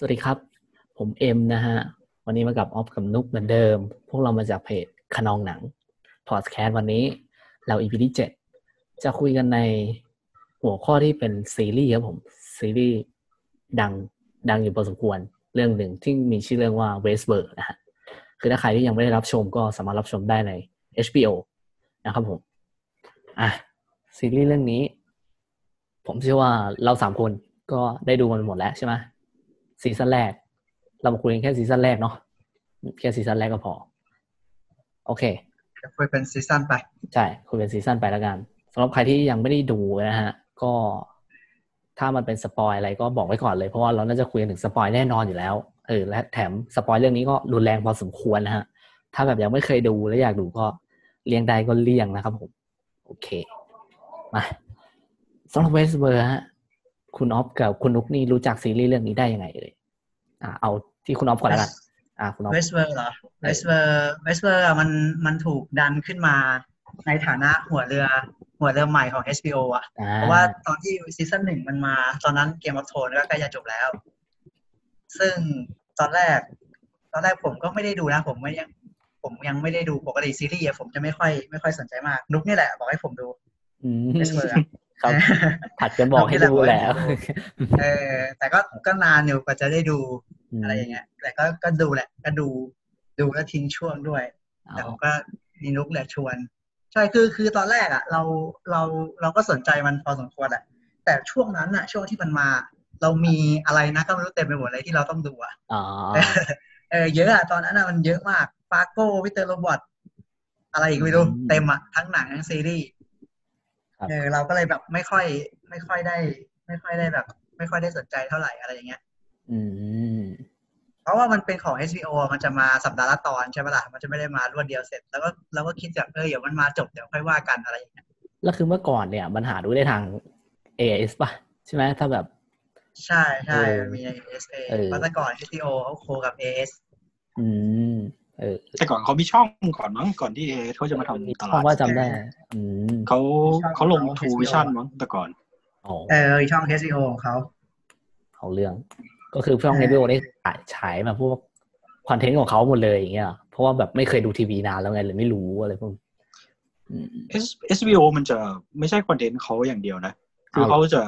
สวัสดีครับ ผมเอ็มนะฮะ วันนี้มากับออฟกับนุกเหมือนเดิม พวกเรามาจากเพจขนองหนังพอดแคสต์วันนี้เราอีพีที่เจ็ดจะคุยกันในหัวข้อที่เป็นซีรีส์ครับผม ซีรีส์ดังดังอยู่พอสมควรเรื่องหนึ่งที่มีชื่อเรื่องว่า Westworld นะฮะคือถ้าใครที่ยังไม่ได้รับชมก็สามารถรับชมได้ใน HBO นะครับผม อะ ซีรีส์เรื่องนี้ ผมเชื่อว่าเราสามคนก็ได้ดูมันหมดแล้วใช่ไหม ซีซั่นแรก เรามาคุยกันแค่ซีซั่นแรกเนาะแค่ซีซั่นแรกก็พอ โอเคคุยเป็นซีซั่นไป ใช่ คุยเป็นซีซั่นไปแล้วกันสำหรับใครที่ยังไม่ได้ดูนะฮะ ก็ถ้ามันเป็นสปอยอะไรก็บอกไว้ก่อนเลยเพราะว่าเราน่าจะคุยกันถึงสปอยแน่นอนอยู่แล้วเออและแถมสปอยเรื่องนี้ก็รุนแรงพอสมควรนะฮะ ถ้าแบบยังไม่เคยดูและอยากดูก็เลี่ยงได้ก็เลี่ยงนะครับผม โอเค มาสำหรับ Westworld ฮะ คุณออฟกับคุณนุกนี่รู้จักซีรีส์เรื่องนี้ได้ยังไงเอ่ยอ่าเอาที่คุณออฟก่อนแล้วกันอ่าคุณออฟ Westworld เหรอ Westworldอร์เวสเวอร์มันมันถูกดันขึ้นมาในฐานะหัวเรือหัวเรือใหม่ของ HBO อะอ่าเพราะว่าตอนที่ซีซั่นหนึ่งมันมา ตอนนั้น Game of Thrones ก็ใกล้จะจบแล้ว ซึ่งตอนแรก ตอนแรกผมก็ไม่ได้ดูนะ ผมไม่ยังผมยังไม่ได้ดูปกติซีรีส์อะผมจะไม่ค่อยไม่ค่อยสนใจมาก นุกนี่แหละ บอกให้ผมดูอืม Westworld ครับผัดกันบอกให้ดูแล้วเออแต่ก็ก็นานอยู่กว่าจะได้ดูอะไรอย่างเงี้ย แต่ก็ก็ดูแหละ ก็ดู ดูแล้วทิ้งช่วงด้วย แต่ผมก็มีนุกแหละชวน ใช่คือคือตอนแรกอะ เราเราเราก็สนใจมันพอสมควรแหละ แต่ช่วงนั้นอะ ช่วงที่มันมา เรามีอะไรนะก็ไม่รู้เต็มไปหมดเลยที่เราต้องดูอะอ๋อเออเยอะอะตอนนั้นอะมันเยอะมาก Fargo Mr. Robot อะไรอีกไม่รู้อืมเต็มอะทั้งหนังทั้งซีรีส์ครับ เออเราก็เลยแบบไม่ค่อย ไม่ค่อยได้ ไม่ค่อยได้แบบ ไม่ค่อยได้สนใจเท่าไหร่อะไรอย่างเงี้ย อืมเพราะว่ามันเป็นของ HBO มันจะมาสัปดาห์ละตอนใช่ไหมล่ะมันจะไม่ได้มารวดเดียวเสร็จ แล้วก็เราก็คิดจากเออเดี๋ยวมันมาจบเดี๋ยวค่อยว่ากันอะไรอย่างเงี้ยแล้วคือเมื่อก่อนเนี่ยมันหาดูได้ทาง AS ป่ะ ใช่ไหมถ้าแบบ ใช่ใช่เออมันมีใน ASA เออเพราะแต่ก่อน HBO เขาโคกับ AS อืมเออ แต่ก่อนเขามีช่องก่อนมั้งก่อนที่เอเขาจะมาทำตเพลาดราะว่าจำได้อืมเขาเขาลงช่องทู HBO วิชั่นมั้งแต่ก่อนอ๋อเออช่อง HBO ของเขาเอาเรื่อง ก็คือช่องเอเนอวิโอได้ฉายมาพวกคอนเทนต์ของเขาหมดเลยอย่างเงี้ยเพราะว่าแบบไม่เคยดูทีวีนานแล้วไงเลยไม่รู้อะไรพวกนี้อืม HBO มันจะไม่ใช่คอนเทนต์เขาอย่างเดียวนะ คือเอาเขาจะ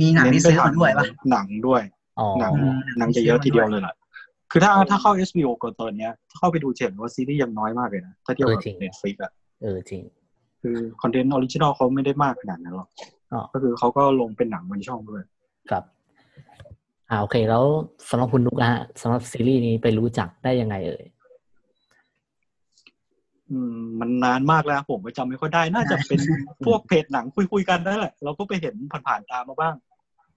มีหนังที่ซื้อมาด้วยปะหนังด้วยอ๋อหนังอืมหนังจะเยอะทีเดียวเลยแหละ คือถ้าถ้าเข้า HBO ก็ตอนเนี้ยถ้าเข้าไปดูจะเห็นว่าซีรีส์ยังน้อยมากเลยนะ ถ้าเทียบกับ Netflix อะเออจริง คือคอนเทนต์ original เขาไม่ได้มากขนาดนั้นหรอกอ๋อก็คือเขาก็ลงเป็นหนังบนช่องด้วย ครับอ่าโอเคแล้วสำหรับคุณนุกนะฮะสำหรับซีรีส์นี้ไปรู้จักได้ยังไงเอ่ยอืมมันนานมากแล้วผมก็จำไม่ค่อยได้ น่าจะเป็นพวกเพจหนังคุยๆกันนั่นแหละ เราก็ไปเห็นผ่านๆตามมาบ้าง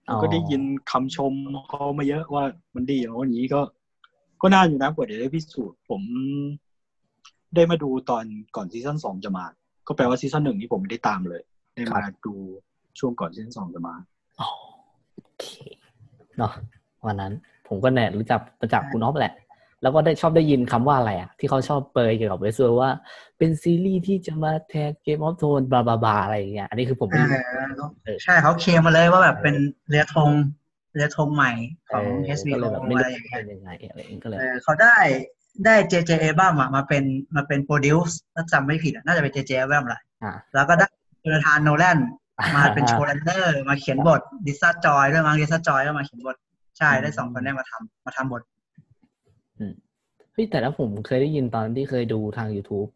อ๋อก็ได้ยินคำชมเขามาเยอะว่ามันดีอย่างนี้ก็ ก็น่าอยู่นะกว่าเดี๋ยวได้พิสูจน์ผมได้มาดูตอนก่อนซีซั่นสองจะมา ก็แปลว่าซีซั่นหนึ่งนี่ผมไม่ได้ตามเลย ได้มาดูช่วงก่อนซีซั่นสองจะมาอ๋อโอเคเนาะวันนั้น ผมก็เนี่ยรู้จักประจักษ์คุณอ๊อฟแหละ แล้วก็ได้ชอบได้ยินคำว่าอะไรอะ ที่เขาชอบเปรยเกี่ยวกับ Westworld ว่า เป็นซีรีส์ที่จะมาแทน Game of Thrones blah blah blah อะไรอย่างเงี้ยอันนี้คือผมเอไม่รู้อเออใช่เขาเคลมมาเลยว่าแบบเป็นเรือธง เรือธงใหม่ขเออก็เลยแบบไม่รู้ไรอย่างเงี้ยเป็นยังไงอะไรอย่างเงี้ยก็เลยเออเขาได้ได้ JJ a b r a m อะมาเป็นมาเป็น produce ถ้าจำไม่ผิดอะน่าจะเป็น JJ a b r a m แหละอ่าแล้วก็ได้ Jonathan Nolan มาเป็น showrunner มาเขียนบทดิซ่าจอยด้วยมั้งดิซ่าจอยก็มาเขียนบท ใช่ได้สองคนได้มาทำมาทำบทเฮ้ยแต่แล้วผมเคยได้ยินตอนที่เคยดูทาง YouTube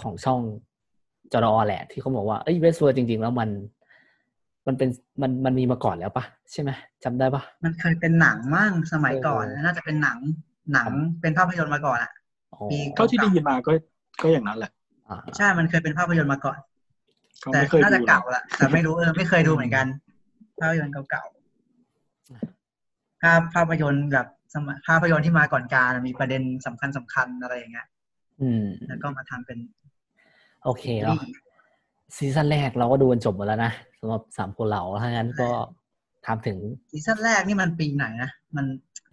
ของช่องจอแหละ ที่เขาบอกว่า เอ้ย Westworld จริง ๆ แล้วมัน มันเป็นมันมันมีมาก่อนแล้วปะใช่ไหมจำได้ปะมันเคยเป็นหนังมั่งสมัยก่อนเออน่าจะเป็นหนังหนังเป็นภาพยนตร์มาก่อนอะอ๋อมีเท่าที่ได้ยินมาก็ก็อย่างนั้นแหละอ่าใช่มันเคยเป็นภาพยนตร์มาก่อนก็แต่ไม่เคยดูหรอกน่าจะเก่าละแต่ไม่รู้เออไม่เคยดูเหมือนกัน ภาพยนตร์เก่าๆภาพภาพยนตร์แบบสมัยภาพยนตร์ที่มาก่อนการมีประเด็นสำคัญสำคัญอะไรอย่างเงี้ยอืมแล้วก็มาทำเป็น โอเคเนาะ ซีซั่นแรกเราก็ดูกันจบหมดแล้วนะสำหรับสามคนเราถ้างั้นก็ถามถึงซีซั่นแรกนี่มันปีไหนนะมัน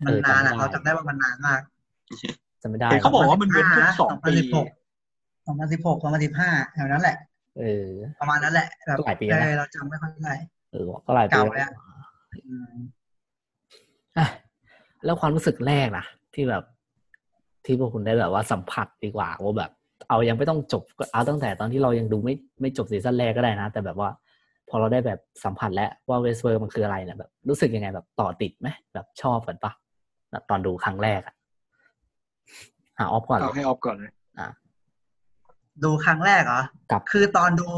มันเออนานอะจำไม่ได้เขาจำได้ว่ามันนานมากจะไม่ได้เห็นเขาบอกว่ามันเว้นทุกสองปีสองพันสิบหกสองพันสิบห้าแถวนั้นแหละเออประมาณนั้นแหละแบบก็หลายปีแล้วนะเออเราจำไม่ค่อยได้เออก็หลายปีเก่าแล้วอืมอะแล้วความรู้สึกแรกนะที่แบบที่พวกคุณได้แบบว่าสัมผัสดีกว่าว่าแบบ เอายังไม่ต้องจบเอาตั้งแต่ตอนที่เรายังดูไม่ไม่จบซีซั่นแรกก็ได้นะ แต่แบบว่า พอเราได้แบบสัมผัสแล้วว่า Westworld มันคืออะไรเนี่ยแบบ รู้สึกยังไงแบบต่อติดไหมแบบชอบกันปะแบบตอนดูครั้งแรกอะอะออฟก่อนเลเอายให้ออฟก่อนเลยอะดูครั้งแรกเหรอกับคือตอนดู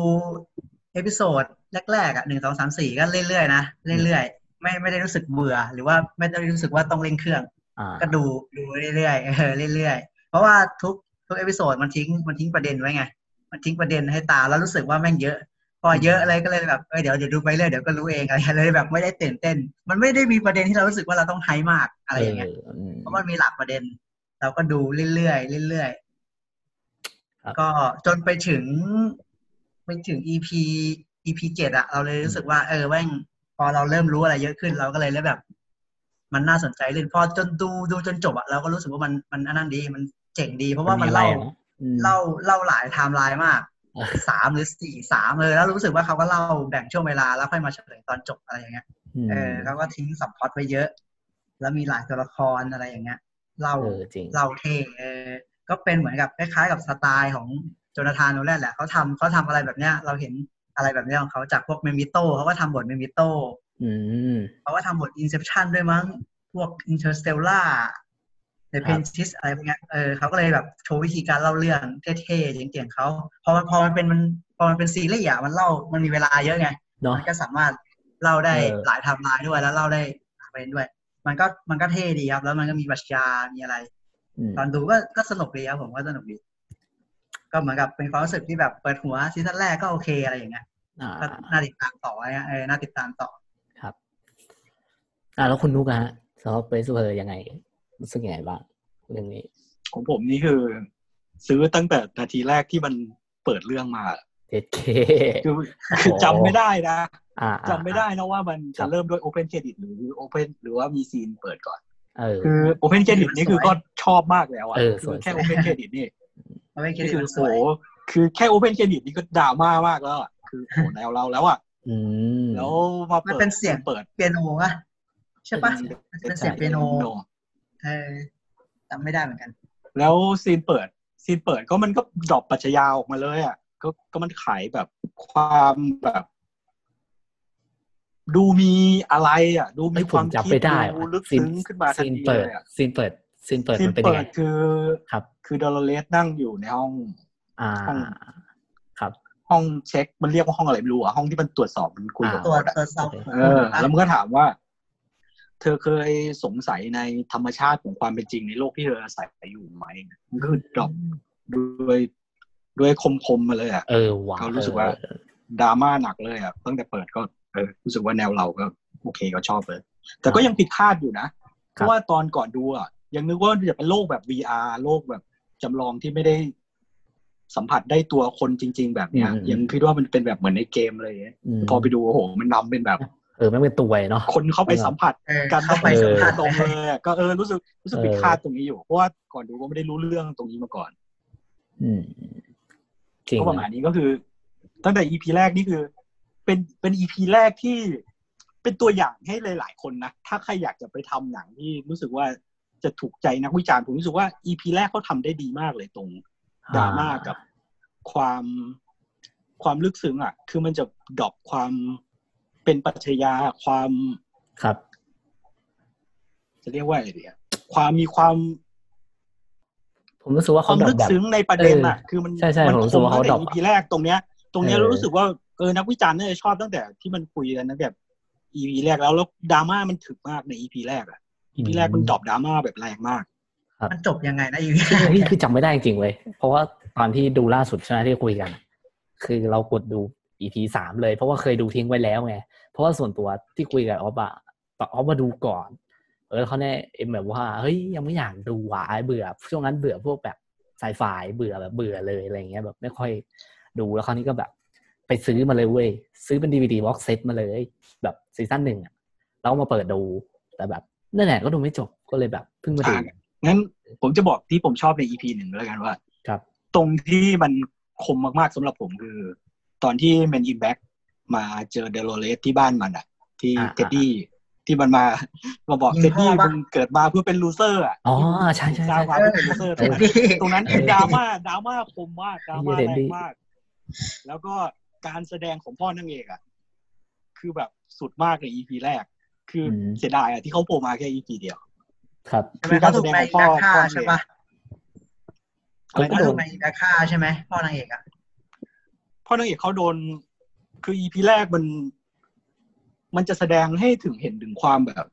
episode แรกๆอะหนึ่งสองสามสี่ก็เรื่อยๆนะเรื่อยๆไม่ไม่ได้รู้สึกเบื่อ หรือว่าไม่ได้รู้สึกว่าต้องเร่งเครื่องอ่าก็ดูดูเรื่อยๆเออเรื่อยๆเพราะว่าทุก ทุก episode มันทิ้งมันทิ้งประเด็นไว้ไง มันทิ้งประเด็นให้ตามแล้วรู้สึกว่าแม่งเยอะ พอเยอะเลยก็เลยแบบเออเดี๋ยวเดี๋ยวดูไปเรื่อยเดี๋ยวก็รู้เองอะไรเลยแบบไม่ได้ตื่นเต้น มันไม่ได้มีประเด็นที่เรารู้สึกว่าเราต้อง high มากอะไรอย่างเงี้ยเอออืมเพราะมันมีหลักประเด็น เราก็ดูเรื่อยๆเรื่อยๆครับก็จนไปถึงไปถึง EP EP เจ็ดอะเราเลยรู้สึกว่าเออแม่งพอเราเริ่มรู้อะไรเยอะขึ้นเราก็เลยเริ่มแบบ มันน่าสนใจเลยพอจนดูดูจนจบอะเราก็รู้สึกว่ามันมันอันนั้นดีมัน เจ๋งดีเพราะว่ามันอะไรเล่าอะนะอืมเล่าเล่าหลายไทม์ไลน์มากเออสามหรือสี่สามเลยแล้วรู้สึกว่าเขาก็เล่าแบ่งช่วงเวลาแล้วค่อยมาเฉลยตอนจบอะไรอย่างเงี้ยมเออเขาก็ทิ้ง subplot ไว้เยอะ แล้วมีหลายตัวละครอะไรอย่างเงี้ยเล่าเออจริงเล่าเท่เออก็เป็นเหมือนกับคล้ายๆกับสไตล์ของโจนาธานโนแลนแหละเขาทำเขาทำอะไรแบบเนี้ย เราเห็นอะไรแบบเนี้ยของเขาจากพวก Memento เขาก็ทำบท Mementoอืมเขาก็ทำบทอินเซ t ชันด้วยมั้ง พวกอินเ r อร์สเตลล่า ในคเพรับนชิสอะไรพวกเนี้ยเออเขาก็เลยแบบโชว์วิธีการเล่าเรื่องเท่ๆเจ๋งๆเขาพอมันพอมันเป็นมันพอมันเป็นซีรีส์อะมันเล่ามันมีเวลาเยอะไงเนาะมันก็สามารถเล่าได้เออหลายไทำลายด้วยแล้วเล่าได้หลายประเด็นด้วย มันก็มันก็เท่ดีครับ แล้วมันก็มีปรัชญามีอะไรอืมตอนดูก็ก็สนุกดีครับผมก็สนุกดี ก็เหมือนกับเป็นความรู้สึกที่แบบเปิดหัวซีซั่นแรกก็โอเคอะไรอย่างเงี้ยอ่าก็น่าติดตามต่ออะไรเงี้ยเออน่าติดตามต่อครับ อ่าแล้วคุณนุกอะฮะสำหรับ Westworld ยังไง รู้สึกยังไงบ้างเรื่องนี้ ของผมนี่คือ ซื้อตั้งแต่นาทีแรกที่มันเปิดเรื่องมาเจ็ดเคคือคือจำไม่ได้นะอ่าจำไม่ได้นะว่ามันครัจะบเริ่มด้วย Open Credit หรือ Open หรือว่ามีซีนเปิดก่อนเออคือ Open Credit นี่คือก็ชอบมากแล้วอะเออสคืวยอแค่สวย Open Credit นี่มันไม่คิดนี่คือมันสโอ้วยโหคือแค่ Open Credit นี่ก็ดราม่ามากแล้วอะคือโอ้โหแนวเราแล้วอะอืมแล้วมามันเปิดเป็นเสียงเปิดเปียโนอะใช่ปะมันจะเป็นเสียงเปียโนโน เออจำไม่ได้เหมือนกัน แล้วซีนเปิด ซีนเปิดก็มันก็ดรอปปรัชญาออกมาเลยอะก็ก็มันขายแบบความแบบ ดูมีอะไร อะ ดูมีไม่คผวามมจำคิไม่ดได้ดูว่ะลึกซีนซึ้งขึ้นมาทันซีนทีเปิเลดยอะซีนเปิดซีนเปิดซีมันนเป็นยัเปิงไงดคือครับ คือดอลเลสนั่งอยู่ในห้องอ่าห้องครับ ห้องเช็คมันเรียกว่าห้องอะไรไม่รู้อะห้องที่มันตรวจสอบมันคุยกับอ่าตัวโค้ดอะตัวสอบเออ แล้วมันก็ถามว่า เธอเคยสงสัยในธรรมชาติของความเป็นจริงในโลกที่เธออาศัยอยู่ไหมมันก็คือดรอปด้วยด้วยคมคมๆมาเลยอะเออว่ะก็รู้สึกว่าเออดราม่าหนักเลยอะตั้งแต่เปิดก็เออรู้สึกว่าแนวเราก็โอเคก็ชอบเลย แต่ก็ยังผิดคาดอยู่นะ เพราะว่าตอนก่อนดูอะยังนึกว่าจะเป็นโลกแบบ VR โลกแบบจำลองที่ไม่ได้สัมผัสได้ตัวคนจริง ๆ แบบเนี้ยยังคิดว่ามันเป็นแบบเหมือนในเกมเลยมพอไปดูโอ้โห มันนำเป็นแบบ เออไม่เป็นตัวเนาะคนเข้าไปสัมผัสเออกันเข้าไปสัมผัสตรงเลยอะก็เออรู้สึกรู้สึกเออผิดคาดตรงนี้อยู่เพราะว่าก่อนดูก็ไม่ได้รู้เรื่องตรงนี้มาก่อน อืมจริงก็ประมาณนะนี้ก็คือ ตั้งแต่ EP แรกนี่คือ เป็นเป็น EP แรกที่เป็นตัวอย่างให้หลาย ๆ คนนะถ้าใครอยากจะไปทำหนังที่รู้สึกว่าจะถูกใจนักวิจารณ์ผมรู้สึกว่า EP แรกเขาทำได้ดีมากเลยตรงดราม่ากับความความลึกซึ้งอะ คือมันจะดรอปความ เป็นปรัชญาความครับ จะเรียกว่าอะไรดีอะความมีความ ผมรู้สึกว่าคเขาวามดรอลึปกแบบซึ้งในประเด็นอะเออคือมันใช่ใช่มัผมรู้สึกว่าเขาตั้งดรแต่อป EP แรกตรงเนี้ย ตรงเนี้ยเออรู้สึกว่าเออนักวิจารณ์น่าจะชอบตั้งแต่ที่มันคุยกันตั้งแต่ EP แรกแล้วแล้วดราม่ามันถึกมากใน EP แรกอะ EP แรกมันดรอปดราม่าแบบแรงมากมันจบยังไงนะอยู่ใช่พี่คือจำไม่ได้จริงๆเว้ยเพราะว่าตอนที่ดูล่าสุดใช่ไหมที่คุยกัน คือเรากดดู EP สามเลย เพราะว่าเคยดูทิ้งไว้แล้วไง เพราะว่าส่วนตัวที่คุยกับออฟอะตอนออฟมาดูก่อน เออเขาเนี่ยเอ็มแบบว่าเฮ้ยยังไม่อยากดูว่ะเบื่อ ช่วงนั้นเบื่อพวกแบบไซไฟเบื่อแบบเบื่อเลยอะไรเงี้ยแบบไม่ค่อยดูแล้วคราวนี้ก็แบบ ไปซื้อมาเลยเว้ยซื้อเป็น DVD box set มาเลย แบบซีซั่นหนึ่งอะแล้วมาเปิดดูแต่แบบนั่นแหละก็ดูไม่จบก็เลยแบบเพิ่งมาดูอ่างั้นผมจะบอกที่ผมชอบใน EP หนึ่งแล้วกันว่า ครับ ตรงที่มันคมมากๆสำหรับผมคือ ตอนที่แมนอินแบ็กมาเจอเดโ o เรสที่บ้านมันอะ ที่อ่าเท็ดดี้ที่มันมามาบอกยิงเท็ดดี้พ่อปะมึงเกิดมาเพื่อเป็น loser อะอ๋อใช่ใช่ใช่วมาเพื่อเป็น loser์ตรงนั้นดีตรงนั้นคือดราม่าดราม่าคมมากดราม่าเท็แรดดี้งมาก แล้วก็การแสดงของพ่อนางเอกอะ คือแบบสุดมากในอีพีแรก คืออเสียดายอะที่เขาโผล่มาแค่อีพีเดียว ครับใช่ไหมเขาถูกไปอีกาฆ่าใช่ปะอะไรเขานะถูกไปอีกาฆ่าใช่ไหมพ่อนางเอกอะ พ่อนางเอกเขาโดน คืออีพีแรกมัน มันจะแสดงให้ถึงเห็นถึงความแบบ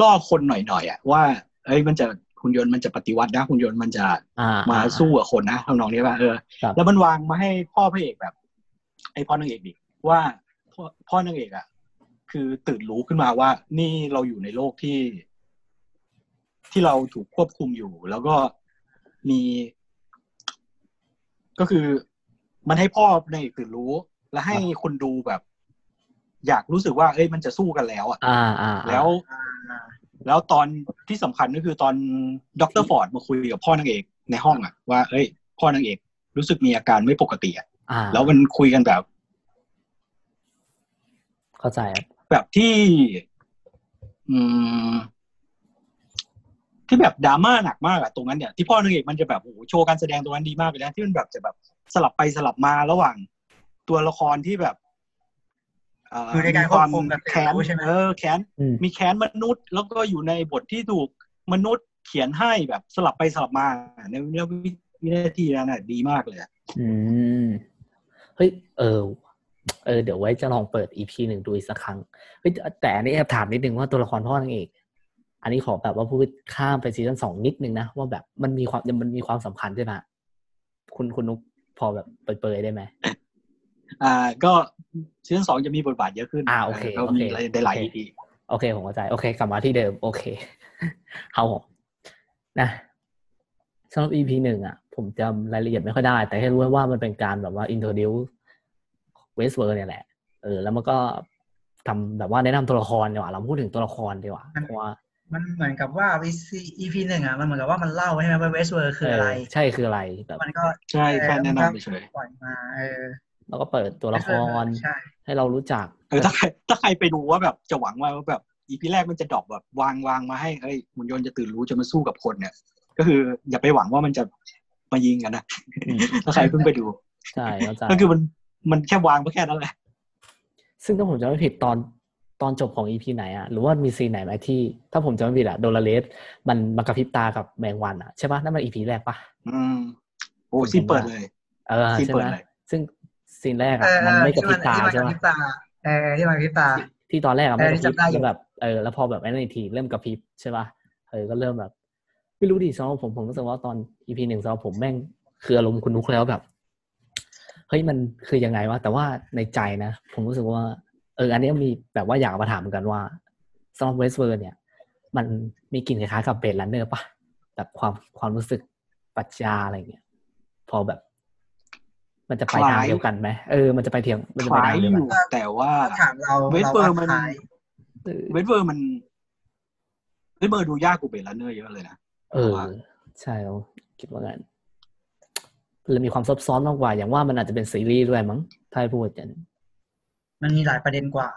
ล่อคนหน่อยๆอะว่าเอ้ยมันจะหุ่นยนต์มันจะปฏิวัตินะหุ่นยนต์มันจะอ่ามาอ่สู้กับคนนะทำนองนี้ป่ะเออครับแล้วมันวางมาให้พ่อพระเอกแบบ ไอ้พ่อนางเอกดิว่าพ่อพ่อนางเอกอะ คือตื่นรู้ขึ้นมาว่า นี่เราอยู่ในโลกที่ ที่เราถูกควบคุมอยู่ แล้วก็มี ก็คือ มันให้พ่อนางเอกตื่นรู้ และให้คนดูแบบ อยากรู้สึกว่าเอ้ยมันจะสู้กันแล้วอะอ่าอ่าแล้วอ่าแล้วตอนที่สำคัญก็คือตอนดรฟอร์ดมาคุยกับพ่อนางเอกในห้องอะว่าเอ้ย พ่อนางเอกรู้สึกมีอาการไม่ปกติอะอ่าแล้วมันคุยกันแบบ เข้าใจครับแบบที่ อืมที่แบบดราม่าหนักมากอะตรงนั้นเนี่ยที่พ่อนางเอกมันจะแบบโอ้โหโชว์การแสดงตรงนั้นดีมากเลยนะที่มันแบบจะแบบ สลับไปสลับมาระหว่างตัวละครที่แบบเอยู่ในการควบคุมแบบแค้นรู้ใช่ไหมเออแค้นอืมมีแค้นมนุษย์ แล้วก็อยู่ในบทที่ถูกมนุษย์เขียนให้แบบสลับไปสลับมาในวินาทีนั้นน่ะดีมากเลยอะอืมเฮ้ยเออเออเดี๋ยวไว้จะลองเปิดอีพีหนึ่งดูอีกสักครั้งเฮ้ยแต่อันนี้แอบถามนิดนึงว่าตัวละครพ่อนางเอก อันนี้ขอแบบว่าพูดข้ามไปซีซั่นสองนิดนึงนะว่าแบบมันมีความมันมีความสำคัญใช่ไหมคุณคุณนุก พอแบบเปิดๆได้ไหมอ่า ก็ซีซั่นสองจะมีบทบาทเยอะขึ้น อ่าโอเคก็โอเคมีอะไรได้หลาย EP โอเคพีโอเคผมเข้าใจโอเค กลับมาที่เดิม โอเคเอาผมนะสำหรับ EP หนึ่งอะ ผมจำรายละเอียดไม่ค่อยได้ แต่แค่รู้ว่ามันเป็นการแบบว่า introduce Westworld เนี่ยแหละ เออ แล้วมันก็ทำแบบว่าแนะนำตัวละครดีกว่า เราพูดถึงตัวละครดีกว่าเพราะว่า มันเหมือนกับว่า EP หนึ่งอะมันเหมือนกับว่ามันเล่าใช่ไหมว่า Westworld คืออะไร ใช่คืออะไรแบบมันก็ใช่แค่แนะนำไปเฉยปล่อยมาเออแล้วก็เปิดตัวละครใช่ให้เรารู้จักเออถ้าใครถ้าใครไปดูว่าแบบจะหวังว่าแบบ EP แรกมันจะ drop แบบวางวางมาให้เอ้ยหุ่นยนต์จะตื่นรู้จะมาสู้กับคนเนี่ย ก็คืออย่าไปหวังว่ามันจะมายิงกันนะอืมถ้าใครเพิ่งไปดูใช่เข้าใจก็คือมันมันแค่วางไปแค่นั้นแหละซึ่งถ้าผมจำไม่ผิดตอน ตอนจบของ EP ไหนอะหรือว่ามี scene ไหนไหมที่ ถ้าผมจำไม่ผิดอะโดลาเลสมันมากระพริบตากับแมงวันอะใช่ปะนั่นมันอีพีแรกปะอืมโอ้ซีนเปิดเลยเออซีนใช่เปิไหดมเลยซึ่งซีนแรกเออะอมันไม่กระพริบตาที่มันใช่กระไหมพริบตาเออที่มันกระพริบตา ที่ตอนแรกอะไม่กระพริบเออที่จำได้อยู่แล้วแบบเออแล้วพอแบบไอ้นั่นอีกทีเริ่มกระพริบใช่ปะเออก็เริ่มแบบไม่รู้ดิสำหรับผมผมรู้สึกว่าตอนอีพีหนึ่งสำหรับผมแม่งคืออารมณ์คุณนุกแล้วแบบเฮ้ยมันคือยังไงวะแต่ว่าในใจนะ ผมรู้สึกว่าเอออันเนี้ยมีแบบว่าอยากมาถามเหมือนกันว่าสำหรับ Westworld เนี่ย มันมีกลิ่นคล้ายๆกับ Blade Runner ปะแบบความความรู้สึกปรัชญาอะไรเงี้ยพอแบบ มันจะไปทางเดียวกันไหมเออมันจะไปเทียงมันจะคไปล้าทายงเดียวอกันยู่แต่ว่าถามเราเราว่ามันคล้าย Westworld เออ Westworld มัน Westworld ดูยากกว่า Blade Runner เยอะเลยนะเออ ใช่เราคิดว่างั้นเลยมีความซับซ้อนมากกว่า อย่างว่ามันอาจจะเป็นซีรีส์ด้วยมั้งถ้าให้พูดอย่างนั้น มันมีหลายประเด็นกว่า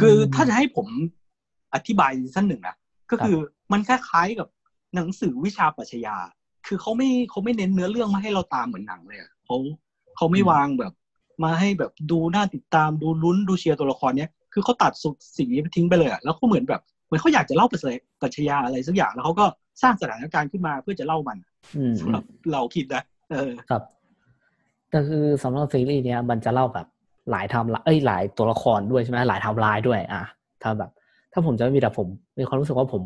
คือถ้าจะให้ผมอธิบายซีซั่นหนึ่งนะก็คือมันคล้ายๆกับหนังสือวิชาปรัชญา คือเขาไม่เขาไม่เน้นเนื้อเรื่องมาให้เราตามเหมือนหนังเลยอะเขาเขาไม่วางแบบมาให้แบบดูน่าติดตามดูลุ้นดูเชียร์ตัวละครเนี้ยคือเขาตัดสุดสิ่งนี้ไปทิ้งไปเลยอะแล้วเขาเหมือนแบบเหมือนเขาอยากจะเล่าปรัชญาอะไรสักอย่างแล้วเขาก็สร้างสถานการณ์ขึ้นมาเพื่อจะเล่ามันอืมสำหรับเราคิดนะเออครับ แต่คือสำหรับซีรีส์เนี้ยมันจะเล่าแบบ หลายไทม์ไลน์เอ้ยหลายตัวละครด้วยใช่ไหมหลายไทม์ไลน์ด้วย อะถ้าแบบ ถ้าผมจะไม่มีแต่ผมมีความรู้สึกว่าผม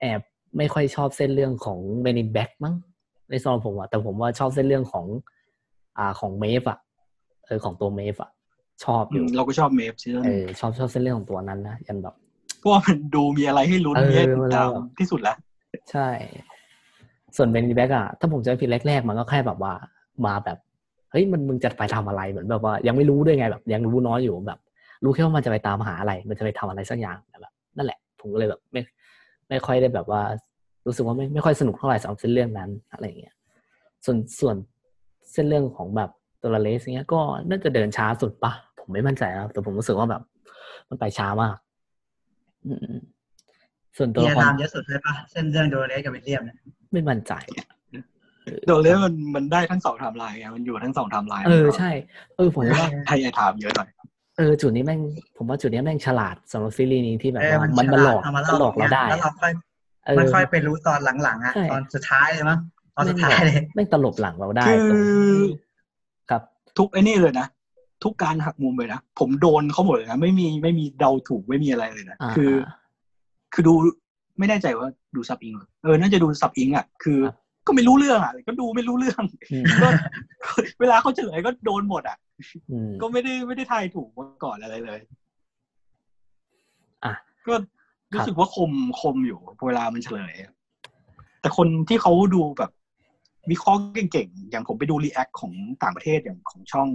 แอบไม่ค่อยชอบเส้นเรื่องของ Man in Black มั้งในสำหรับผมอะแต่ผมว่าชอบเส้นเรื่องของ อ่าของเมฟอะเออของตัวเมฟอะชอบอยู่เราก็ชอบเมฟซีซั่นเออชอบชอบเส้นเรื่องของตัวนั้นนะยันแบบเพราะว่ามันดูมีอะไรให้ลุ้นเออมีให้ติดตามเวลาที่สุดแล้วใช่ ส่วนเบนนีแบ็กอะถ้าผมจะไม่ผิดแรกๆมันก็แค่แบบว่ามาแบบ เฮ้ยมันมึงจะไปทำอะไรเหมือนแบบว่า ยังไม่รู้ด้วยไงแบบ ยังรู้น้อยอยู่แบบ รู้แค่ว่ามันจะไปตามหาอะไร มันจะไปทำอะไรสักอย่างแต่แบบนั่นแหละ ผมก็เลยแบบไม่ไม่ค่อยได้แบบว่า รู้สึกว่าไม่ไม่ค่อยสนุกเท่าไหร่สำหรับเส้นเรื่องนั้นอะไรอย่างเงี้ยส่วนส่วนเส้นเรื่องของแบบตัวละเลสเงี้ยก็น่าจะเดินช้าสุดปะผมไม่มั่นใจนะแต่ผมรู้สึกว่าแบบ มันไปช้ามากอืมส่วนตัวเฮีละยครตามเยอะสุดเลยปะเส้นเรื่องโดเรสกับวิลเลียมเนี่ยไม่มั่นใจอะ โดนเล่มันมันได้ทั้งสองไทม์ไลน์ไงมันอยู่ทั้งสองไทม์ไลน์เออใช่ เออผมว่าให้ไอ้ถามเยอะหน่อยเออจุดนี้แม่งผมว่าจุดนี้แม่งฉลาดสำหรับซีรีส์นี้ที่แบบเออว่ามันมันฉมันหลลาอดกเอามามันหลเล่าอกเราได้แล้วเราค่อยเออมันค่อยไปรู้ตอนหลังๆอะใช่ตอนสุดท้ายเลยมั้งตอนสุดแม่งท้ายเลยแม่งตลบหลังเราได้คือตรงครับ ทุกไอ้นี่เลยนะทุกการหักมุมเลยนะผมโดนเขาหมดเลยนะไม่มีไม่มีเดาถูกไม่มีอะไรเลยนะอ่าคือ คือดูไม่แน่ใจว่าดูซับอิงเหรอเออน่าจะดูซับอิงอะคือครับ ก็ไม่รู้เรื่องอะ ก็ดูไม่รู้เรื่องอืมก็เวลาเขาเฉลยก็โดนหมดอะอืมก็ไม่ได้ไม่ได้ทายถูกมาก่อนอะไรเลยอะก็รู้สึกว่าคมคมอยู่เวลามันเฉลยอะแต่คนที่เขาดูแบบวิเคราะห์เก่งๆ อย่างผมไปดู react ของต่างประเทศอย่างของช่อง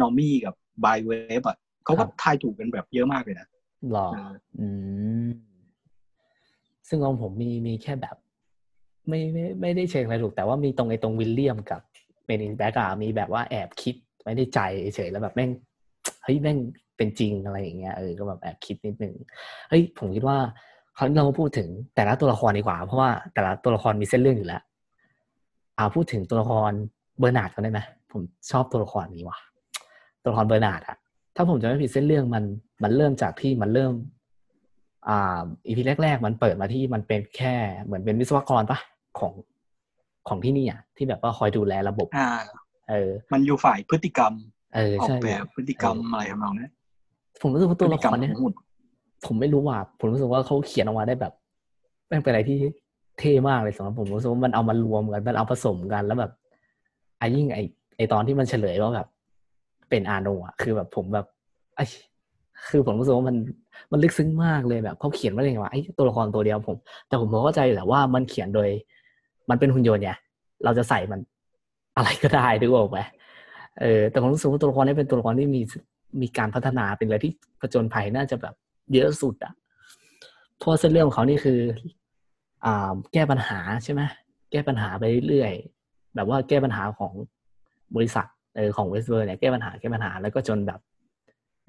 Normies กับ Blind Wave อะเขาก็ทายถูกกันแบบเยอะมากเลยนะหรอเอออืมซึ่งของผมมีมีแค่แบบ ไม่ไม่ไม่ได้เชิงอะไรถูก แต่ว่ามีตรงไอ้ตรงวิลเลียมกับ Man in Black อะมีแบบว่าแอบคิดไว้ในใจเฉยแล้วแบบแม่งเฮ้ยแม่งเป็นจริงอะไรอย่างเงี้ยเออก็แบบแอบคิดนิดนึงเฮ้ยผมคิดว่าคราวนี้เรามาพูดถึงแต่ละตัวละครดีกว่า เพราะว่าแต่ละตัวละครมีเส้นเรื่องอยู่แล้วอ่าพูดถึงตัวละครเบอร์นาร์ดกันได้ไหมผมชอบตัวละครนี้ว่ะ ตัวละครเบอร์นาร์ดอะถ้าผมจะไม่ผิดเส้นเรื่องมันมันเริ่มจากที่มันเริ่ม อ่า EP แรก ๆ มันเปิดมาที่มันเป็นแค่เหมือนเป็นวิศวกรปะ ของของที่นี่อะที่แบบว่าคอยดูแลระบบ อ่า เออ มันอยู่ฝ่ายพฤติกรรม เออออกใช่แบบพฤติกรรมอะไรทำนองนี้นผมรู้สึกว่าพตัวฤติละกรครมรเนี้ขยองหุ่นผมไม่รู้ว่า ผมรู้สึกว่าเขาเขียนออกมาได้แบบแม่งเป็นอะไรที่เท่มากเลยสำหรับผมรู้สึกว่ามันเอามารวมกันมันเอาผสมกันแล้วแบบไอ้ยิ่งไอไอตอนที่มันเฉลยว่าแบบ เป็นอาโนอะคือแบบผมแบบไอคือผมรู้สึกว่ามันมันลึกซึ้งมากเลยแบบเขาเขียนว่าอย่างไรวะไอตัวละครตัวเดียวผม แต่ผมเข้าใจแหละว่ามันเขียนโดย มันเป็นหุ่นยนต์ไงเราจะใส่มันอะไรก็ได้ด้วยออกไหมเออแต่ผมรู้สึกว่าตัวละครนี้เป็นตัวละครที่มีมีการพัฒนาเป็นอะไรที่ผจญภัยน่าจะแบบเยอะสุดอะเพราะเส้นเรื่องของเขานี่คือ อ่า แก้ปัญหาใช่ไหมแก้ปัญหาไปเรื่อยแบบว่าแก้ปัญหาของบริษัทเออของ Westworld เนี่ยแก้ปัญหาแก้ปัญหาแล้วก็จนแบบ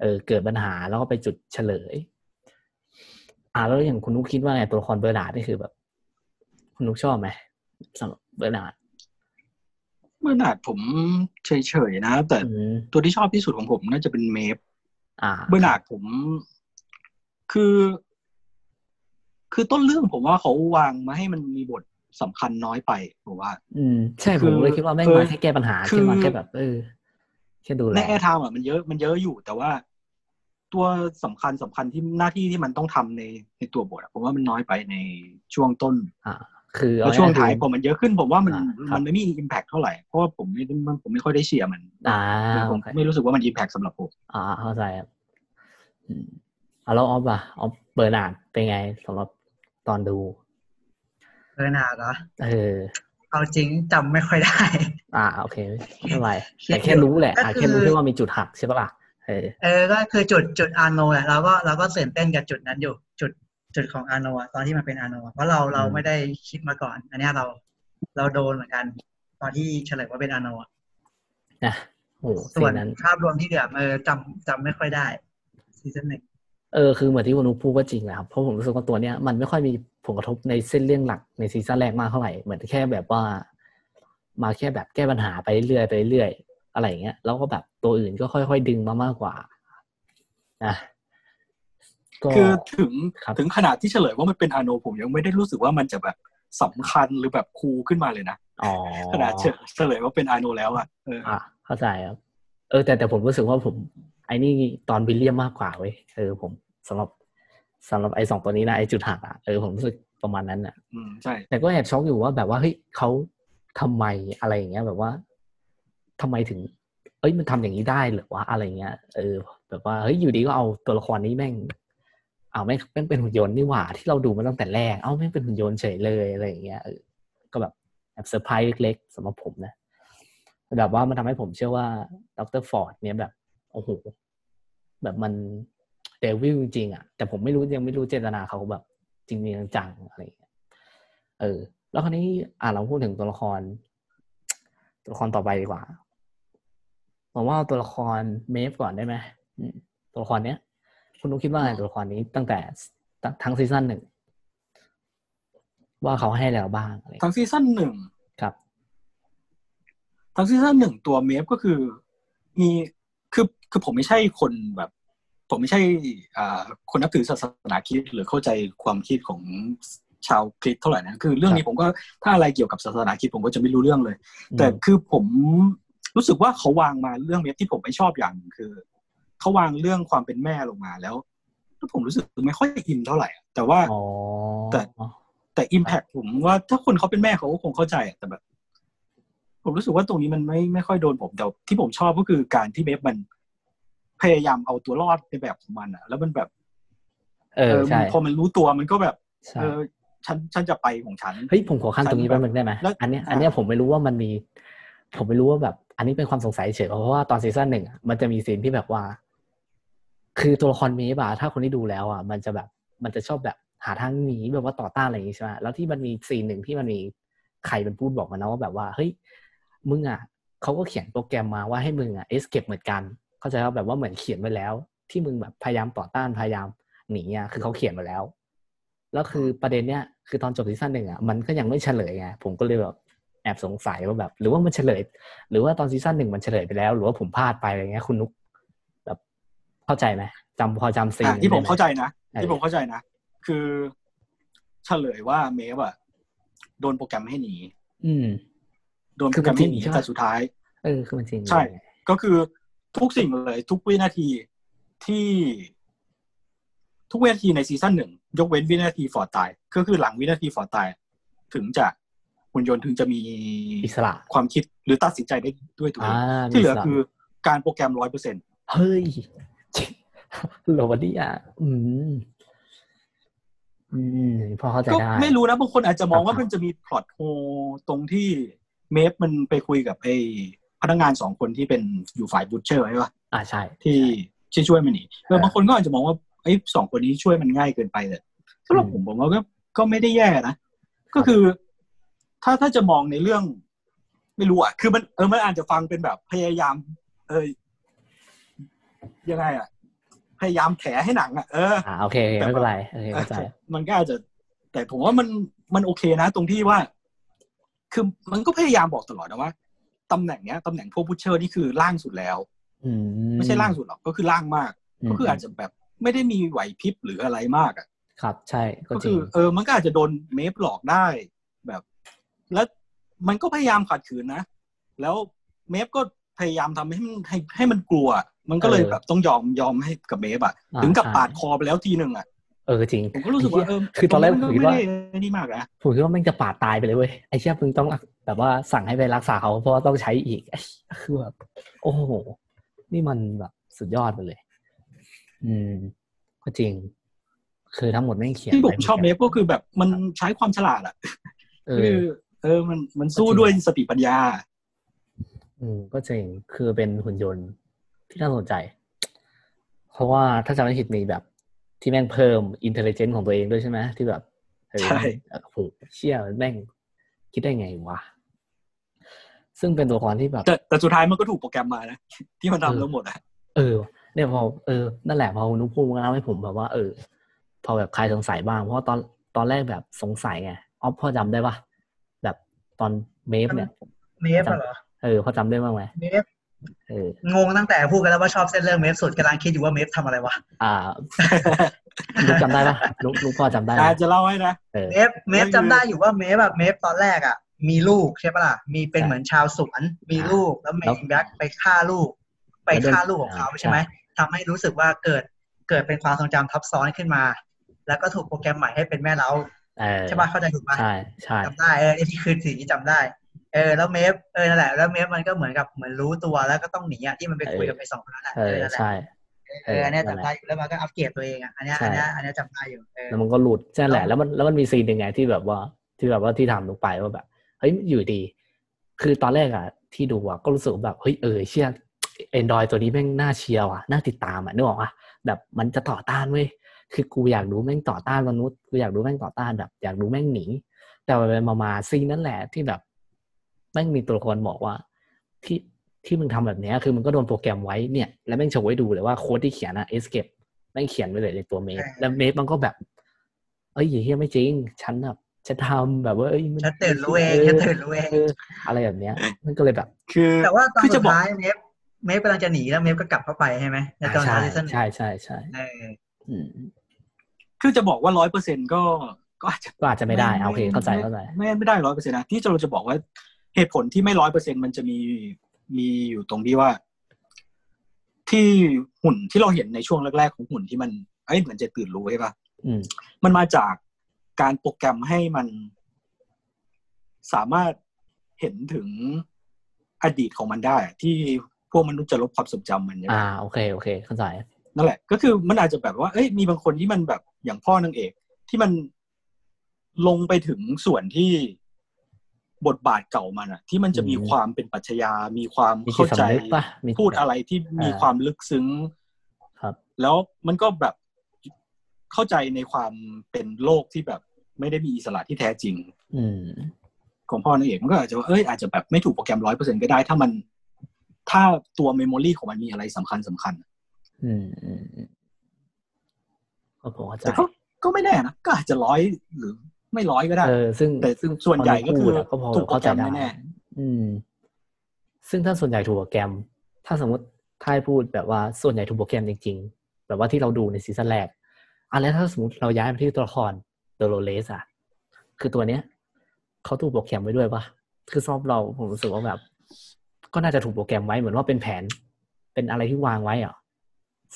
เออเกิดปัญหาแล้วก็ไปจุดเฉลย อ่าแล้วอย่างคุณนุกคิดว่าไงตัวละครเบอร์นาร์ดนี่คือแบบ คุณนุกชอบไหม สำหรับเบอร์นาร์ดเบอร์นาร์ดผมเฉยๆนะ แต่อืมตัวที่ชอบที่สุดของผมน่าจะเป็นเมฟอ่าเบอร์นาร์ดผม คือ คือต้นเรื่องผมว่าเขาวางมาให้มันมีบทสำคัญน้อยไปผมว่า อืม ใช่คืผมเลยคิดว่าแม่งคือมาแค่แก้ปัญหาคือแค่มาแค่แบบเออแค่ดูแลใน airtimeม์อะมันเยอะมันเยอะอยู่ แต่ว่าตัวสำคัญสำคัญที่หน้าที่ที่มันต้องทำในในตัวบทอะผมว่ามันน้อยไปในช่วงต้นอ่า คือแล้วช่วงท้ายเออพอมันเยอะขึ้นผมว่ามันอ่าครับมันไม่มี impact เท่าไหร่เพราะว่าผมไม่ได้ผมไม่ค่อยได้เชียร์มันอ่าผมโอเคไม่รู้สึกว่ามัน impact สำหรับผมอ่าเข้าใจครับอืมอ่าแล้วออฟอะออฟเบอร์นาร์ดเป็นไงสำหรับตอนดูเบอร์นาร์ดเหรอเออเอาจริงจำไม่ค่อยได้ อ่าโอเคไม่เป็นไรคิดแต่แค่รู้แหละก็อ่าคือแค่รู้แค่ว่ามีจุดหักใช่ปะล่ะเออเออก็คือจุดจุดอาโนแหละเราก็เราก็ตื่นเต้นกับจุดนั้นอยู่ จุด จุดของอาโนอะตอนที่มันเป็นอาโนอะเพราะเราเราไม่ได้คิดมาก่อน อันเนี้ยเราเราโดนเหมือนกัน ตอนที่เฉลยว่าเป็นอาโนอะนะโอ้โหส่วนซีนนั้นภาพรวมที่เหลือเออจำจำไม่ค่อยได้ซีซั่นหนึ่งเออคือเหมือนที่คุณนุกพูดก็จริงแหละครับเพราะผมรู้สึกว่าตัวเนี้ยมันไม่ค่อยมีผลกระทบในเส้นเรื่องหลักในซีซั่นแรกมากเท่าไหร่เหมือนแค่แบบว่า มาแค่แบบแก้ปัญหาไปเรื่อยๆไปเรื่อยๆอะไรอย่างเงี้ยแล้วก็แบบตัวอื่นก็ค่อยๆดึงมามากกว่านะก็ คือถึงครับถึงขนาดที่เฉลยว่ามันเป็นอาโนผมยังไม่ได้รู้สึกว่ามันจะแบบสำคัญหรือแบบคูลขึ้นมาเลยนะอ๋อขนาดเฉเฉลยว่าเป็นอาโนแล้วอะเอออะเข้าใจครับเออแต่แต่ผมรู้สึกว่าผม ไอ้นี่ตอนวิลเลียมมากกว่าเว้ยเออผมสำหรับสำหรับไอ้สองตัวนี้นะไอ้จุดหักอะเออผมรู้สึกประมาณนั้นอะอืมใช่แต่ก็แอบช็อกอยู่ว่าแบบว่าเฮ้ยเขาทำไมอะไรอย่างเงี้ยแบบว่าทำไมถึง เอ้ยมันทำอย่างนี้ได้เหรือวะอะไรเงี้ยเออ แบบว่าเฮ้ยอยู่ดีก็เอาตัวละครนี้แม่ง เอาแม่งแม่งเป็นหุ่นยนต์นี่หว่าที่เราดูมาตั้งแต่แรก เอ้าแม่งเป็นหุ่นยนต์เฉยเลยอะไรอย่างเงี้ยเออก็แบบแอบเซอร์ไพรส์เล็กๆสำหรับผมนะแบบว่ามันทำให้ผมเชื่อว่าดร.ฟอร์ดเนี่ยแบบโอ้โหแบบมันdevil จริงๆอะแต่ผมไม่รู้ยังไม่รู้เจตนาเขาแบบ จริงจังๆอะไรอย่างเงี้ยเออ แล้วคราวนี้อ่าเราพูดถึงตัวละคร ตัวละครต่อไปดีกว่าผมว่าเอาตัวละครเมฟก่อนได้ไหมตัวละครเนี้ย คุณนุกคิดว่าไงตัวละครนี้ตั้งแต่ทั้งทั้งซีซั่นหนึ่งว่าเขาให้แล้วบ้างอะไรทั้งซีซั่นหนึ่งครับ ทั้งซีซั่นหนึ่งตัวเมฟก็คือ มีคือคือผมไม่ใช่คนแบบ ผมไม่ใช่อ่าคนนับถือศาสนาคริสต์หรือเข้าใจความคิดของชาวคริสต์เท่าไหร่นะคือเรื่องนี้ผมก็ถ้าอะไรเกี่ยวกับศาสนาคริสต์ผมก็จะไม่รู้เรื่องเลย แต่คือผมรู้สึกว่าเขาวางมาเรื่องเนี้ยที่ผมไม่ชอบอย่างหนึ่งคือ เขาวางเรื่องความเป็นแม่ลงมาแล้วแล้วผมรู้สึกไม่ค่อยอินเท่าไหร่อะแต่ว่าอ๋อแต่แต่อิมแพคผมว่าถ้าคนเขาเป็นแม่เขาก็คงเข้าใจอะแต่แบบ ผมรู้สึกว่าตรงนี้มันไม่ไม่ค่อยโดนผมแต่ที่ผมชอบก็คือการที่เมฟมัน พยายามเอาตัวรอดในแบบของมันอะแล้วมันแบบ เออใช่พอมันรู้ตัวมันก็แบบใช่เออฉันฉันจะไปของฉันเฮ้ยผมขอคั่นตรงนี้แป๊บนึงได้ไหมแล้วอันเนี้ยอะอันเนี้ยผมไม่รู้ว่ามันมี ผมไม่รู้ว่าแบบ อันนี้เป็นความสงสัยเฉยเพราะว่าตอนซีซั่นหนึ่งอะมันจะมีซีนที่แบบว่า คือตัวละครเมฟอะถ้าคนที่ดูแล้วอะมันจะแบบมันจะชอบแบบหาทางหนีแบบว่าต่อต้านอะไรอย่างงี้ใช่ไหมแล้วที่มันมีซีนหนึ่งที่มันมีใครเป็นพูดบอกมานะว่าแบบว่าเฮ้ยมึงอะเขาก็เขียนโปรแกรมมาว่าให้มึงอะ escape เหมือนกัน เข้าใจว่าแบบว่าเหมือนเขียนไว้แล้ว ที่มึงแบบพยายามต่อต้านพยายามหนีอะคือเขาเขียนมาแล้วแล้วคือประเด็นเนี้ยคือตอนจบซีซั่นหนึ่งอะมันก็ยังไม่เฉลยไงผมก็เลยแบบแอบสงสัยว่าแบบ หรือว่ามันเฉลย หรือว่าตอนซีซั่นหนึ่งมันเฉลยไปแล้ว หรือว่าผมพลาดไปอะไรเงี้ยคุณนุก เข้าใจไหมจำพอจำซีนอะที่ผมได้ไหเข้าใจนะเออที่ผมเข้าใจนะ คือเฉลยว่าเมฟอะโดนโปรแกรมให้หนี อืม โดนโปรแกรมให้หนีคือมันจริงใช่ปะแต่สุดท้าย เออคือมันจริง ใช่ ก็คือทุกสิ่งเลย ทุกวินาทีที่ทุกวินาทีในซีซั่นหนึ่งยกเว้นวินาทีฟอร์ดตาย ก็คือหลังวินาทีฟอร์ดตาย ถึงจะหุ่นยนต์ถึงจะมีอิสระความคิดหรือตัดสินใจได้ด้วยตัวเองอ่าที่เหลืออิสระคือการโปรแกรมร้อยเปอร์เซ็นเฮ้ย โหลดดีอะอืม อืมพอเข้าใจก็ได้ ไม่รู้นะบางคนอาจจะมองว่าอ่ามัมันจะมีพล็อตโฮตรงที่เมฟมันไปคุยกับไอ้พนักงานสองคนที่เป็นอยู่ฝ่ายบูชเชอร์ใช่ปะอ่าใช่ ที่ที่ช่วยมันหนีเออเออบางคนก็อาจจะมองว่าไอ้สองคนนี้ช่วยมันง่ายเกินไปแต่สำหรับอืมผมผมว่าก็ก็ไม่ได้แย่นะก็คือ ถ้าถ้าจะมองในเรื่อง ไม่รู้อะคือมันเออมันอาจจะฟังเป็นแบบพยายาม เออยังไงอะ พยายามแถให้หนังอะเอออ่าโอเคโอเคไม่เป็นไรโอเคเข้าใจมันก็อาจจะ แต่ผมว่ามันมันโอเคนะ ตรงที่ว่า คือมันก็พยายามบอกตลอดนะว่าตำแหน่งเนี้ยตำแหน่งพวกบูชเชอร์นี่คือล่างสุดแล้วอืมไม่ใช่ล่างสุดหรอกก็คือล่างมาก ก็คืออาจจะแบบไม่ได้มีไหวพริบหรืออะไรมากอะ ครับ ใช่ก็ก็จริคืงอเออ มันก็อาจจะโดนเมฟหลอกได้แบบ แล้วมันก็พยายามขัดขืนนะ แล้วเมฟก็พยายามทำให้มันให้ให้มันกลัว มันก็เลยเออแบบต้องยอมยอมให้กับเมฟอะอ่าถึงกับใช่ปาดคอไปแล้วทีหนึ่งอะเออจริงผมก็รู้สึกว่าเออคือตอนแรกมัผมก็คิดไม่ว่าได้นี่มากนะผมคิดว่าแม่งจะปาดตายไปเลยเว้ยไอ้เชี่ยมึงต้องแบบว่าสั่งให้ไปรักษาเขาเพราะว่าต้องใช้อีกไอ้คือแบบโอ้โหนี่มันแบบสุดยอดไปเลย อืม ก็จริง คือทั้งหมดไม่งเขียนที่ผมไว้ชอบเมฟก็คือแบบมันใช้ความฉลาดอะเอคืออเออมันมันสู้ก็จริงด้วยสติปัญญา อืมก็จริงคือเป็นหุ่นยนต์ ที่น่าสนใจ เพราะว่าถ้าจำไม่ผิดมีแบบ ที่แม่งเพิ่มอินเทลเจนต์ของตัวเองด้วยใช่ไหมที่แบบเออใช่โอ้โหเชี่ยแม่งคิดได้ไงวะ ซึ่งเป็นตัวละครที่แบบ แต่แต่สุดท้ายมันก็ถูกโปรแกรมมานะ ที่มันเออทำทั้งหมดอะเออเนี่ยพอเออนั่นแหละพอคุณนุกพูดมาแล้วให้ผมแบบว่า เออ พอแบบใครสงสัยบ้าง เพราะว่าตอนตอนแรกแบบสงสัยไงออฟพอจำได้ปะแบบตอนเมฟเนี่ยเมฟอะเหรอเออพอจำได้บ้างไหมเมฟเออ งงตั้งแต่พูดกันแล้วว่าชอบเส้นเรื่องเมฟสุดกำลังคิดอยู่ว่าเมฟทำอะไรวะ อ่านุกจำได้ปะนุกนุกพอจำได้ไหมอาจจะเล่าให้นะเออเมฟเมฟจำได้อยู่ว่าเมฟแบบเมฟตอนแรกอะ มีลูกใช่ปะล่ะ มีเป็นใช่เหมือนชาวสวน มีลูกแล้วเมแล้วนแบ็คไปฆ่าลูก ไปแล้วโดนฆ่าลูกของเขาอ่าใช่ไหมใช่ทำให้รู้สึกว่าเกิดเกิดเป็นความทรงจำทับซ้อนขึ้นมา แล้วก็ถูกโปรแกรมใหม่ให้เป็นแม่เล้าเออใช่ปะเข้าใจถูกปะใช่ใช่จำได้เออไอ้ที่คือสิ่งที่จำได้ เออแล้วเมฟเออนั่นแหละแล้วเมฟมันก็เหมือนกับเหมือนรู้ตัวแล้วก็ต้องหนีอะที่มันไปคุยกับไอ้สองคนนั้นแหละเออนั่นแหละใช่เอออันเนี้ยนั่นแหละจำได้อยู่แล้วมันก็อัปเกรดตัวเองอะอันเนี้ยใช่อันเนี้ยอันเนี้ยจำได้อยู่เออแล้วมันก็หลุดใช่แหละแล้วแล้วมันแล้วมันมีซีนยังไงที่แบบว่าที่แบบว่าที่ทำลงไปว่าแบบเฮ้ยอยู่ดี คือตอนแรกอะที่ดูอะก็รู้สึกว่าแบบเฮ้ยเออเชี่ยแอนดรอยตัวนี้แม่งน่าเชียร์ว่ะน่าติดตามอะนึกออกปะแบบมันจะต่อต้านเว้ยคือกูอยากดูแม่งต่อต้านมนุษย์กูอยากดูแม่งต่อต้านแบบ อยากดูแม่งหนีแต่ไปๆมาๆซีนนั่นแหละที่แบบ แม่งมีตัวละครบอกว่า ที่ที่มึงทำแบบเนี้ยคือมึงก็โดนโปรแกรมไว้เนี่ยแล้วแม่งโชว์ให้ดูเลยว่าโค้ดที่เขียนอะ escape แม่งเขียนไว้เลยในตัวเมฟแล้วเมฟมันก็แบบ เอ้ยเฮียไม่จริง ฉันแบบฉันทำแบบว่าเอ้ยมัฉันตื่นรู้เองฉันตื่นรู้เองเอออะไรแบบเนี้ย มันก็เลยแบบ คือ แต่ว่าตอนคือสุจะดบอกท้ายเมฟเมฟกำลังจะหนีแล้วเมฟก็กลับเข้าไปใช่ไหมในตอนใช่ท้ายซีซั่นใช่ใช่ใช่เอออืมคือจะบอกว่าร้อยเปอร์เซ็นก็ก็อาจจะก็อาจจะไม่ได้เอาโอเคเข้าใจเข้าใจไม่ไม่ได้ร้อยเปอร์เซ็นต์นะที่เราจะบอกว่า เหตุผลที่ไม่ร้อยเปอร์เซ็นมันจะมีมีอยู่ตรงที่ว่า ที่หุ่นที่เราเห็นในช่วงแรกๆของหุ่นที่มันเอ้ยเหมือนจะตื่นรู้ใช่ปะอืมมันมาจากการโปรแกรมให้มันสามารถเห็นถึงอดีตของมันได้อะที่พวกมนุษย์จะลบความทรงจำมันใช่ไหมอ่าโอเคโอเคเข้าใจนั่นแหละ ก็คือมันอาจจะแบบว่าเอ้ยมีบางคนที่มันแบบอย่างพ่อนางเอก ที่มันลงไปถึงส่วนที่ บทบาทเก่ามันอะที่มันจะมีอืมความเป็นปรัชญา มีความมีจิเข้าตใจสำนึกเข้าใจปะมีพูดอะไรที่มีอ่าความลึกซึ้งครับ แล้วมันก็แบบเข้าใจในความเป็นโลกที่แบบไม่ได้มีอิสระที่แท้จริง อืมของพ่อนางเอกมันก็อาจจะว่าเอ้ยอาจจะแบบไม่ถูกโปรแกรมร้อยเปอร์เซ็นก็ได้ ถ้ามัน ถ้าตัว memory ของมันมีอะไรสำคัญสำคัญอืมอืมอืมก็ผมเข้าใจแต่ก็ก็ไม่แน่นะก็อาจจะร้อยหรือ ไม่ร้อยก็ได้ เออ ซึ่งแต่ซึ่งส่วนใหญ่ก็คือพอพูดอะก็พอถูกโปรเข้าใจได้แน่อืม ซึ่งถ้าส่วนใหญ่ถูกโปรแกรม ถ้าสมมติถ้าให้พูดแบบว่าส่วนใหญ่ถูกโปรแกรมจริง ๆ แบบว่าที่เราดูในซีซั่นแรกอะแล้วถ้าสมมติเราย้ายไปที่ตัวละครโดโลเลสอะคือตัวเนี้ยเขาถูกโปรแกรมไว้ด้วยปะคือของเราผมรู้สึกว่าแบบ ก็น่าจะถูกโปรแกรมไว้เหมือนว่าเป็นแผน เป็นอะไรที่วางไว้อะ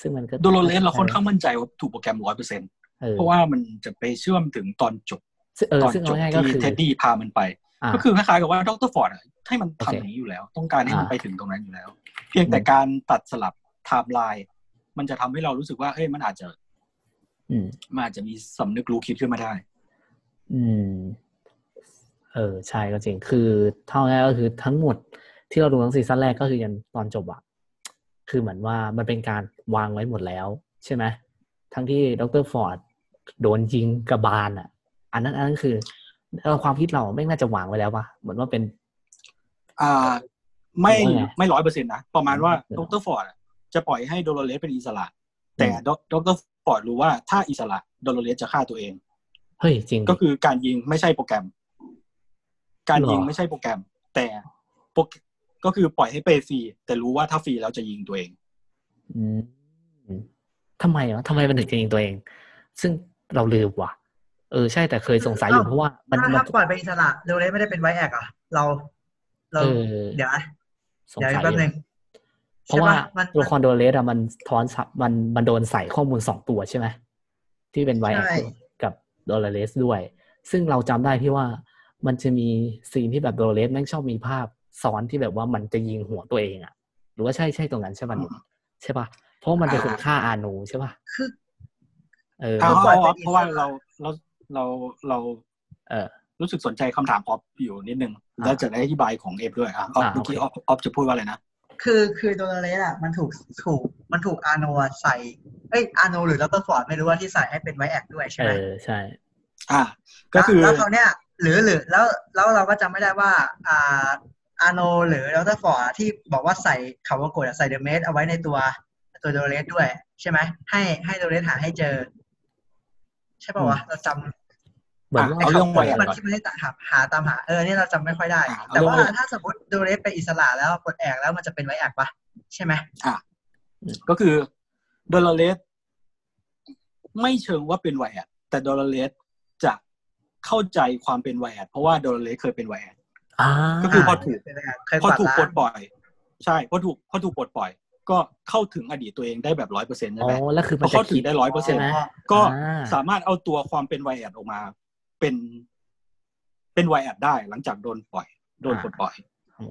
ซึ่งมันก็โดโลเลสเราค่อนข้างมั่นใจว่าถูกโปรแกรมร้อยเปอร์เซ็นเออเพราะว่ามันจะไปเชื่อมถึงตอนจบซึ่ง เออตอนซึ่งจเอาบง่ายๆก็ที่คือเท็ดดี้พามันไปอ่าก็คือคล้ายๆกับว่าดรฟอร์ดอะให้มันโอทำเคอย่างนี้อยู่แล้ว ต้องการให้มันอ่าไปถึงตรงนั้นอยู่แล้ว เพียงแต่การตัดสลับไทม์ไลน์มันจะทำให้เรารู้สึกว่าเอ้ยมันอาจจะอืมมันอาจจะมีสำนึกรู้คิดขึ้นมาได้ อืม เออใช่ก็จริง คือเท่านี้ก็คือทั้งหมดที่เราดูทั้งซีซั่นแรกก็คือยันตอนจบอะคือเหมือนว่ามันเป็นการวางไว้หมดแล้ว ใช่ไหมทั้งที่ดรฟอร์ดโดนยิงกระบาลอะ อันนั้นอันนั้นคือเราความคิดเราไม่น่าจะวางไว้แล้วปะเหมือนว่าเป็น อ่า ไม่ว่าไงไม่ร้อยเปอร์เซ็นต์นะ ประมาณว่าเออดรฟอร์ดอะจะปล่อยให้โดโลเลสเป็นอิสระ แต่ดรฟอร์ดรู้ว่าถ้าอิสระโดโลเลสจะฆ่าตัวเอง เฮ้ยจริง ก็คือการยิงไม่ใช่โปรแกรม การยิงหรอไม่ใช่โปรแกรม แต่โปรแกรมก็คือปล่อยให้ไปฟรีแต่รู้ว่าถ้าฟรีแล้วจะยิงตัวเอง อืมทำไมอะทำไมมันถึงจะยิงตัวเอง ซึ่งเราลืมว่ะ เออใช่แต่เคยสงสัยอยู่เพราะว่า มันถ้ามันถ้าปล่อยไปอิสระโดเลสไม่ได้เป็นไวแอกอะ เรา เราเออเดี๋ยวนะสงเดี๋ยวสัยแป๊บอยู่นึงเพราะว่าใช่ปมันตัวละครโดเลสอะมันทอนสับมันมันโดนใส่ข้อมูลสองตัวใช่ไหมที่เป็นไวแอใช่กับโดเลสด้วย ซึ่งเราจำได้ที่ว่ามันจะมีซีนที่แบบโดเลสแม่งชอบมีภาพซ้อนที่แบบว่ามันจะยิงหัวตัวเองอะหรือว่าใช่ใช่ตรงนั้นใช่ป่ะนุ๊กใช่ป่ะเพราะมันเป็นคนฆ่าอานูใช่ป่ะคือเออเอาปล่เอาอยเอาเป็นอิสระเพราะว่าเราเรา เราเราเออรู้สึกสนใจคำถามออฟอยู่นิดนึงอ่าแล้วจะได้อธิบายของเอฟด้วยอะออฟอ่าเมื่อกี้โออเคอฟออฟจะพูดว่าอะไรนะคือคือโดเลสอะมันถูกถูกมันถูกอาโนอะใส่เอ้ยอาโนหรือดรฟอร์ดไม่รู้ว่าที่ใส่ให้เป็นไวแอกด้วยใช่เอไหมอใช่ อ่า ก็คือแล้วเขาวเนี่ยหรือหรือแล้วแล้วเราก็จำไม่ได้ว่า อ่าอาโนหรือดรฟอร์ดที่บอกว่าใส่คำว่ากดอะใส่เดอะเมสเอาไว้ในตัวตัวโดเลสด้วย ใช่ไหมให้ให้โดเลสหาให้เจอ ใช่ป่าวะเราจำเหมือนอะว่าเอาเรื่องไไวแอดมันก่อนที่มันให้หาหาตามหาเออเนี่ยเราจำไม่ค่อยได้อะเอาแต่ว่าเรื่องไวแอดถ้าสมมติโดเลสเป็นอิสระแล้วกดแอกแล้วมันจะเป็นไวแอกปะใช่ไหมอะก็คือโดลเลสไม่เชิงว่าเป็นไวแอดแต่โดลเลสจะเข้าใจความเป็นไวแอดเพราะว่าโดลเลสเคยเป็นไวแอดอ่าก็คือพอถูกเป็นไวแอดเคยพอกวาดถูกล้าปลงดปล่อย ใช่พอถูกพอถูกปลดปล่อย ก็เข้าถึงอดีตตัวเองได้แบบร้อยเปอร์เซ็นต์ใช่อ๋อไหมแล้วคือพมัอนจะเข้าถึคิงดได้ร้อยเปอร์เซ็นต์ใช่ไหมก็อ่าสามารถเอาตัวความเป็นไวแอดออกมา เป็น เป็นไวแอดได้ หลังจากโดนปล่อย โดนปลดปล่อยโอ้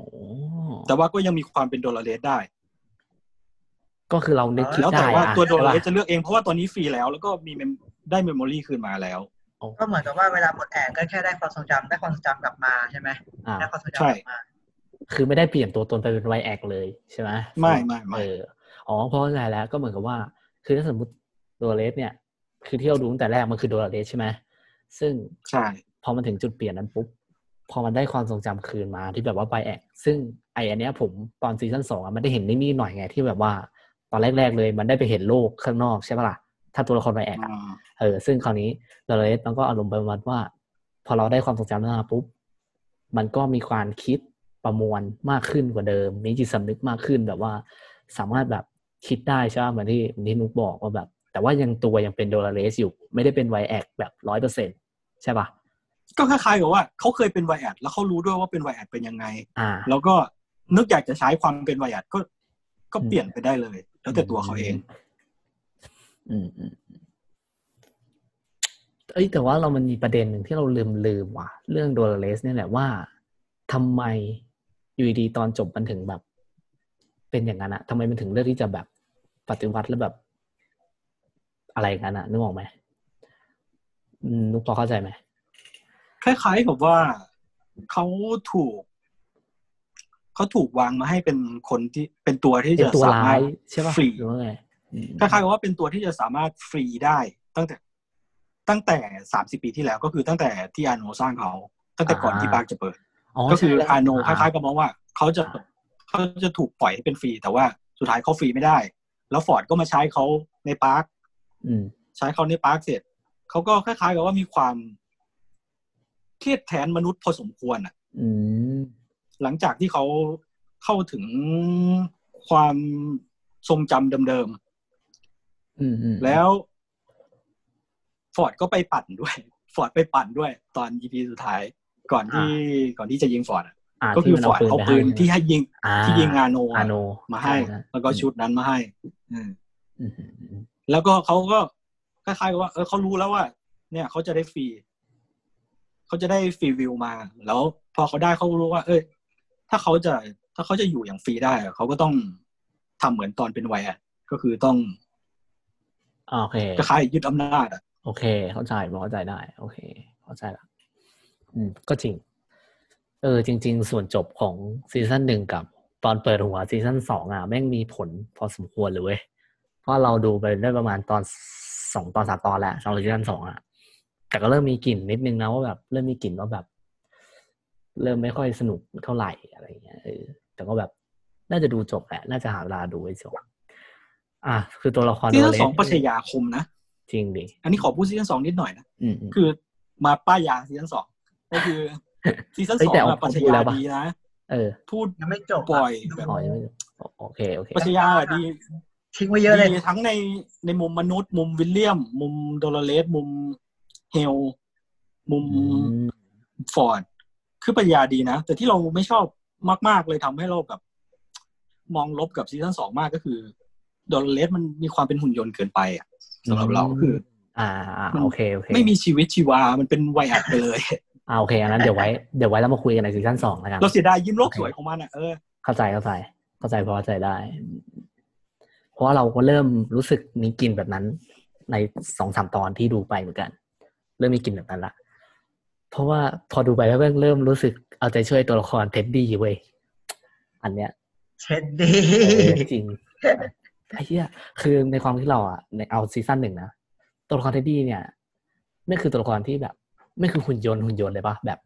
แต่ว่าก็ยังมีความเป็นโดลเลสได้ ก็คือเรานึกคิดแล้วได้แต่ว่าอะตัวโดลเลใช่สปะจะเลือกเองเพราะว่าตอนนี้ฟรีแล้ว แล้วก็มี mem- ได้เมมโมรีคืนมาแล้วก็เหมือนกับว่าเวลากดแอกก็แค่ได้ความทรงจำได้ความทรงจำกลับมาใช่ไหมอ่าได้ความทรงจำใช่กลับมา คือไม่ได้เปลี่ยนตัวตนไปเป็นไวแอกเลยใช่ไหมไม่ไม่ไม่เอออ๋อเพราะอะไรแล้วก็เหมือนกับว่า คือถ้าสมมติโดเลสเนี่ย คือที่เราดูตั้งแต่แรกมันคือโดเลสใช่ไหมซึ่งใช่พอมันถึงจุดเปลี่ยนนั้นปุ๊บพอมันได้ความทรงจำคืนมาที่แบบว่าไวแอกซึ่งไออันเนี้ยผมตอนซีซั่นสองอะมันได้เห็นนิดๆหน่อยไงที่แบบว่า ตอนแรก ๆเลยมันได้ไปเห็นโลกข้างนอกใช่ปะล่ะถ้าตัวละครไวแอกอะอ่าเออซึ่งคราวนี้โดเรสมันก็อารมณ์ประมาณว่า พอเราได้ความทรงจำนั้นมาปุ๊บมันก็มีการคิด ประมวลมากขึ้นกว่าเดิม มีจิตสำนึกมากขึ้นแบบว่า สามารถแบบคิดได้ใช่ไหมเหมือนที่เหมือนที่นุกบอกว่าแบบ แต่ว่ายังตัวยังเป็นโดเรสอยู่ ไม่ได้เป็นไวแอกแบบร้อยเปอร์เซ็นใช่ปะก็คล้ายๆกับว่าเขาเคยเป็นไวแอดแล้วเขารู้ด้วยว่าเป็นไวแอดเป็นยังไงอ่าแล้วก็นึกอยากจะใช้ความเป็นไวแอดก็ ก็อืมเปลี่ยนไปได้เลย แล้วแต่ตัวเขาเองอืมอืมอืมเอ้ยแต่ว่าเรามันมีประเด็นหนึ่งที่เราลืมลืมว่ะ เรื่องโดลเลสเนี่ยแหละว่าทำไม อยู่ดีๆตอนจบมันถึงแบบ เป็นอย่างนั้นอะทำไมมันถึงเลือกที่จะแบบปฏิวัติแล้วแบบ อะไรกันอะนึกออกไหมอืมนุกพอเข้าใจไหมคล้ายๆกับว่าเขาถูกเขาถูกวางมาให้เป็นคนที่เป็นตัวที่เป็นจะตัวสาร้ามารถยใช่ป่ะฟรีหรือว่าไงอืมคล้ายๆกับว่าเป็นตัวที่จะสามารถฟรีได้ตั้งแต่ ตั้งแต่สามสิบปีที่แล้วก็คือตั้งแต่ที่อาโนสร้างเขา ตั้งแต่ก่อนที่ปาร์คจะเปิด ก็คือใช่แล้วอาโนคอ่ล้ายๆกับมองว่าเขาจะเขาจะถูกปล่อยให้เป็นฟรี แต่ว่าสุดท้ายเขาฟรีไม่ได้ แล้วฟอร์ดก็มาใช้เขาใน park อืมใช้เขาใน park เสร็จเขาก็คล้ายๆกับว่ามีความเครียดแทนมนุษย์พอสมควรอะอืมหลังจากที่เขาเข้าถึงความทรงจำเดิมอืมอืมๆแล้วฟอร์ดก็ไปปั่นด้วย ฟอร์ดไปปั่นด้วย ตอน EP สุดท้าย ก่อนที่ก่อนที่จะยิงฟอร์ดอะอ่าก็คือที่มันฟอร์ดเอาปืนที่ให้ยิงอ่าที่ยิงอาโนอาโนมาให้ช่แล้วก็ชุดนั้นมาให้อืมอืมอืมอืมแล้วก็เขาก็คล้ายๆกับว่า เออเขารู้แล้วว่า เนี่ยเขาจะได้ฟรีเขาจะได้ฟรีวิวมา แล้วพอเขาได้เขารู้ว่า เอ้ย ถ้าเขาจะถ้าเขาจะอยู่อย่างฟรีได้อะเขาก็ต้องทำเหมือนตอนเป็นไวแอดก็คือต้องอ่าโอเคคล้ายๆยึดอำนาจอะโอเค เข้าใจพอเข้าใจได้ โอเค เข้าใจละ อืม ก็จริง เออ จริง ๆ ส่วนจบของซีซั่นหนึ่งกับ ตอนเปิดหัวซีซั่นสองอะแม่งมีผลพอสมควรเลยเว้ยเพราะเราดูไปได้ประมาณตอนสองตอนสามตอนแล้วสำหรับซีซั่นสองอะแต่ก็เริ่มมีกลิ่นนิดนึงนะว่าแบบเริ่มมีกลิ่นว่าแบบ เริ่มไม่ค่อยสนุกเท่าไหร่อะไรเงี้ยเออแต่ก็แบบน่าจะดูจบแหละ น่าจะหาเวลาดูไว้จบอะคือตัวละครซีซั่นโดเรสองปรัชญาคมนะจริงดิอันนี้ขอพูดซีซั่นสองนิดหน่อยนะอืมอืมคือมาป้ายยาซีซั่นสอง ก็คือซีซั่นเฮ้สยองแต่เอาอะปัชพูดแล้ญาวปะดีนะเออ พูดยังไม่จบปล่อยดูแบบอ๋อยังไม่โอเคโอเคปัชญาดีทิ้งไว้เยอะเลยดีทั้งในในมุมมนุษย์ มุมวิลเลียม มุมโดลเลสมุมเฮล มุมอืมฟอร์ดคือปัญญาดีนะ แต่ที่เราไม่ชอบมาก ๆ เลยทำให้เราแบบมองลบกับซีซั่นสองมากก็คือโดลเลสมันมีความเป็นหุ่นยนต์เกินไปอะสำหรับเราคือ อ่าอ่ามันโอเคโอเค ไม่มีชีวิตชีวา มันเป็นไวแอตไปเลย อ่าโอเคอันนั้นเดี๋ยวไว้เดี๋ยวไว้แล้วมาคุยกันในซีซั่นสองแล้วกันเราเสียดายยิ้มโลกโอเคสวยของมันอะเออเข้าใจเข้าใจ เข้าใจพอเข้าใจได้ เพราะว่าเราก็เริ่มรู้สึกมีกลิ่นแบบนั้น ในสองสามตอนที่ดูไปเหมือนกัน เริ่มมีกลิ่นแบบนั้นละเพราะว่าพอดูไปแล้วเริ่มรู้สึกเอาใจช่วยตัวละครเท็ดดี้เว้ยอันเนี้ยเท็ดดี้เออจริงไอ้เหี้ยคือในความที่เราอะในเอาซีซั่นหนึ่งนะตัวละครเท็ดดี้เนี่ยไม่คือตัวละครที่แบบ ไม่คือหุ่นยนต์หุ่นยนต์เลยปะแบบ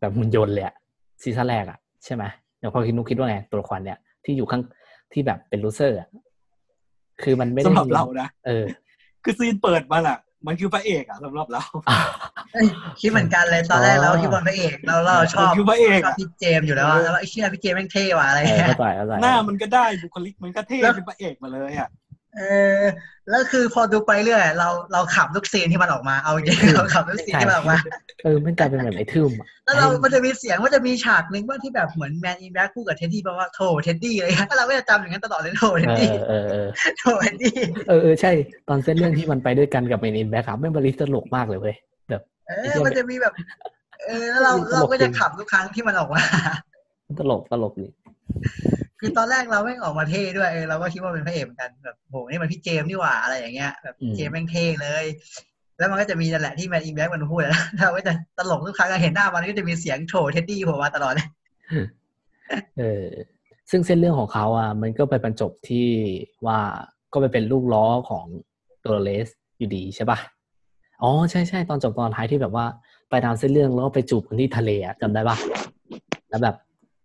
แบบหุ่นยนต์เลยอะซีซั่นแรกอะใช่ไหมเดี๋ยวพอคิดนุกคิดว่าไงตัวละครเนี่ยที่อยู่ข้างที่แบบเป็น loser อะคือมันไม่ได้สำหรับมีเรานะเออ คือซีนเปิดมาแหละมันคือพระเอกอะสำหรับเราเอ้ยคิดเหมือนกันเลยตอนแรกเราคิดว่าพระเอกเราเราชอบมันคือพระเอกชอบอะพี่เจมส์อยู่แล้วอะแล้วไอ้เชี่ยพี่เจมส์แม่งเท่ว่ะอะไรเออเงี้ยเข้าใจเข้าใจหน้ามันก็ได้บุคลิกมันก็เท่เป็นพระเอกมาเลยอะ เออแล้วคือพอดูไปเรื่อยเราเราขับทุกซีนที่มันออกมาเอาจริงๆเราขับทุกซีนที่มันออกมาเออมันกลายเป็นแบบไอ้ทึมอะแล้วเรา มันจะมีเสียงมันจะมีฉากหนึ่งว่าที่แบบเหมือน Man in Black คู่กับเท็ดดี้แปลว่าโถเท็ดดี้อะไรเงี้ยแล้วเราก็จะจำอย่างนั้นตลอดเลยโถเท็ดดี้อะเออเออโถเท็ดดี้เออเออใช่ตอนเส้นเรื่องที่มันไปด้วยกันกับ Man in Black ครับแม่งบริสตลกมากเลยเว้ยแบบเออมันจะมีแบบ เออแล้วเราตลกจริงเราก็จะขำทุกครั้งที่มันออกมาตลกตลกนี่ คือตอนแรกเราไม่งออกมาเท่ด้วยเออเราก็คิดว่าเป็นพระเอกเหมือนกันแบบโหนี่มันพี่เจมส์นี่หว่าอะไรอย่างเงี้ยแบบเจมส์แม่งเท่เลย แล้วมันก็จะมีนั่นแหละที่ Man in Black มันพูดนะเราก็จะตลกทุกครั้งเห็นหน้ามันก็จะมีเสียงโถเท็ดดี้โผล่มาตลอดเลยเออซึ่งเส้นเรื่องของเขาอะมันก็ไปบรรจบที่ว่าก็ไปเป็นลูกล้อของโดโรเลสอยู่ดีใช่ปะอ๋อใช่ใช่ตอนจบตอนท้ายที่แบบว่า ไปตามเส้นเรื่องแล้วก็ไปจูบกันที่ทะเลอะจำได้ปะแล้วแบบ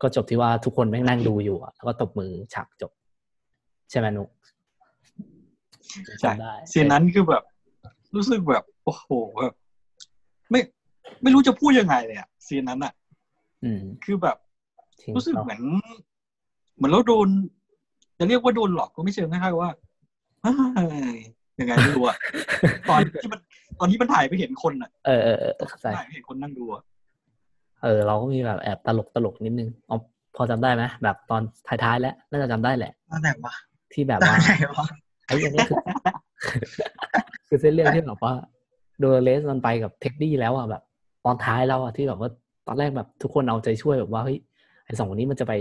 ก็จบที่ว่าทุกคนแม่งนั่งดูอยู่อะแล้วก็ตบมือฉากจบ ใช่ไหมนุกใช่จำได้ซีนนั้นคือแบบ รู้สึกแบบ โอ้โหแบบไม่ไม่รู้จะพูดยังไงเลยอะซีนนั้นอะอืมคือแบบจงรู้สึกเนอะเหมือน เหมือนเราโดน จะเรียกว่าโดนหลอกก็ไม่เชิงคล้ายๆว่าเฮ้ยยังไงไม่รู้อะตอนที่มันตอนที่มันถ่ายไปเห็นคนอะเออเออเออเข้าใจถ่ายไปเห็นคนนั่งดูอะ เออเราก็มีแบบแอบตลกตลกนิดนึงอ๋อพอจำได้ไหมแบบตอนท้ายๆแล้วน่าจะจำได้แหละตอนไหนวะที่แบบตอนว่าไหนวะไอ้อย่างนี้คือคือเส้นเรื่องที่แบบว่าโดเลสมันไปกับเท็ดดี้แล้วอะแบบ ตอนท้ายแล้วอะที่แบบว่าตอนแรกแบบทุกคนเอาใจช่วยแบบว่าเฮ้ยไอ้สองคนนี้มันจะไป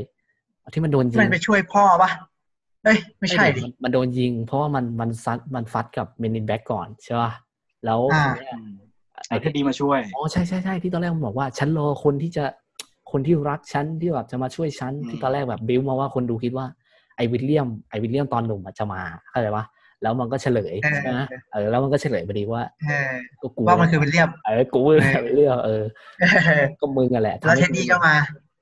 ที่มันโดนยิมังนไปช่วยพ่อปะเอ้ยไม่ใช่ดิมันมันโดนยิง เพราะว่ามันมันซัดมันฟัดกับ Man in Black ก่อนใช่ป่ะแล้วอ่าทีเนี้ยอืม ไอ้เท็ดดี้มาช่วยอ๋อใช่ใช่ใช่ที่ตอนแรกมันบอกว่าฉันรอคนที่จะคนที่รักฉันที่แบบจะมาช่วยฉันอืมที่ตอนแรกแบบบิวมาว่าคนดูคิดว่าไอ้วิลเลียมไอ้วิลเลียมตอนหนุ่มอะจะมาเข้าใจปะแล้วมันก็เฉลยเออใช่ไหมเออแล้วมันก็เฉลยพอดีว่าเออก็กูว่ามันคือวิลเลียมเออกูเลยเออวิลเลียมเออ ก็มึงอะแหละแล้วเท็ดดี้ก็มา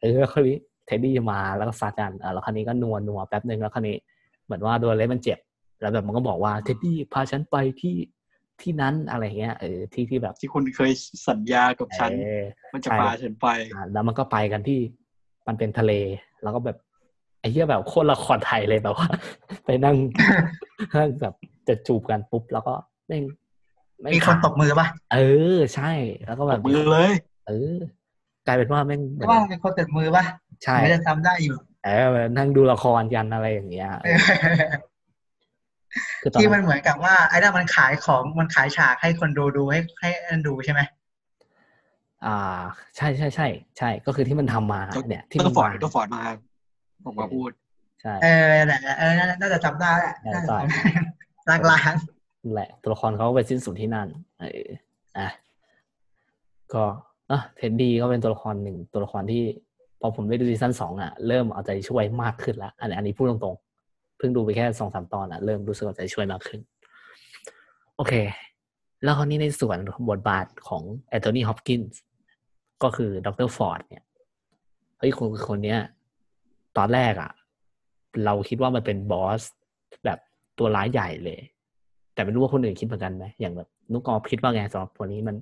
เออคราวนี้เท็ดดี้มาแล้วก็ซัดกันเออแล้วคราวนี้ก็นัวนัวแป๊บหนึ่งแล้วคราวนี้ เหมือนว่าโดโลเรสมันเจ็บ แล้วแบบมันก็บอกว่าเท็ดดี้พาฉันไปที่ ที่นั้นอะไรเงี้ยเออที่ที่แบบที่คุณเคยสัญญากับฉันเออมันจะใช่พาฉันไปอ่าแล้วมันก็ไปกันที่มันเป็นทะเล แล้วก็แบบไอ้เหี้ยแบบโคตรละครไทยเลยแบบว่า ไปนั่งนั่งแบบจะจูบกันปุ๊บแล้วก็แม่งแงมีคนตบมือปะเออ ใช่ แล้วก็แบบมือเลย เออกลายเป็นว่าแม่งเหมือนว่ามันเป็นคนตบมือปะใช่ไม่ได้จำได้อยู่เออนั่งดูละครกันอะไรอย่างเงี้ยเออคือตอน ที่มันั้นนเหมือนกับว่าไอ้นั่นมันขายของมันขายฉากให้คนดูดูให้ให้อันดูใช่ไหมอ่า ใช่ใช่ใช่ใช่ ก็คือที่มันทำมาก็เนี่ย ที่ดมัรนฟอร์ดวางดรฟอร์ดมาออกมาพูดใช่เออแหละเออน่าน่าจะจำได้แหละใช่น่าจะใช่จำได้ลางลางนั่นแหละ ตัวละครเขาก็ไปสิ้นสุดที่นั่นเอออะก็อะเท็ดดี้ก็เป็นตัวละครหนึ่งตัวละครที่พอผมได้ดูซีซั่นสองอะ เริ่มเอาใจช่วยมากขึ้นแล้วอันนี้อันนี้พูดตรงๆ เพิ่งดูไปแค่สองสามตอนอะเริ่มรู้สึกเอาใจช่วยมากขึ้น โอเค แล้วคราวนี้ในส่วนบทบาทของแอนโทนีฮอปกินส์ก็คือดรฟอร์ดเนี่ยเฮ้ยคนคนเนี้ย ตอนแรกอะเราคิดว่ามันเป็นบอสแบบตัวร้ายใหญ่เลย แต่ไม่รู้ว่าคนอื่นคิดเหมือนกันไหมอย่างแบบนุกคิดว่าไงสำหรับคนนี้มัน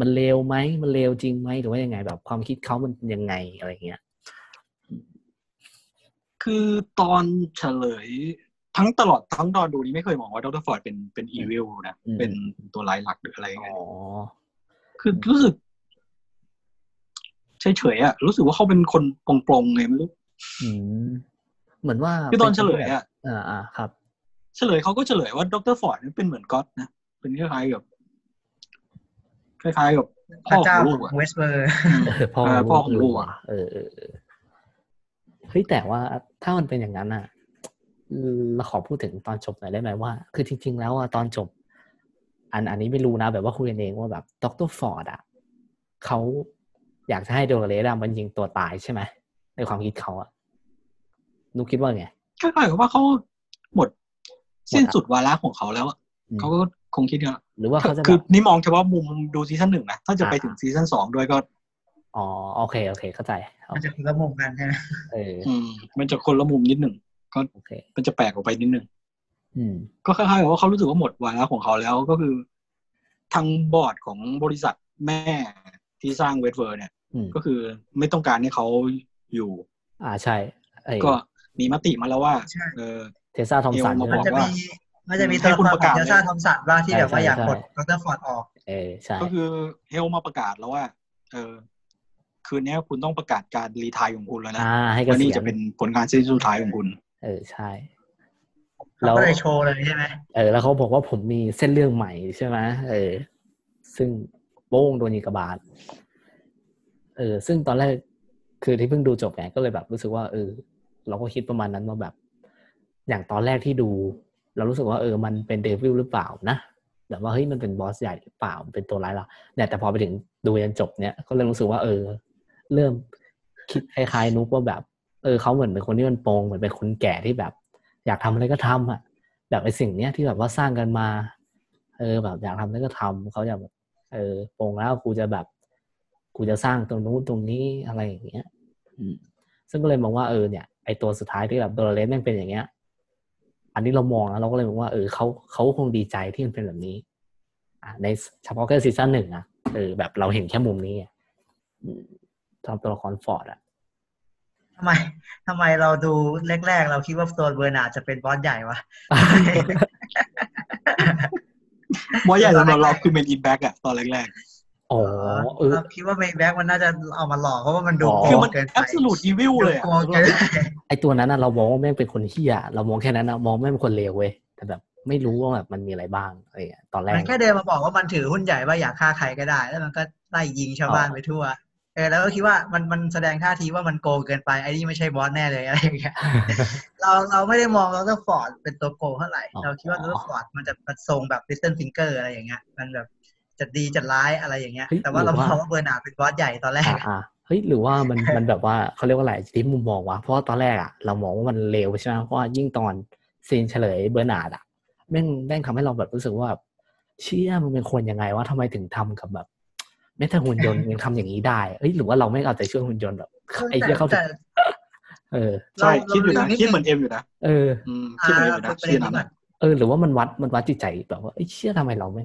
มันเลวไหมมันเลวจริงไหมหรือว่ายังไง แบบความคิดเขามันยังไงอะไรเงี้ย คือตอนเฉลยทั้งตลอดทั้งตอนดูนี้ไม่เคยมองว่าดรฟอร์ดเป็นเป็น evil นะอืมเป็นตัวร้ายหลักหรืออะไรยังไงอ๋อคือรู้สึกเฉยๆอะ รู้สึกว่าเขาเป็นคนปลงๆไงไม่รู้อืมเหมือนว่าคือตอนเฉลยอะอ่าอ่าครับ เฉลยเขาก็เฉลยว่าดรฟอร์ดนี่เป็นเหมือนก๊อตนะเป็นคล้ายๆกับคล้ายๆกับพพ่ระอขเจ้าองขลูอกงอะเวสเบอร์เออพ่อเออพ่อของลูกอะเออ เออเออเฮ้ยแต่ว่าถ้ามันเป็นอย่างนั้นอะเราขอพูดถึงตอนจบหน่อยได้ไหมว่า คือจริง ๆ แล้วอะตอนจบ อันอันนี้ไม่รู้นะ แบบว่าคุยกันเองว่าแบบดรฟอร์ดอะเขาอยากจะให้โดโลเรสอะมันยิงตัวตายใช่ไหมในความคิดเขาอะนุกคิดว่าไงคล้ายๆกับว่าเขาหมด สิ้นสุดวาระของเขาแล้วอะอืมเขาก็คงคิดว่าหรือว่าเขาจะแบบคือนี่มองเฉพาะมุมดูซีซั่นหนึ่งนะถ้าจะไปอ่าถึงซีซั่นสองด้วยก็ อ๋อโอเคโอเค เข้าใจมันจะคนละมุมกันใช่ไหมเอออืมมันจะคนละมุมนิดหนึ่งก็โอเคมันจะแปลกออกไปนิดหนึ่งอืมก็คล้ายๆกับว่าเขารู้สึกว่าหมดวาระของเขาแล้วก็คือ ทางบอร์ดของบริษัทแม่ที่สร้างเวทเวอร์เนี่ยอืมก็คือไม่ต้องการให้เขาอยู่ อ่าใช่ไอ้ก็มีมติมาแล้วว่าใช่เออเทสซาทอมสันเอลมาใช่ไหมบมัอนกจะว่ามีมันจะมีให้ตัวละคุคณรประขกาอศงเจลซ่าทอมสันว่าที่ใช่แบบว่าใช่อยากใช่กดดรฟอร์ดออก เออใช่ก็คือเฮลมาประกาศแล้วว่า เออ คืนนี้คุณต้องประกาศการรีทายของคุณแล้วนะอ่าให้เกวันษีนี้ยณจะเป็นผลงานซีซั่นสุดท้ายของคุณ เออใช่เขาแล้วก็เลยโชว์เลยใช่ไหมเออแล้วเขาบอกว่าผมมีเส้นเรื่องใหม่ใช่ไหมเออ ซึ่งโป้งโดนยิงกระบาดเออ ซึ่งตอนแรกคือที่เพิ่งดูจบไงก็เลยแบบรู้สึกว่า เออ เราก็คิดประมาณนั้นว่าแบบ อย่างตอนแรกที่ดู เรารู้สึกว่าเออ มันเป็นเดวิลหรือเปล่านะแบบว่าเฮ้ยมันเป็นบอสใหญ่หรือเปล่ามันเป็นตัวร้ายเราเนี่ยแต่พอไปถึงดูยันจบเนี่ยก็เริ่มรู้สึกว่าเออ เริ่มคิดคล้ายๆนุกว่าแบบ เออเขาเหมือนเป็นคนที่มันโปงเหมือนเป็นคนแก่ที่แบบ อยากทำอะไรก็ทำอะ แบบไอ้สิ่งเนี้ยที่แบบว่าสร้างกันมา เออแบบอยากทำอะไรก็ทำเขาอยากแบบเออโปงแล้วกูจะแบบกูจะสร้างตรงนู้นตรงนี้อะไรอย่างเงี้ยซึ่งก็เลยมองว่าเออเนี่ยไอตัวสุดท้ายที่แบบโดเรเลสแม่งเป็นอย่างเงี้ย อันนี้เรามองแล้วเราก็เลยมองว่าเออเขาเขาคงดีใจที่มันเป็นแบบนี้ อ่าในเฉพาะแค่ซีซั่นหนึ่งอะเออแบบเราเห็นแค่มุมนี้อืม สำหรับตัวละครฟอร์ดอะทำไมทำไมเราดูแรก ๆ เราคิดว่าตัวเบอร์นาร์ดจะเป็นบอสใหญ่วะบอสใหญ่สำหรับเราคือ Man in Black อะตอนแรกอ๋อเออเราคิดว่า Man in Black มันน่าจะเอามาหลอกเพราะว่ามันดูอ๋อๆคือมันโกงเกินไป absolute evil เลยอะโกงเกินไปไอ้ตัวนั้นอะเรามองว่าแม่งเป็นคนเหี้ยเรามองแค่นั้นอะมองแม่งเป็นคนเลวเว้ยแต่แบบไม่รู้ว่าแบบมันมีอะไรบ้างอะไรอย่างเงี้ยตอนแรกมันแค่เดินมาบอกว่ามันถือหุ้นใหญ่ว่าอยากฆ่าใครก็ได้ แล้วมันก็ไล่ยิงชาวบ้านอ๋อไปทั่ว เออแล้วก็คิดว่ามันมันแสดงท่าทีว่ามันโกงเกินไปไอ้นี่ไม่ใช่บอสแน่เลยอะไรอย่างเงี้ยเราเราไม่ได้มองดรฟอร์ดเป็นตัวโกงเท่าไหร่อ๋อเราคิดว่าดรฟอร์ดมันจะมันทรงแบบลิตเติ้ลฟิงเกอร์อะไรอย่างเงี้ยมันแบบจะดีจะร้ายอะไรอย่างเงี้ยเฮ้ยแต่ว่าหรืเราอว่าเรามองว่าเบอร์นาร์ดเป็นบอสใหญ่ตอนแรกอ่าอ่าเฮ้ยหรือว่ามันมันแบบว่าเขาเรียกว่าอะไรที่มุมมองวะเพราะว่าตอนแรกอะเรามองว่ามันเลวใช่ไหมเพราะว่ายิ่งตอนซีนเฉลยเบอร์นาร์ดอะแม่งแม่งทำให้เราแบบรู้สึกว่าแบบเชี่ยมันเป็นคนยังไงวะทำไมถึงทำกับแบบ แม้แต่หุ่นยนต์ยังทำอย่างนี้ได้ เอ้ยหรือว่าเราไม่เอาใจช่วยหุ่นยนต์แบบไอ้เหี้ยเขาถึงแต่งเออใช่เราคิดอยู่นะเราลืมนิดนึงคิดเหมือนเอ็มอยู่นะเอออืมคิดเหมือนเอ็มอยู่นะอ่าเชื่อนะประเด็นนี้ก่อนเออหรือว่ามันวัดมันวัดจิตใจแบบว่าไอ้เชี่ยทำไมเราไม่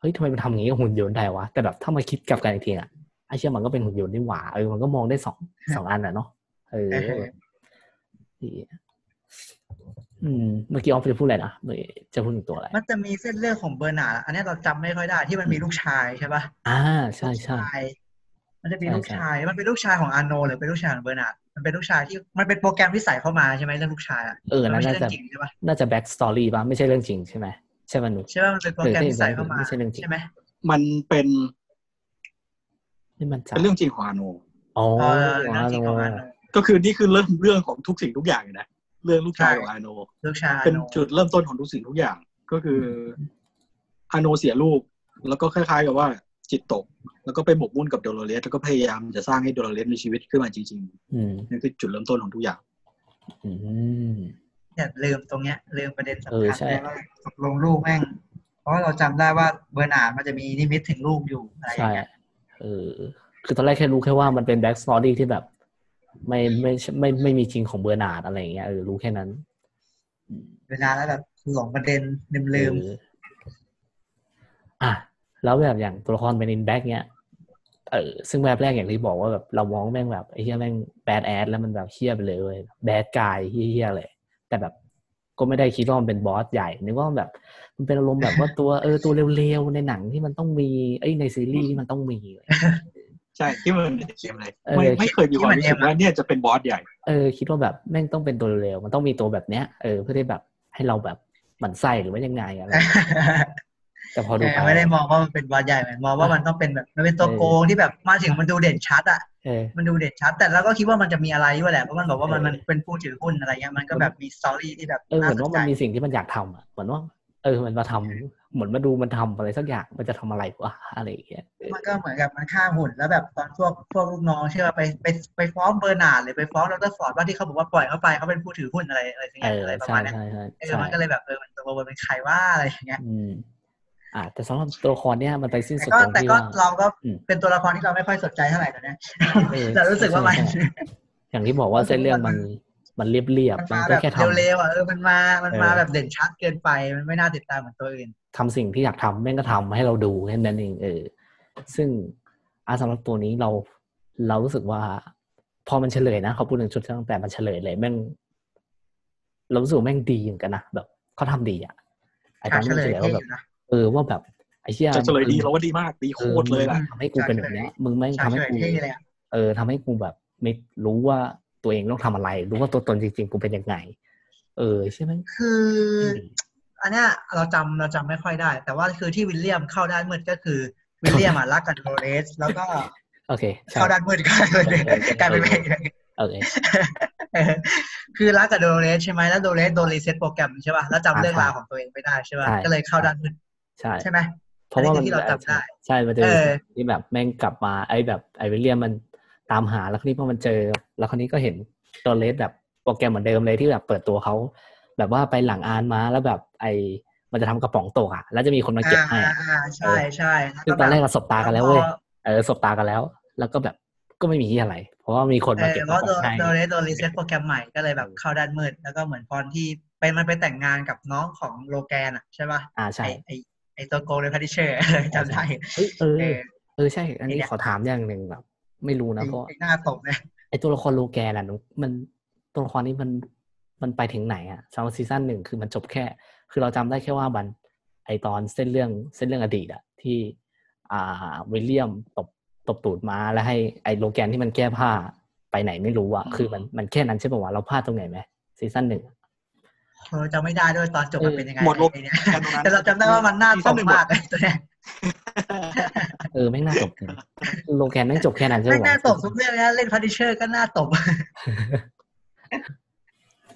เฮ้ยทำไมมันทำอย่างนี้กับหุ่นยนต์ได้วะแต่แบบถ้ามาคิดกลับกันอีกทีอะไอ้เชี่ยมันก็เป็นหุ่นยนต์นี่หว่าเออมันก็มองได้สองสองอันอะเนาะเออเออดีอืมเมื่อกี้ออฟจะพูดอะไรนะเมื่อกี้จะพูดถึงตัวอะไร มันจะมีเส้นเรื่องของเบอร์นาร์ดอันนี้เราจำไม่ค่อยได้ที่มันมีลูกชายใช่ปะอ่าใช่ใช่ลูกชายมันจะมีใช่ลูกใช่ชาย มันเป็นลูกชายของอาร์โนหรือเป็นลูกชายของเบอร์นาร์ดมันเป็นลูกชายที่มันเป็นโปรแกรมที่ใส่เข้ามาใช่ไหมเรื่องลูกชายอะเออมันนั่นไม่ใช่เรื่องจริงใช่ปะน่าจะ backstory ป่ะไม่ใช่เรื่องจริงใช่ไหมใช่ไหมหนูใช่ปะมันเป็นโปรแกรมที่ใส่เข้ามาไม่ใช่เรื่องจริงใช่ไหมมันเป็นนี่มันจะเป็นเรื่องจริงของอาโนอ๋อเออเรื่องจริงของอาร์โนก็คือนี่คือเริ่มเรื่องของทุกสิ่งทุกอย่างเลยนะ เรื่องลูกชายใช่ของอาโนลูกชายอาเป็นร์โนจุดเริ่มต้นของทุกสิ่งทุกอย่างก็คืออาโนเสียลูก แล้วก็คล้ายๆกับว่าจิตตก แล้วก็ไปหมกมุ่นกับโดโลเรสแล้วก็พยายามจะสร้างให้โดโลเรสมีชีวิตขึ้นมาจริงอืมๆนั่นคือจุดเริ่มต้นของทุกอย่างอืมเนี่ยลืมตรงเนี้ยลืมประเด็นเอสำอคัญใช่เลยว่าตกลงลูกแม่ง เพราะว่าเราจำได้ว่าเบอร์นาร์ดมันจะมีนิมิตถึงลูกอยู่อะไรอย่าใช่งเงี้ยเออคือตอนแรกแค่รู้แค่ว่ามันเป็น backstory ที่แบบ ไม่ไม่ไม่ไม่มีจริงของเบอร์นาร์ดอะไรอย่างเงี้ยเออรู้แค่นั้น เวลาแล้วแบบหลงประเด็นลืมลืมเอออะแล้วแบบอย่างตัวละคร Man in Black เนี้ยเออซึ่งแบบแรกอย่างที่บอกว่าแบบเรามองแม่งแบบไอ้เฮียแม่งแบดแอดแล้วมันแบบเฮี้ยไปเลยเว้ยแบดกายเฮี้ยๆเลย แต่แบบก็ไม่ได้คิดว่ามันเป็นบอสใหญ่นึกว่าแบบมันเป็นอารมณ์แบบว่าตัวเออตัวเร็วๆในหนังที่มันต้องมี เอ้ยในซีรีส์ที่มันต้องมีเลย ใช่ที่มันเป็นเกมเลยเออไม่ไม่เคยมีความรู้สึกว่าเนี่ยจะเป็นบอสใหญ่เออคิดว่าแบบแม่งต้องเป็นตัวเร็วๆมันต้องมีตัวแบบเนี้ยเออเพื่อที่แบบให้เราแบบหมั่นไส้หรือว่ายังไงอะไรแต่พอดูเอไปอไม่ได้มองว่ามันเป็นบอสใหญ่เหมือนมองว่ามันต้องเป็นแบบมันเป็นตัวโกงที่แบบมาถึงมันดูเด่นชัดอะเออมันดูเด่นชัด แต่เราก็คิดว่ามันจะมีอะไรด้วยแหละเพราะมันบอกว่ามันเออมันเป็นผู้ถือหุ้นอะไรเงี้ยมันก็แบบมี story ที่แบบเออเหน่ามือนสนว่าใจมันมีสิ่งที่มันอยากทำอะเหมือนว่า เออ มันมาทำเหมือนมาดูมันทำอะไรสักอย่างมันจะทำอะไรวะอะไรอย่างเงี้ยเออมันก็เหมือนกับมันฆ่าหุ่นแล้วแบบตอนพวกพวกลูกน้องเชื่อไปไปไปฟ้องเบอร์นาร์ดหรือไปฟ้องดรฟอร์ดว่าที่เขาบอกว่าปล่อยเขาไปเขาเป็นผู้ถือหุ้นอะไรอะไรอย่างเอเงี้ยออะไรประใช่มาณเนี้ยใช่ใช่เออใช่มันก็เลยแบบเออมันตัวมันเป็นใครว่าอะไรอย่างเงี้ยอืมอ่าแต่สำหรับตัวละครเนี้ยมันไปสิ้นแต่สุดก็ตรงแต่ที่ก็ว่าเราก็อืมเป็นตัวละครที่เราไม่ค่อยสนใจเท่าไหร่ตอนเนี้ยเออแต่รู้สึกว่ามันใช่ใช่อย่างที่บอกว่าเส้นเรื่องมัน มันเรียบเรียบมันมันมาก็แบบแค่ทำเร็วๆอะเออมันมามันมาเออแบบเด่นชัดเกินไปมันไม่น่าติดตามเหมือนตัวอื่นทำสิ่งที่อยากทำแม่งก็ทำให้เราดูแค่นั้นเองเออ ซึ่งอาสำหรับตัวนี้เราเรารู้สึกว่า พอมันเฉลยนะเขาพูดถึงชุดตั้งแต่มันเฉลยเลยแม่งเรารู้สึกว่าแม่งดีเหมือนกันนะแบบเขาทำดีอะไอตอนที่มันเฉลยว่าแบบนะเออว่าแบบไอ้เชี่ยจะเฉลยดีเราว่าดีมากดีโคตรเลยล่ะทำให้กูเป็นแบบเนี้ยมึงไม่งฉากทำให้เฉลยกูเท่เลยอะเออทำให้กูแบบไม่รู้ว่า ตัวเองต้องทำอะไร รู้ว่าตัวตนจริงๆกูเป็นยังไง เออใช่ไหมคือ อันเนี้ยเราจำเราจำไม่ค่อยได้ แต่ว่าคือที่วิลเลียมเข้าด้านมืดก็คือวิลเลียมอะรักกับโดเรสแล้วก็ โอเคใช่เข้าด้านมืดกันเลยเออเออกลายเป็นเอไปอโอเคเออคือรักกับโดเรสใช่ไหมแล้วโดเรสโดนรีเซ็ตโปรแกรมใช่ป่ะแล้วจำอ่าเรื่องใช่ราวของตัวเองไม่ได้ใช่ป่ะใช่ก็เลยเข้าด้านมืดใช่ใช่ไหมเพราะว่าอัมันนนี้คือที่เราจำได้ ใช่มันจะมีเออที่แบบแม่งกลับมาไอ้แบบไอวิลเลียมมัน ตามหาแล้วคราวนี้พอมันเจอ แล้วคราวนี้ก็เห็นโดเลสแบบโปรแกรมเหมือนเดิมเลยที่แบบเปิดตัวเขาแบบว่าไปหลังอานมาแล้วแบบไอมันจะทำกระป๋องตกอะ แล้วจะมีคนมาเก็บให้อ่าอะอ่าใช่ใช่ล้วซึ่งตอนแรกบบเราสบตากันแล้วเว้ยเออสบตากันแล้ว แล้วก็แบบก็ไม่มีที่อะไร เพราะว่ามีคนเอมาอเก็บเพกระราะป๋องให้โดเรสโดนรีเซ็ตโปรแกรมใหม่ก็เลยแบบเข้าด้านมืด แล้วก็เหมือนตอนที่ไปไปมันไปแต่งงานกับน้องของโลแกนอะใช่ป่ะอ่าไอใช่ไอไอตัวโกลเลยพัดิเชอร์จำได้เฮ้ยเออเออเออใช่ อันนี้ไอ้เนี่ยขอถามอย่างหนึ่งแบบ ไม่รู้ไอนะเพราะไอหน้าตกเนี่ยไอตัวละครโลแกนอะนุกมันตัวละครนี้มันมันไปถึงไหนอะสำหรับซีซั่นหนึ่งคือมันจบแค่ คือเราจำได้แค่ว่ามันไอตอนเส้นเรื่องเส้นเรื่องอดีตอะที่ อ่าวิลเลียมตบตบตูดม้าแล้วให้ไอโลแกนที่มันแก้ผ้าไปไหนไม่รู้อะคือมันมันแค่นั้นใช่ป่าวะเราพลาดตรงไหนไหมซีซั่นหนึ่งเออจำไม่ได้ด้วยตอนจบมันเป็นยังไงหมดโลไอ้เนี่ยแกนตรงนั้นแต่เราจำได้ว่ามันหน้าซีตซั่กหนึ่งมากไอ้ตัวเนี้ย เออแม่งน่าตบจริงโลแกนแม่งจบแค่นั้นใช่ไม่ป่าวะน่าตบทุกเรื่องนะเล่น Punisher ก็น่าตบ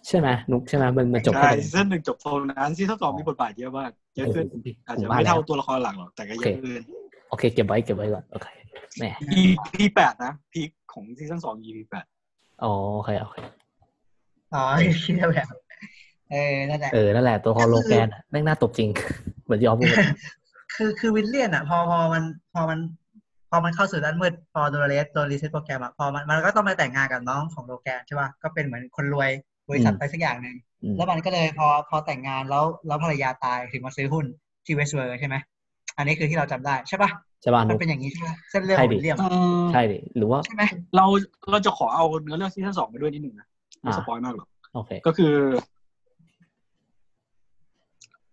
ใช่ไหมนุกใช่ไหมมันมันจบใช่แค่นั้นซีซั่นหนึ่งจบโซนนั้นซีซั่นสองมีบทบาทเยอะมากเยอะขึ้นโอ้โหอาจผมจะว่าไม่แล้วเท่าตัวละครหลักหรอกแต่ก็เยอะขึ้นโอเคเก็บไว้เก็บไว้ก่อนโอเคแหม EP แปดนะ peak ของซีซั่นสอง EP แปดอ๋อโอเคโอเคอ๋อคิดแบบเออนั่นแหละเออนั่นแหละตัวละครโลแกนอะแม่งน่าตบจริง เหมือนที่ออฟพูด คือคือวิลเลียมอะ พอพอมันพอมันพอมันเข้าสู่ด้านมืดพอโดเรสโดนรีเซ็ตโปรแกรมอะพอมันมันก็ต้องไปแต่งงานกับน้องของโลแกนใช่ป่ะก็เป็นเหมือนคนรวยบริษัทไปสักอย่างหนึ่งอืมแล้วมันก็เลยพอพอแต่งงานแล้วแล้วภรรยาตายถึงมาซื้อหุ้นที่ Westworld ใช่ไหมอันนี้คือที่เราจำได้ใช่ป่ะใช่ป่ะมันุนกเป็นอย่างนี้ใช่ไหมเส้นเรื่องใช่ของดิวิลเลียมใช่ดิหรือว่าใช่ไหมเราเราจะขอเอาเนื้อเรื่องซีซั่นสองไปด้วยนิดหนึ่งนะไม่อ่า spoil มากหรอกโอเคก็คือ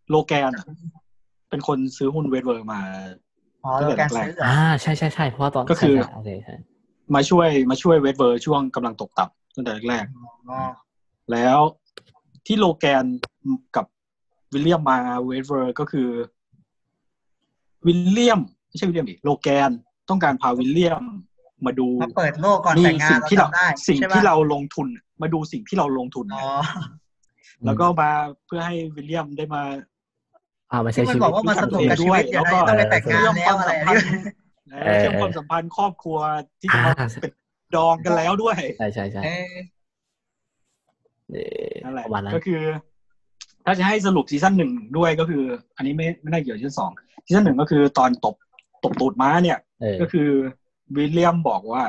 โลแกนอะ เป็นคนซื้อหุ้น Westworld มาอ๋อโลแกนซื้อเหรออ่าใช่ใช่ใช่เพราะว่าตอนก็คือใช่ใช่โอเคใช่มาช่วยมาช่วย Westworld ช่วงกำลังตกต่ำตั้งแต่แรกอ๋อๆแล้วที่โลแกนกับวิลเลียมมา Westworld ก็คือ วิลเลียมไม่ใช่วิลเลียมดิโลแกนต้องการพาวิลเลียมมาดูมาเปิดโลกก่อนนี่แต่งงานสิ่งที่เราจำได้สิ่งใช่ปะที่เราลงทุน มาดูสิ่งที่เราลงทุนอ๋อแล้วก็มาเพื่อให้วิลเลียมได้มา อ่ามาใช้ที่มันชีบวิอกตว่ามาสนุกกับชีวิตเดี๋ยวนะต้องไปแต่งงานแล้วอะไรอย่างเงี้ยและเชื่อมความสัมพันธ์ครอบครัวที่จะมาอ่าเป็นดองกันแล้วด้วย ใช่ใช่ใช่เออเออนั่นแหละประมาณนั้นก็คือ ถ้าจะให้สรุปซีซั่นหนึ่งด้วยก็คือ อันนี้ไม่ไม่ได้เกี่ยวกับซีซั่นสองซีซั่นหนึ่งก็คือตอนตบตบตูดม้าเนี่ยเออก็คือวิลเลียมบอกว่า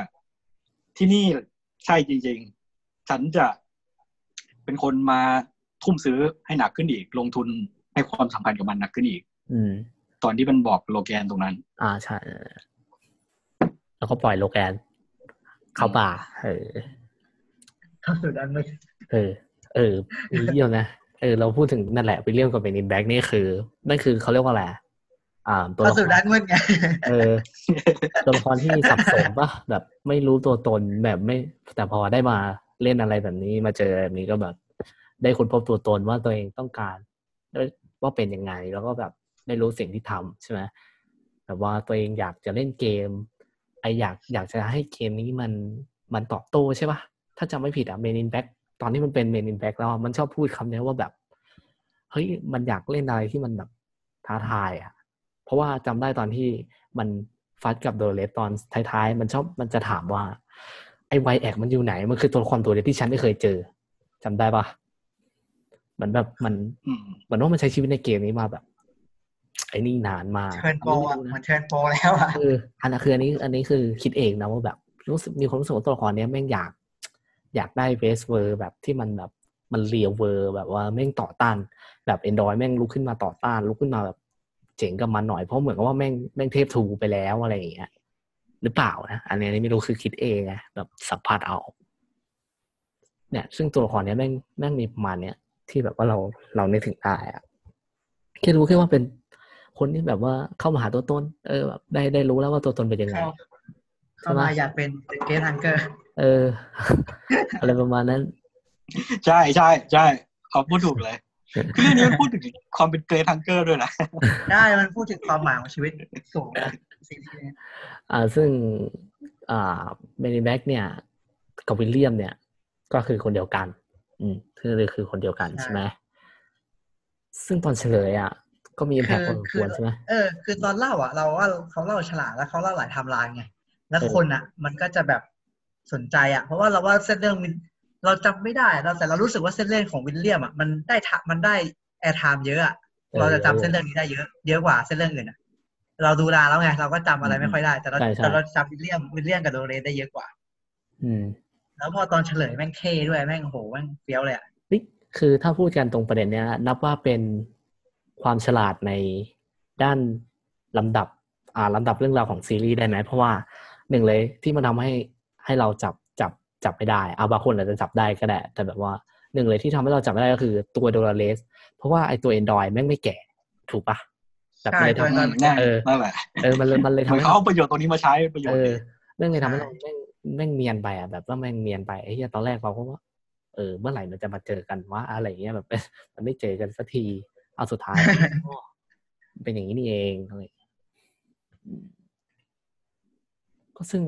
ที่นี่ใช่จริง ๆ ฉันจะเป็นคนมาทุ่มซื้อให้หนักขึ้นอีกลงทุน ให้ความสัมพันธ์กับมันหนักขึ้นอีก อืม ตอนที่มันบอกโลแกนตรงนั้น อ่าใช่เออแล้วก็ปล่อยโลแกน เข้าป่าเออเข้าสู่ด้านมืดเออ เออวิลเลียมนะเออเราพูดถึงนั่นแหละวิลเลียมกับเบนินแบ็กนี่คือนั่นคือเขาเรียกว่าอะไรอะอ่าตัวเข้าละคสู่รด้านมืดไงเออตัวละครที่สับสนปะแบบไม่รู้ตัวตนแบบไม่ แต่พอได้มาเล่นอะไรแบบนี้มาเจอแบบนี้ก็แบบ ได้ค้นพบตัวตนว่าตัวเองต้องการ ว่าเป็นยังไง แล้วก็แบบได้รู้สิ่งที่ทำใช่ไหมแบบว่าตัวเองอยากจะเล่นเกมไออยากอยากจะให้เกมนี้มันมันตอบโต้ใช่ปะถ้าจำไม่ผิดอะ Man in Black ตอนที่มันเป็น Man in Black แล้วมันชอบพูดคำนี้ว่าแบบเฮ้ยมันอยากเล่นอะไรที่มันแบบท้าทายอะเพราะว่าจำได้ตอนที่มันฟัดกับโดเลสตอนท้ายๆ มันชอบมันจะถามว่า ไอไวแอกมันอยู่ไหน มันคือตัวละครตัวเดียวที่ฉันไม่เคยเจอจำได้ปะ เหมือนแบบมันอืมเหมือนว่ามันใช้ชีวิตในเกมนี้มาแบบ ไอ้นี่นานมาก turn pro อะไม่รู้มันนะ turn pro แล้วอะคืออันนั้นคืออันนี้ อันนี้คือคิดเองนะว่าแบบรู้สึกมีความรู้สึกว่าตัวละครเนี้ยแม่งอยาก อยากได้เบสเวอร์แบบที่มันแบบมัน real world แบบว่าแม่งต่อต้าน แบบแอนดรอยด์แม่งลุกขึ้นมาต่อต้าน ลุกขึ้นมาแบบเจ๋งกับมันหน่อยเพราะเหมือนกับว่าแม่งแม่งเทพทรูไปแล้วอะไรอย่างเงี้ยหรือเปล่านะอันนี้ไม่รู้คือคิดเองไงแบบสัมผัสเอา เนี่ย ซึ่งตัวละครเนี้ยแม่งแม่งมีประมาณเนี้ย ที่แบบว่าเราเรานึกถึงได้อะแค่รู้แค่ว่าเป็นคนที่แบบว่าเข้ามาหาตัวตน เออแบบได้ได้รู้แล้วว่าตัวตนเป็นยังไงเข้าเข้ามาอยากเป็น great thinker เออ อะไรประมาณนั้น ใช่ใช่ใช่เขาพูดถูกเลยคือเรื่องนี้มันพูดถึงความเป็น great thinker ด้วยนะได้มันพูดถึงความหมายของชีวิตสูงนะสิ่งที่อ่า ซึ่งอ่า Man in Black เนี่ย กับวิลเลียมเนี่ย ก็คือคนเดียวกัน อืมคือคือคนเดียวกันใช่ไหมซึ่งตอนเฉลยอะก็มี impact พอสมควรใช่ไหมเออคือตอนเล่าอะ เราว่าเขาเล่าฉลาดแล้วเขาเล่าหลายไทม์ไลน์ไงแล้วเออคนอะ มันก็จะแบบสนใจอะ เพราะว่าเราว่าเส้นเรื่องมันเราจำไม่ได้เราแต่เรารู้สึกว่าเส้นเรื่องของวิลเลียมอะมันได้ทะมันได้ airtime เยอะอะเราจะจำเส้นเรื่องนี้ได้เยอะเยอะกว่าเส้นเรื่องอื่นอะเราดูนานแล้วไงเราก็จำอะไรไม่ค่อยได้ แต่เราใช่ใช่แต่เราจำวิลเลียมวิลเลียมกับโดโลเรสได้เยอะกว่า อืม แล้วพอตอนเฉลยแม่งเท่ด้วยแม่งโหแม่งเฟี้ยวเลยอะเฮ้ยคือถ้าพูดกันตรงประเด็นเนี้ย นับว่าเป็นความฉลาดในด้านลำดับ อ่าลำดับเรื่องราวของซีรีส์ได้ไหมเพราะว่าหนึ่งเลยที่มันทำให้ให้เราจับจับจับไม่ได้เอาบางคนอาจจะจับได้ก็ได้แต่แบบว่าหนึ่งเลยที่ทำให้เราจับไม่ได้ก็คือตัวโดราเลสเพราะว่าไอตัว Android แม่งไม่แก่ถูกปะแบบใช่เลยตัวทำ Android แน่เออนั่นแหละเออมันเลยมันเลยเหทำมือนให้เขาเอาประโยชน์ตรงนี้มาใช้ประโยชเอน์อดีเรื่องเลยทำให้ใช่เราแม่ง แม่งเนียนไปอะแบบว่าแม่งเนียนไปไอ้เหี้ยตอนแรกเราก็ว่าเออเมื่อไหร่มันจะมาเจอกันวะอะไรเงี้ยแบบมันไม่เจอกันสักทีเอาสุดท้ายเป็นอย่างนี้นี่เองอะไรก็ซึ่ง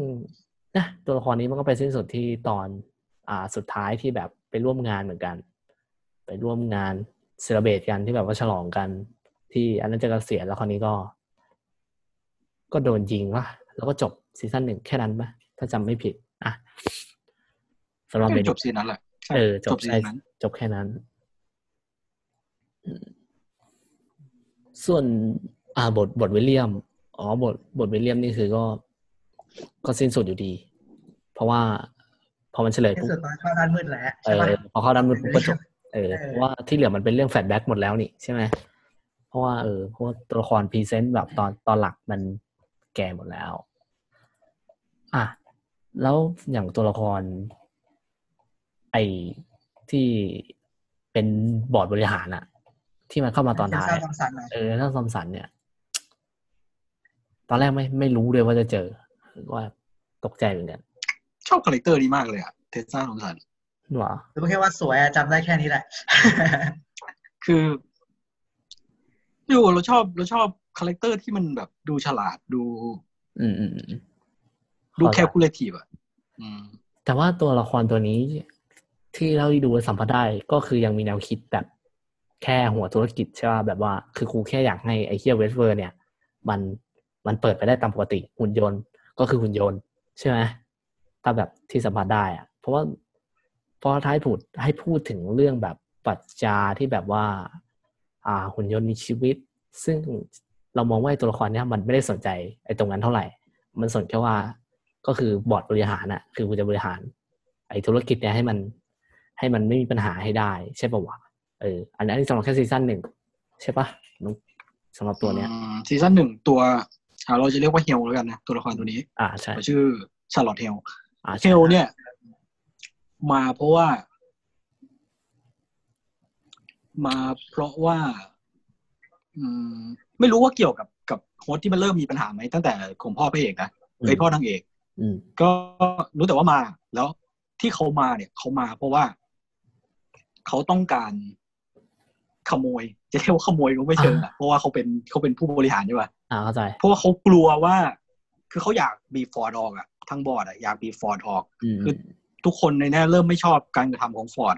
นะตัวละครนี้มันก็ไปสิ้นสุดที่ตอน อ่าสุดท้ายที่แบบไปร่วมงานเหมือนกัน ไปร่วมงานcelebrate กันที่แบบว่าฉลองกัน ที่อันนั้นจะเกษียณแล้วคราวนี้ก็ ก็โดนยิงวะแล้วก็จบซีซั่นหนึ่งแค่นั้นปะ ถ้าจำไม่ผิด อะสำหรับเบนจบซีนนั้นแหละใช่เออจจบบซีใช่นนั้นจบแค่นั้นอืมส่วน อ่าบทบทวิลเลียม อ๋อบทบทวิลเลียมนี่คือก็ ก็สิ้นสุดอยู่ดี เพราะว่า พอมันเฉลยที่ปุ๊บสุดตอนเข้าด้านมืดแล้วเอใช่ปะอพอเข้าด้านมืดปุ๊บก็จบเออเออเพราะว่าที่เหลือมันเป็นเรื่อง flashback หมดแล้วนี่ใช่ไหมเพราะว่าเออเพราะว่าตัวละคร present แบบตอนตอนหลักมันแก่หมดแล้ว อะ แล้วอย่างตัวละคร ไอ้ที่เป็นบอร์ดบริหารอะที่มันเข้ามาตอนท้ายเทสซอะทอมป์สันหน่อยเออถ้าซอมสันเนี่ย ตอนแรกไม่ไม่รู้เลยว่าจะเจอว่าตกใจเหมือนกันชอบ character นี้มากเลยอะเทสซาทอมป์สันหรอรู้แค่ว่าสวยอะจำได้แค่นี้แหละ คือไม่รู้เราชอบเราชอบ character ที่มันแบบดูฉลาดดู อืมอืมอืม ดูเข้าใจแคลคูลเลทีฟอะอืมแต่ว่าตัวละครตัวนี้ที่เราดูสัมผัสได้ก็คือยังมีแนวคิดแบบแค่หัวธุรกิจใช่ป่ะแบบว่าคือครูแค่อยากให้ไอ้เคีย Westworld เนี่ย มันมันเปิดไปได้ตามปกติหุ่นยนต์ก็คือหุ่นยนต์ ใช่ไหมถ้าแบบที่สัมผัสได้อะเพราะว่าพอท้ายพูดให้พูดถึงเรื่องแบบปรัชญาที่แบบว่า อ่าหุ่นยนต์มีชีวิต ซึ่งเรามองว่าไอ้ตัวละครเนี้ยมันไม่ได้สนใจไอ้ตรงนั้นเท่าไหร่ มันสนแค่ว่า ก็คือบอร์ดบริหารอะคือกูจะบริหาร ไอ้ธุรกิจเนี้ยให้มัน ให้มันไม่มีปัญหาให้ได้ ใช่ป่าวะเอออันนี้นสำหรับแค่ซีซั่นหนึ่งใช่ปะน้องสำหรับตัวเนี้ยอืมซีซั่นหนึ่งตัวอ่าเราจะเรียกว่าเฮลแล้วกันนะตัวละครตัวนี้ อ่าใช่เขาชื่อชาร์ลอตเฮลอ่าเฮใช่ลเนี่ย มาเพราะว่า มาเพราะว่า อืม ไม่รู้ว่าเกี่ยวกับกับ host ที่มันเริ่มมีปัญหาไหมตั้งแต่ของพ่อพระเอกนะเอ้ยพ่อนางเอกอืม ก็รู้แต่ว่ามา แล้วที่เขามาเนี่ยเขามาเพราะว่า เขาต้องการขโมย จะเรียกว่าขโมยก็ไม่เชิงอะเพราะว่าเขาเป็นเขาเป็นผู้บริหารใช่ป่ะอ่าเข้าใจเพราะว่าเขากลัวว่า คือเขาอยากบีบฟอร์ดออกอะทั้งบอร์ดอะอยากบีบฟอร์ดออกอืมคือทุกคนในนี้เริ่มไม่ชอบการกระทำของฟอร์ด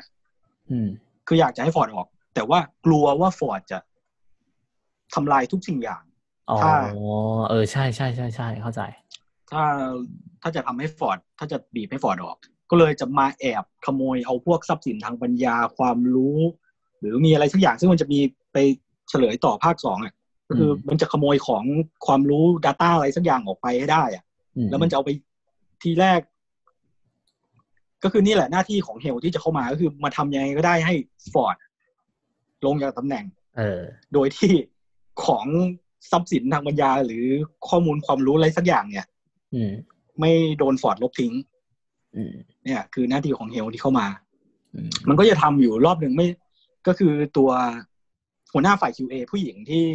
อืมคืออยากจะให้ฟอร์ดออก แต่ว่ากลัวว่าฟอร์ดจะทำลายทุกสิ่งอย่างอ๋อถ้าเออใช่ใช่ใช่ใช่เข้าใจ ถ้าถ้าจะทำให้ฟอร์ดถ้าจะบีบให้ฟอร์ดออก ก็เลยจะมาแอบขโมยเอาพวกทรัพย์สินทางปัญญาความรู้ หรือมีอะไรสักอย่างซึ่งมันจะมีไปเฉลยต่อภาคสองอะก็คืออมมันจะขโมยของความรู้ Data อะไรสักอย่างออกไปให้ได้อะอืแล้วมันจะเอาไปทีแรก ก็คือนี่แหละหน้าที่ของเฮลที่จะเข้ามาก็คือมาทำยังไงก็ได้ให้ฟอร์ดลงจากตำแหน่งเออโดยที่ของทรัพย์สินทางปัญญาหรือข้อมูลความรู้อะไรสักอย่างเนี่ยอืม ไม่โดนฟอร์ดลบทิ้งอืมเนี่ย คือหน้าที่ของเฮลที่เข้ามาอืมมันก็จะทำอยู่รอบหนึ่งไม่ ก็คือตัวหัวหน้าฝ่าย QA ผู้หญิงที่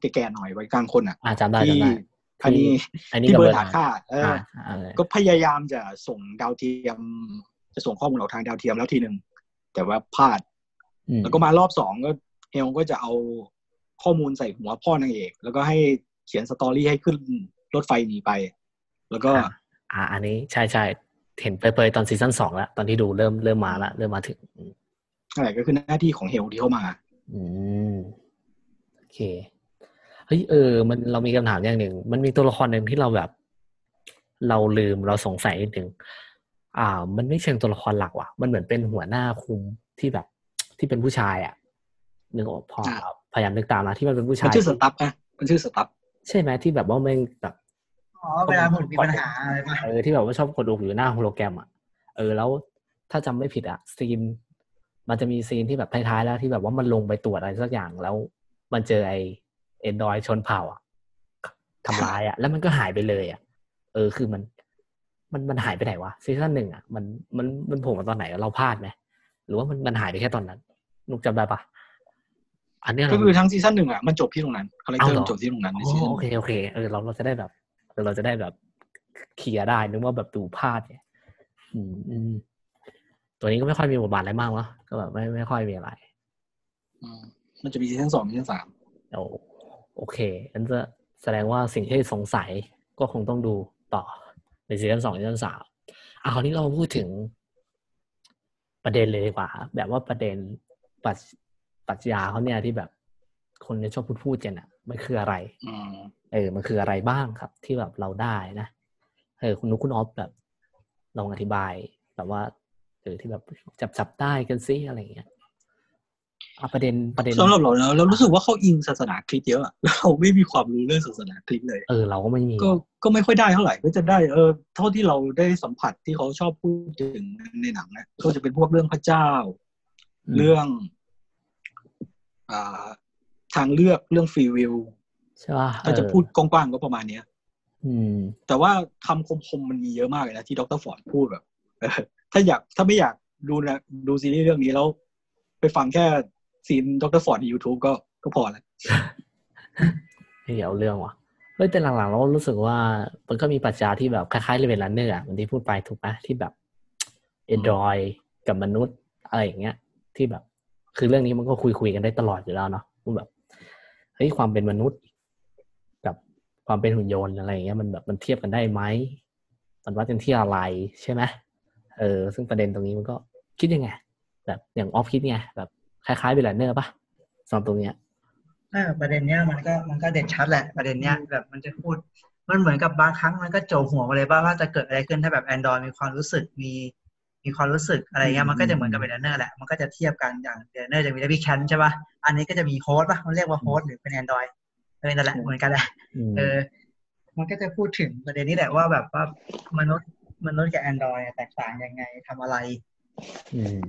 แก่ๆหน่อยวัยกลางคนอะอ่าจำได้ที่จำได้อันนี้อันนี้ที่กับเบิร์เบิดร์ดหาค่าเอออ่าออ่าก็พยายามจะส่งดาวเทียม จะส่งข้อมูลออกทางดาวเทียมแล้วทีหนึ่งแต่ว่าพลาดอืมแล้วก็มารอบสองก็เฮลก็จะเอาข้อมูลใส่หัวพ่อนางเอก แล้วก็ให้เขียน story ให้ขึ้นรถไฟหนีไป แล้วก็อ่าอ่า อันนี้ใช่ใช่เห็นเปรยๆตอนซีซั่นสองแล้ว ตอนที่ดูเริ่มเริ่มมาละเริ่มมาถึงอืมอะไรก็คือหน้าที่ของเฮลที่เข้ามา อืมโอเคเฮ้ยเออ มันเรามีคำถามอย่างหนึ่ง มันมีตัวละครหนึ่งที่เราแบบ เราลืมเราสงสัยนิดหนึ่งอ่า มันไม่เชิงตัวละครหลักว่ะ มันเหมือนเป็นหัวหน้าคุมที่แบบ ที่เป็นผู้ชายอะนึกออกพออ่าพยายามนึกตามนะที่มันเป็นผู้มันชายชื่อสที่ตัฟนะมันชื่อสตัฟใช่ไหมที่แบบว่าแม่งแบบ อ๋อเวลาหุ่นมีปัญหาอะไรปะเออที่แบบว่าชอบกดอกอยู่หน้าโฮโลแกรมอะเออแล้วถ้าจำไม่ผิดอะซีนมันจะมีซีนที่แบบท้ายๆแล้วที่แบบว่ามันลงไปตรวจอะไรสักอย่างแล้ว มันเจอไอandroid ชนเผ่าอะทำร้ายอะ แล้วมันก็หายไปเลยอะ เออคือมัน มันมันหายไปไหนวะซีซั่นหนึ่งอะมันมันมันโผล่มาตอนไหนเราพลาดไหมหรือว่ามันมันหายไปแค่ตอนนั้นนุกจำได้ปะอันเนี้ยก็คือทั้งซีซั่นหนึ่งอะมันจบที่ตรงนั้นคาแรคเตอร์เอาเหรอมันจบที่ตรงนั้นในอ๋ซีอซั่นโอเคโอเคเออเราเราจะได้แบบ เออเราจะได้แบบเคลียร์ได้นึกว่าแบบดูพลาดเนี่ยอืมอืมตัวนี้ก็ไม่ค่อยมีบทบาทอะไรมากเนาะก็แบบไม่ไม่ค่อยมีอะไรอืมมันจะมีซีซั่นสองซีซั่นสามโอ้โอเคงั้นจะแสดงว่าสิ่งที่สงสัยก็คงต้องดูต่อในซีซั่นสองซีซั่นสามอะคราวนี้เรามาพูดถึงประเด็นเลยดีกว่า แบบว่าประเด็นปรัชปรัชญาเขาเนี่ยที่แบบคนเนี่ยชอบพูดพูดกันอะ มันคืออะไรอืมเออ มันคืออะไรบ้างครับ ที่แบบเราได้นะเออคุณนุกคุณออฟแบบลองอธิบายแบบว่าเออที่แบบจับจับได้กันซิอะไรอย่างเงี้ยอะประเด็นประเด็นสำหรับเราแล้วเรารู้สึกว่าเขาอิงศาสนาคริสต์เยอะอะแล้วเราไม่มีความรู้เรื่องศาสนาคริสต์เลย เออเราก็ไม่มีก็ก็ไม่ค่อยได้เท่าไหร่ก็จะได้เออเท่าที่เราได้สัมผัสที่เขาชอบพูดถึงในหนังนะก็จะเป็นพวกเรื่องพระเจ้าอืมเรื่อง อ่า ทางเลือกเรื่องฟรีวิลใช่ป่ะถ้าจะเออพูดกว้างๆก็ประมาณเนี้ยอืมแต่ว่าคำคมๆมันมีเยอะมากเลยนะที่ดรฟอร์ดพูดแบบเออถ้าอยากถ้าไม่อยากดูนะดูซีรีส์เรื่องนี้แล้ว ไปฟังแค่ซีนดรฟอร์ดใน YouTube ก็ก็พอแล้วไม่เดี๋ยวเอาเรื่องว่ะเฮ้ยแต่หลังๆเรารู้สึกว่ามันก็มีปรัชญาที่แบบคล้ายๆ Blade Runner อะเหมือนที่พูดไปถูกไหมที่แบบ android กับมนุษย์อะไรอย่างเงี้ย ที่แบบ คือเรื่องนี้มันก็คุยคุยๆกันได้ตลอดอยู่แล้วเนาะว่าแบบเฮ้ยความเป็นมนุษย์ กับความเป็นหุ่นยนต์อะไรอย่างเงี้ยมันแบบมันเทียบกันได้ไหมมันวัดกันที่อะไรใช่ไหมเออ ซึ่งประเด็นตรงนี้มันก็คิดยังไง แบบอย่างออฟคิดไงแบบคล้ายๆ Blade Runner ปะสำหรับตรงเนี้ยเออประเด็นเนี้ยมันก็มันก็เด่นชัดแหละประเด็นเนี้ยแบบมันจะพูดมันเหมือนกับบางครั้งมันก็โจหัวมาเลยว่าว่าจะเกิดอะไรขึ้นถ้าแบบ Android มีความรู้สึกมี มีความรู้สึกอะไรเงี้ยมันก็จะเหมือนกับ Blade Runner แหละมันก็จะเทียบกันอย่าง Blade Runner จะมี d ดบิแคนใช่ป่ะอันนี้ก็จะมี host ป่ะมันเรียกว่า host หรือเป็น Android เออนั่นแหละเหมือนกันแหละอืมเออ มันก็จะพูดถึงประเด็นนี้แหละว่าแบบว่ามนุษย์มนุษย์กับ Android แตกต่างยังไงทำอะไร อืม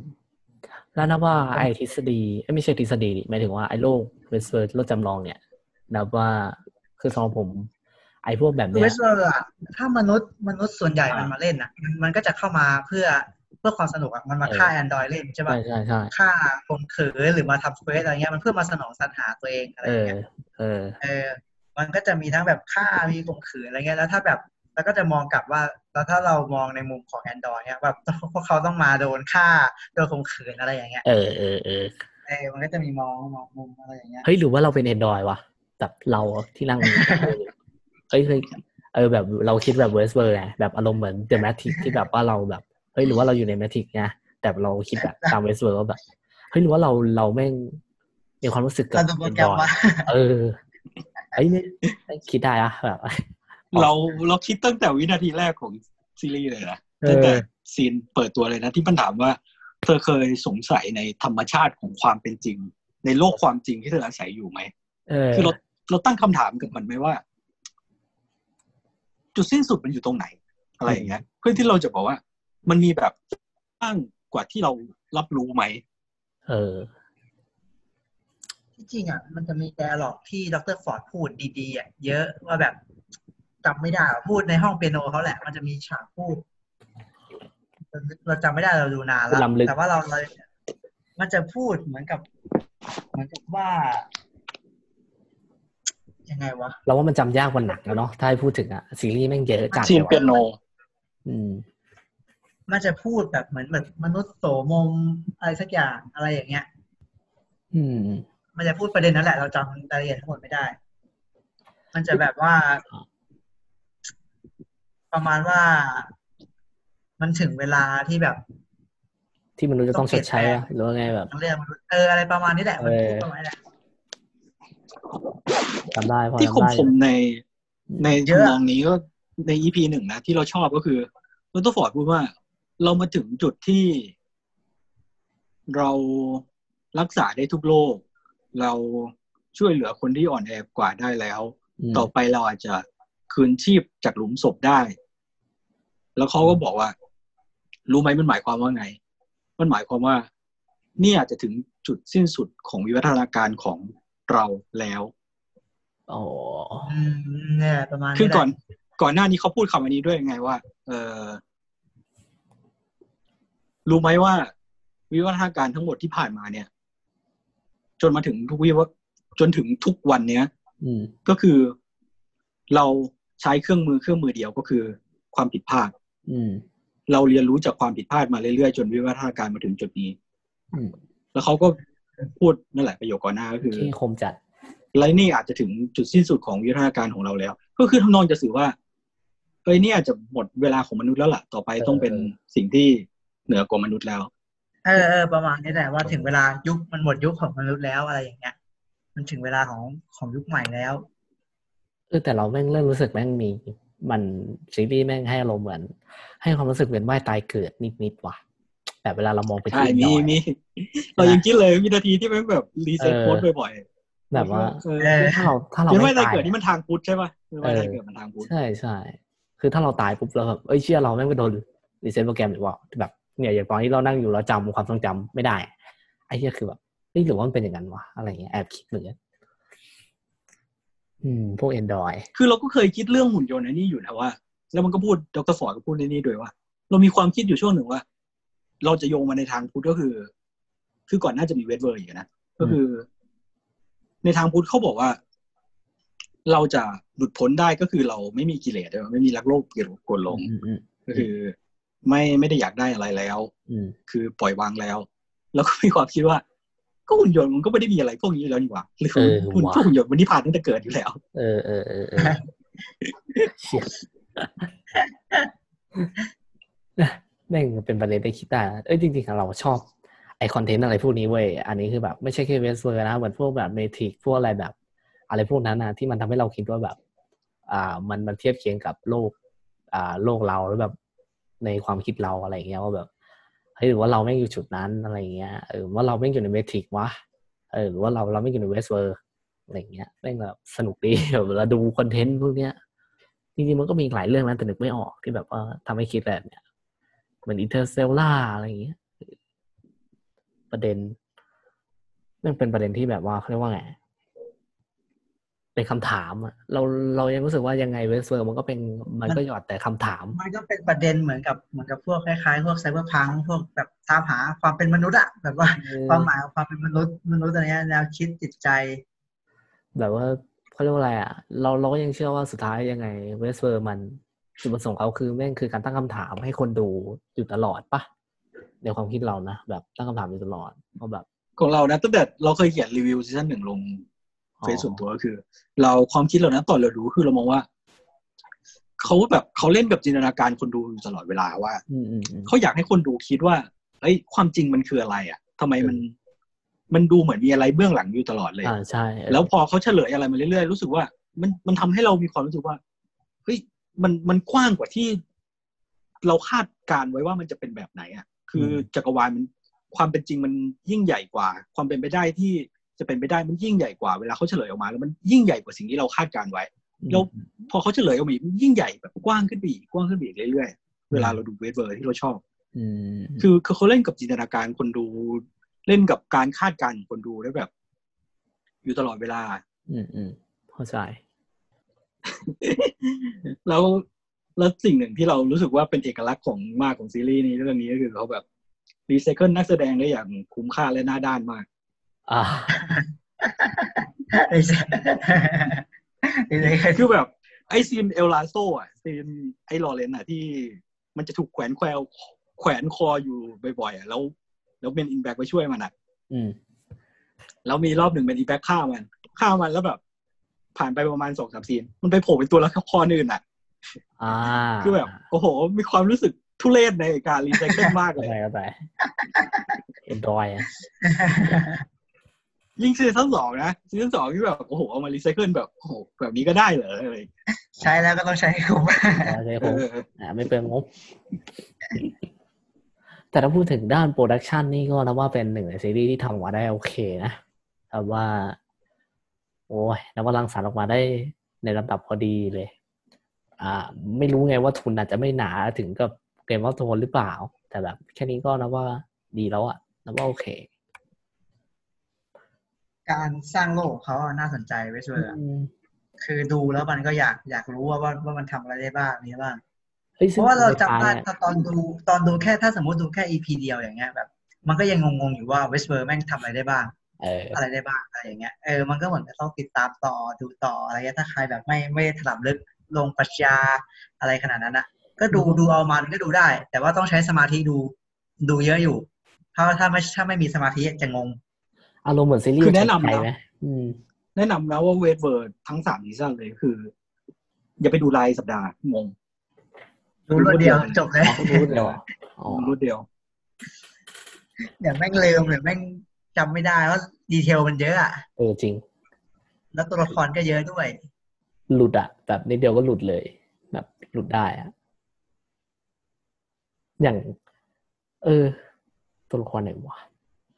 แล้วนับว่าไอ้ทฤษฎีเอ้ยไม่ใช่ทฤษฎีดิหมายถึงว่าไอ้โลก Westworld โลกจำลองเนี่ยนับว่าคือสำหรับผม ไอ้พวกแบบเวเนี้ยสเวอร์อะถ้ามนุษย์มนุษย์ส่วนใหญ่อ่ามัมันมาเล่นอะมันมันก็จะเข้ามาเพื่อเพื่อความสนุกอะมันมาเออฆ่า Android เล่นใช่ใช่ป่ะใช่ใช่ฆ่าข่มขืนหรือมาทำเควสอะไรเงี้ยมันเพื่อมาสนองสรรหาตัวเองอะไรเออเงี้ยเออเออ มันก็จะมีทั้งแบบฆ่ามีข่มขืนอะไรเงี้ยแล้วถ้าแบบแล้วก็จะมองกลับว่าแล้วถ้าเรามองในมุมของ Android เนี่ยแบบพวกเขาต้องมาโดนฆ่าโดนข่มขืนอะไรอย่างเงี้ยเออเออเออเออมันก็จะมีมองมองมุมอะไรอย่างเงี้ยเฮ้ยหรือว่าเราเป็นแอนดรอยวะแบบเราที่นั่งเฮ้ยเฮ้ยเออแบบเราคิดแบบ Westworld ไงแบบอารมณ์เหมือน The Matrix ที่แบบว่าเราแบบ เฮ้ยหรือว่าเราอยู่ใน Matrix ไงแต่เราคิดแบบตาม Westworld ว่าแบบเฮ้ยหรือว่าเราเราแม่งมีความรู้สึกกับเราถูกโปรแกรมว่าเออไอ้ยเนี่ยคิดได้อะแบบเราเราคิดตั้งแต่วินาทีแรกของซีรีส์เลยนะเออตั้งแต่ scene เปิดตัวเลยนะ ที่มันถามว่า เธอเคยสงสัยในธรรมชาติของความเป็นจริง ในโลกความจริงที่เธออาศัยอยู่ไหมเออคือเราเราตั้งคำถามกับมันไหมว่า จุดสิ้นสุดมันอยู่ตรงไหน อะไรอย่างเงี้ยเพื่อที่เราจะบอกว่า มันมีแบบตั้งกว่าที่เรารับรู้ไหม เออ ที่จริงอะ มันจะมีแดร์ล็อกที่ดรฟอร์ดพูดดีๆอะเยอะว่าแบบจำไม่ได้อะพูดในห้องเปียโนเขาแหละ มันจะมีฉากพูด เราจำไม่ได้เราดูนานแล้ว ล้ำลึก แต่ว่าเราเรามันจะพูดเหมือนกับ เหมือนกับว่า ยังไงวะ เราว่ามันจำยากกว่าหนังแล้วเนาะถ้าให้พูดถึงอะซีรีส์แม่งเยอะจัดซีนลยเปียโน อืม มันจะพูดแบบเหมือนแบบมนุษย์โสมมอะไรสักอย่างอะไรอย่างเงี้ย อืม มันจะพูดประเด็นนั้นแหละเราจำรายละเอียดทั้งหมดไม่ได้ มันจะแบบว่า ประมาณว่ามันถึงเวลาที่แบบ ที่มนุษย์จะต้องชดใช้อะหรือว่าไงแบบต้องเรียกมนุษย์เอออะไรประมาณนี้แหละมันพูดเออประมาณนี้แหละจำได้พอที่คจำมได้คมในในเยอะทำนองนี้ก็ในอีพีหนึ่งนะที่เราชอบก็คือดรฟอร์ดพูดว่า เรามาถึงจุดที่เรารักษาได้ทุกโรคเราช่วยเหลือคนที่อ่อนแอกว่าได้แล้วมต่อไปเราอาจจะคืนชีพจากหลุมศพได้ แล้วเขาก็บอกว่า รู้ไหมมันหมายความว่าไง มันหมายความว่า นี่อาจจะถึงจุดสิ้นสุดของวิวัฒนาการของเราแล้วโอ้อืมเนี่ยประมาณคือแหละก่อนก่อนหน้านี้เขาพูดคำอันนี้ด้วยไงว่า เออ รู้ไหมว่า วิวัฒนาการทั้งหมดที่ผ่านมาเนี่ย จนมาถึงทุกวิวัฒจนถึงทุกวันเนี้ยอืมก็คือเราใช้เครื่องมือเครื่องมือเดียวก็คือความผิดพลาดอืมเราเรียนรู้จากความผิดพลาดมาเรื่อยๆ จนวิวัฒนาการมาถึงจุดนี้อืมแล้วเขาก็พูดนั่นแหละประโยคก่อนหน้าก็คือที่คมจัดและนี่อาจจะถึงจุดสิ้นสุดของวิวัฒนาการของเราแล้ว ก็คือทำนองจะสื่อว่าเอ้ยเนี่ยจะหมดเวลาของมนุษย์แล้วล่ะ ต่อไปต้องเป็นสิ่งที่ เหนือกว่ามนุษย์แล้ว เออเออประมาณนี้แหละว่าถึงเวลายุคมันหมดยุคของมนุษย์แล้วอะไรอย่างเงี้ย มันถึงเวลาของของยุคใหม่แล้วเออแต่เราแม่งเริ่มรู้สึกแม่งมี มันซีรีส์แม่งให้อารมณ์เหมือน ให้ความรู้สึกเป็นว่ายตายเกิดนิดๆว่ะแบบเวลาเรามองไปใช่ที่มีดอยมีเรายังคิดเลยวินาทีที่มันแบบรีเซ็ตเออโค้ดบ่อยๆแบบว่าเออเออถ้าเราถ้าเราเห็นว่าไม่อะไรตายเกิดนี่มันทางพุทธใช่ป่ะเห็นว่าอะไรเออเกิดมันทางพุทธใช่ใช่คือถ้าเราตายปุ๊บแล้วแบบเอ้ยเชื่อเราแม่งไปโดนreset โปรแกรมหรือว่าแบบ เนี่ยอย่างตอนที่เรานั่งอยู่เราจำความทรงจำไม่ได้ ไอ้เหี้ยคือแบบเฮ้ยหรือว่ามันเป็นอย่างนั้นวะอะไรเงี้ยแอบคิดเหมือนกันอืมพวก Android คือเราก็เคยคิดเรื่องหุ่นยนต์ไอ้นี่อยู่นะว่า แล้วมันก็พูดดร.ฟอร์ดก็พูดในนี้ด้วยว่า เรามีความคิดอยู่ช่วงหนึ่งว่า เราจะโยงมาในทางพุทธก็คือ คือก่อนหน้าจะมี Westworld อีกนะก็คือ ในทางพุทธเขาบอกว่า เราจะหลุดพ้นได้ก็คือเราไม่มีกิเลสด้วยไม่มีรักโลภเกลียดโกรธหลงอืมอืมก็คือ ไม่ไม่ได้อยากได้อะไรแล้วอืมคือปล่อยวางแล้ว แล้วก็มีความคิดว่า ก็หุ่นยนต์มันก็ไม่ได้มีอะไรพวกนี้อยู่แล้วนี่หว่าหรือเออหุ่นว่ะพวกหุ่นยนต์มันนิพพานตั้งแต่เกิดอยู่แล้ว เออเออเออเออเชี่ยแม่งเป็นประเด็นได้คิดได้นะเอ้ยจริงๆอะเราชอบไอ content อะไรพวกนี้เว้ย อันนี้คือแบบไม่ใช่แค่ Westworld นะเหมือนพวกแบบ Matrix พวกอะไรแบบ อะไรพวกนั้นนะที่มันทำให้เราคิดว่าแบบ อ่า มันมันเทียบเคียงกับโลก อ่า โลกเราแล้วแบบ ในความคิดเราอะไรเงี้ยว่าแบบเฮ้ยหรือว่าเราแม่งอยู่จุดนั้นอะไรเงี้ยเออว่าเราแม่งอยู่ใน Matrix วะเออหรือว่าเราเราไม่อยู่ใน Westworld อะไรเงี้ยแม่งแบบสนุกดีแบบเราดู content พวกเนี้ยจริงๆมันก็มีหลายเรื่องนะแต่นึกไม่ออกที่แบบว่าทำให้คิดแบบเนี้ยเหมือน Interstellar อะไรเงี้ยประเด็นมันเป็นประเด็นที่แบบว่าเขาเรียกว่าไง เป็นคำถามอะเราเรายังรู้สึกว่ายังไง Westworld มันก็เป็นมันก็หยอดแต่คำถาม มันก็เป็นประเด็นเหมือนกับเหมือนกับพวกคล้ายๆ พวก cyberpunk พวกแบบตามหาความเป็นมนุษย์อะแบบว่าเออความหมายของความเป็นมนุษย์มนุษย์อะไรเงี้ยแนวคิดจิตใจ แบบว่าเขาเรียกว่าอะไรอะเราเราก็ยังเชื่อว่าสุดท้ายยังไง Westworld มันจุดประสงค์เขาคือแม่งคือการตั้งคำถามให้คนดูอยู่ตลอดปะในความคิดเรานะแบบตั้งคำถามอยู่ตลอดว่าแบบของเรานะตั้งแต่เราเคยเขียนรีวิวซีซั่นหนึ่งลงอ๋อ เฟซส่วนตัวก็คือ เราความคิดเรานะตอนเราดูคือเรามองว่าเขาแบบเขาเล่นกับจินตนาการคนดูอยู่ตลอดเวลาว่าอืมอืมอืมเขาอยากให้คนดูคิดว่าเอ้ยความจริงมันคืออะไร อะทำไมมัน มันดูเหมือนมีอะไรเบื้องหลังอยู่ตลอดเลยอ่าใช่เออแล้วพอเขาเฉลยอะไรมาเรื่อยๆรู้สึกว่า มันมันทำให้เรามีความรู้สึกว่าเฮ้ยมันมันกว้างกว่าที่ เราคาดการไว้ว่ามันจะเป็นแบบไหนอะ คือจักรวาลมันความเป็นจริงมันยิ่งใหญ่กว่า ความเป็นไปได้ที่ จะเป็นไปได้มันยิ่งใหญ่กว่าเวลาเขาเฉลยออกมา แล้วมันยิ่งใหญ่กว่าสิ่งที่เราคาดการไว้แล้วพอเขาเฉลยออกมาอีกมันยิ่งใหญ่แบบกว้างขึ้นไปอีกกว้างขึ้นไปอีกเรื่อยๆเวลาเราดูเวทเวอร์ที่เราชอบอืมคือคือเขาเล่นกับจินตนาการคนดูเล่นกับการคาดการณ์ของคนดูได้แบบ อยู่ตลอดเวลา อืมอืมเข้าใจแล้วแล้วสิ่งหนึ่งที่เรารู้สึกว่าเป็นเอกลักษณ์ของมากของซีรีส์นี้เรื่องนี้ก็คือเขาแบบรีไซเคิลนักแสดงได้อย่างคุ้มค่าและหน้าด้านมาก อ่าไม่ใช่ไม่ใช่คือแบบ ไอ scene El Lazo อะ scene ไอ Lawrence อะที่มันจะถูกแขวนแควแขวนคออยู่บ่อยๆอะแล้ว แล้ว Man in Black ไปช่วยมันอะ อืมแล้วมีรอบหนึ่ง Man in Black ฆ่ามันฆ่ามันแล้วแบบ ผ่านไปประมาณสองสาม scene มันไปโผล่เป็นตัวละครอื่นอะอ่าคือแบบโอ้โห มีความรู้สึกทุเรศในการรีไซเคิลมากเข้าเลยใจเข้าใจ android อะ ยิ่ง season สองนะ season สองที่แบบโอ้โหเอามารีไซเคิลแบบโอ้โหแบบนี้ก็ได้เหรออะไรอย่างเงี้ยใช้แล้วก็ต้องใช้ให้คุ้มโอเคเอผมออ่าไม่เปลืองงบ แต่ถ้าพูดถึงด้าน production นี่ก็นับว่าเป็นหนึ่งในซีรีส์ที่ทำออกมาได้โอเคนะแต่ว่า โอ้ยนับว่ารังสรรค์ออกมาได้ในระดับพอดีเลย อ่า ไม่รู้ไงว่าทุนอาจจะไม่หนาถึงกับ Game of Thrones หรือเปล่า แต่แบบแค่นี้ก็นับว่าดีแล้วอะนับว่าโอเค การสร้างโลกของเขาอะน่าสนใจ Westworld อะอืมคือดูแล้วมันก็อยากอยากรู้ว่าว่าว่ามันทำอะไรได้บ้างนี้บ้างฮ้ยเพซึ่งราะว่าเราจำได้ท้ยๆอะถ้าตอนดูตอนดูแค่ถ้าสมมติดูแค่ EP เดียวอย่างเงี้ยแบบ มันก็ยังงงๆอยู่ว่าเวสเวอร์แม่งทำอะไรได้บ้างเอออะไรได้บ้างอะไรอย่างเงี้ยเออมันก็เหมือนกับต้องติดตามต่อดูต่ออะไรเงี้ยถ้าใครแบบไม่ไม่ถลำลึกลงปรัชญาอะไรขนาดนั้นนะก็ดูดูเอามันก็ดูได้ แต่ว่าต้องใช้สมาธิดูดูเยอะอยู่เพราะถ้าไม่ถ้าไม่มีสมาธิจะงง อารมณ์เหมือนซีรีส์คือแนะนำไทยนะไหมอืมแนะนำนะว่าเวทเวิร์ดทั้งสามซีซั่นเลยคือ อย่าไปดูรายสัปดาห์งงดูรวดเดียวจบเลยรู้เดียวอะอ๋อดูรวดเดียวเดี๋ยวแม่งลืมหรือแม่งจำไม่ได้ว่าดีเทลมันเยอะอะเออจริง แล้วตัวละครก็เยอะด้วย หลุดอะแบบนิดเดียวก็หลุดเลย แบบ หลุดได้อะอย่าง เออ ตัวละครไหนวะ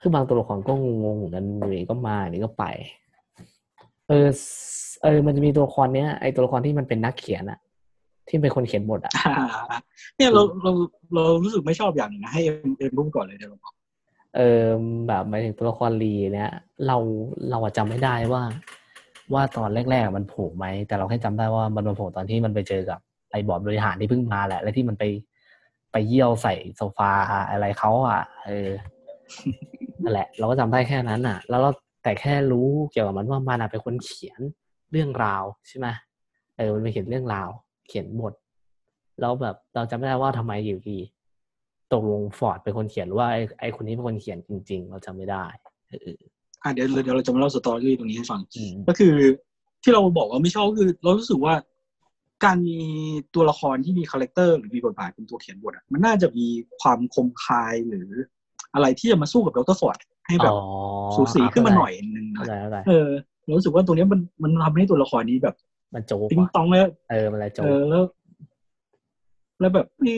คือบางตัวละครก็งงๆเหมือนกันอยู่นี่ก็มาอยู่นี่ก็ไป เออสเออ มันจะมีตัวละครเนี้ยไอตัวละครที่มันเป็นนักเขียนอะที่เป็นคนเขียนบทอะเนี่ยเราเราเรารู้สึกไม่ชอบอย่างหนึ่งนะให้เอ็มเอ็มรู้ก่อนเลยเดี๋ยวเราบอกเออแบบหมายถึงตัวละครลีเนี่ยเราเราอะจำไม่ได้ว่า ว่าตอนแรกๆมันโผล่ไหมแต่เราแค่จำได้ว่ามันมาโผล่ตอนที่มันไปเจอกับไอ้บอร์ดบริหารที่เพิ่งมาแหละ และที่มันไปไปเยี่ยวใส่โซฟาอะไรเขาอะเออ นั่นแหละ เราก็จำได้แค่นั้นอะ แล้วเราแต่แค่รู้เกี่ยวกับมันว่ามันอะเป็นคนเขียนเรื่องราวใช่ไหมเออมันไปเขียนเรื่องราว เขียนบทแล้วแบบเราจำไม่ได้ว่าทำไมอยู่ดีตกลงฟอร์ดเป็นคนเขียนหรือว่าไอ้ไอ้คนนี้เป็นคนเขียนจริง ๆ เราจำไม่ได้เอออะเดี๋ยวเดี๋ยวเราจะมาเล่า story ตรงนี้ให้ฟังอืมก็คือที่เราบอกว่าไม่ชอบก็คือ เรารู้สึกว่าการมีตัวละครที่มี character หรือมีบทบาทเป็นตัวเขียนบทอะมันน่าจะมีความคมคายหรือ อะไรที่จะมาสู้กับดร.ฟอร์ดให้แบบอ๋อสูสีขึ้นมาหน่อยนึงเข้าใจเข้าใจเออเรารู้สึกว่าตัวเนี้ยมันมันทำให้ตัวละครนี้แบบ มันโจ๊กติ้งว่ะตองแล้วเออมันอะไรโจ๊เอกอแล้ว แล้วแบบไม่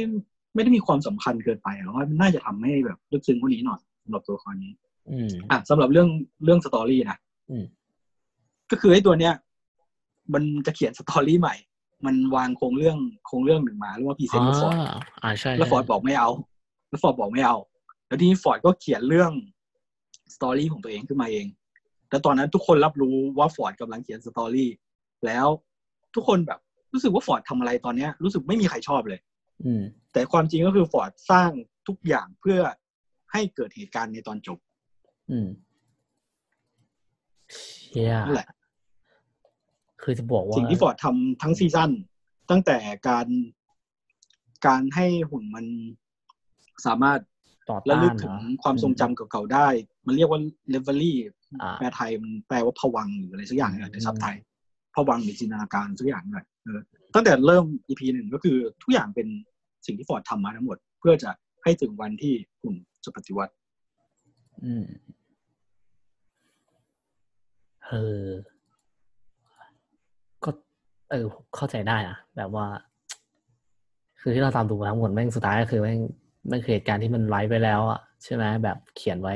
ไม่ได้มีความสำคัญเกินไปแล้วว่ามันน่าจะทำให้แบบลึกซึ้งกว่านี้หน่อยสำหรับตัวละครนี้ อืมอะสำหรับเรื่องเรื่อง story นะอืมก็คือไอ้ตัวเนี้ยมันจะเขียน story ใหม่ มันวางโครงเรื่องโครงเรื่องหนึ่งมาเรียกว่า present อ่าต์ฟอร์ดอ่าใช่แล้วฟอร์ดใช่บอกไม่เอา แล้วฟอร์ดบอกไม่เอา แล้วทีนี้ฟอร์ดก็เขียนเรื่อง story ของตัวเองขึ้นมาเองแล้วตอนนั้นทุกคนรับรู้ว่าฟอร์ดกำลังเขียน story แล้วทุกคนแบบรู้สึกว่าฟอร์ดทำอะไรตอนเนี้ย รู้สึกไม่มีใครชอบเลยอืมแต่ความจริงก็คือฟอร์ดสร้างทุกอย่างเพื่อให้เกิดเหตุการณ์ในตอนจบอืมเชี่ยนั่นแหละ คือจะบอกว่าสิ่งที่ฟอร์ดทำทั้งซีซั่นตั้งแต่การการให้หุ่นมันสามารถ ต่อระต้าลึนกถึงเหรอความทรงจำเก่าๆได้ มันเรียกว่าเลเวอรี่อ่าแปลไทยมันแปลว่าภวังค์หรืออะไรสักอย่างเนี่ยในซับไทยภวังค์หรือจินตนาการสักอย่างหน่อยเออตั้งแต่เริ่ม EP หนึ่งก็คือทุกอย่างเป็นสิ่งที่ฟอร์ดทำมาทั้งหมด เพื่อจะให้ถึงวันที่หุ่นจะปฏิวัติอืมเออก็เออเข้าใจได้นะแบบว่า คือที่เราตามดูมาทั้งหมดแม่งสุดท้ายก็คือแม่ง แม่งคือเหตุการณ์ที่มันไว้ไปแล้วอะใช่ไหมแบบเขียนไว้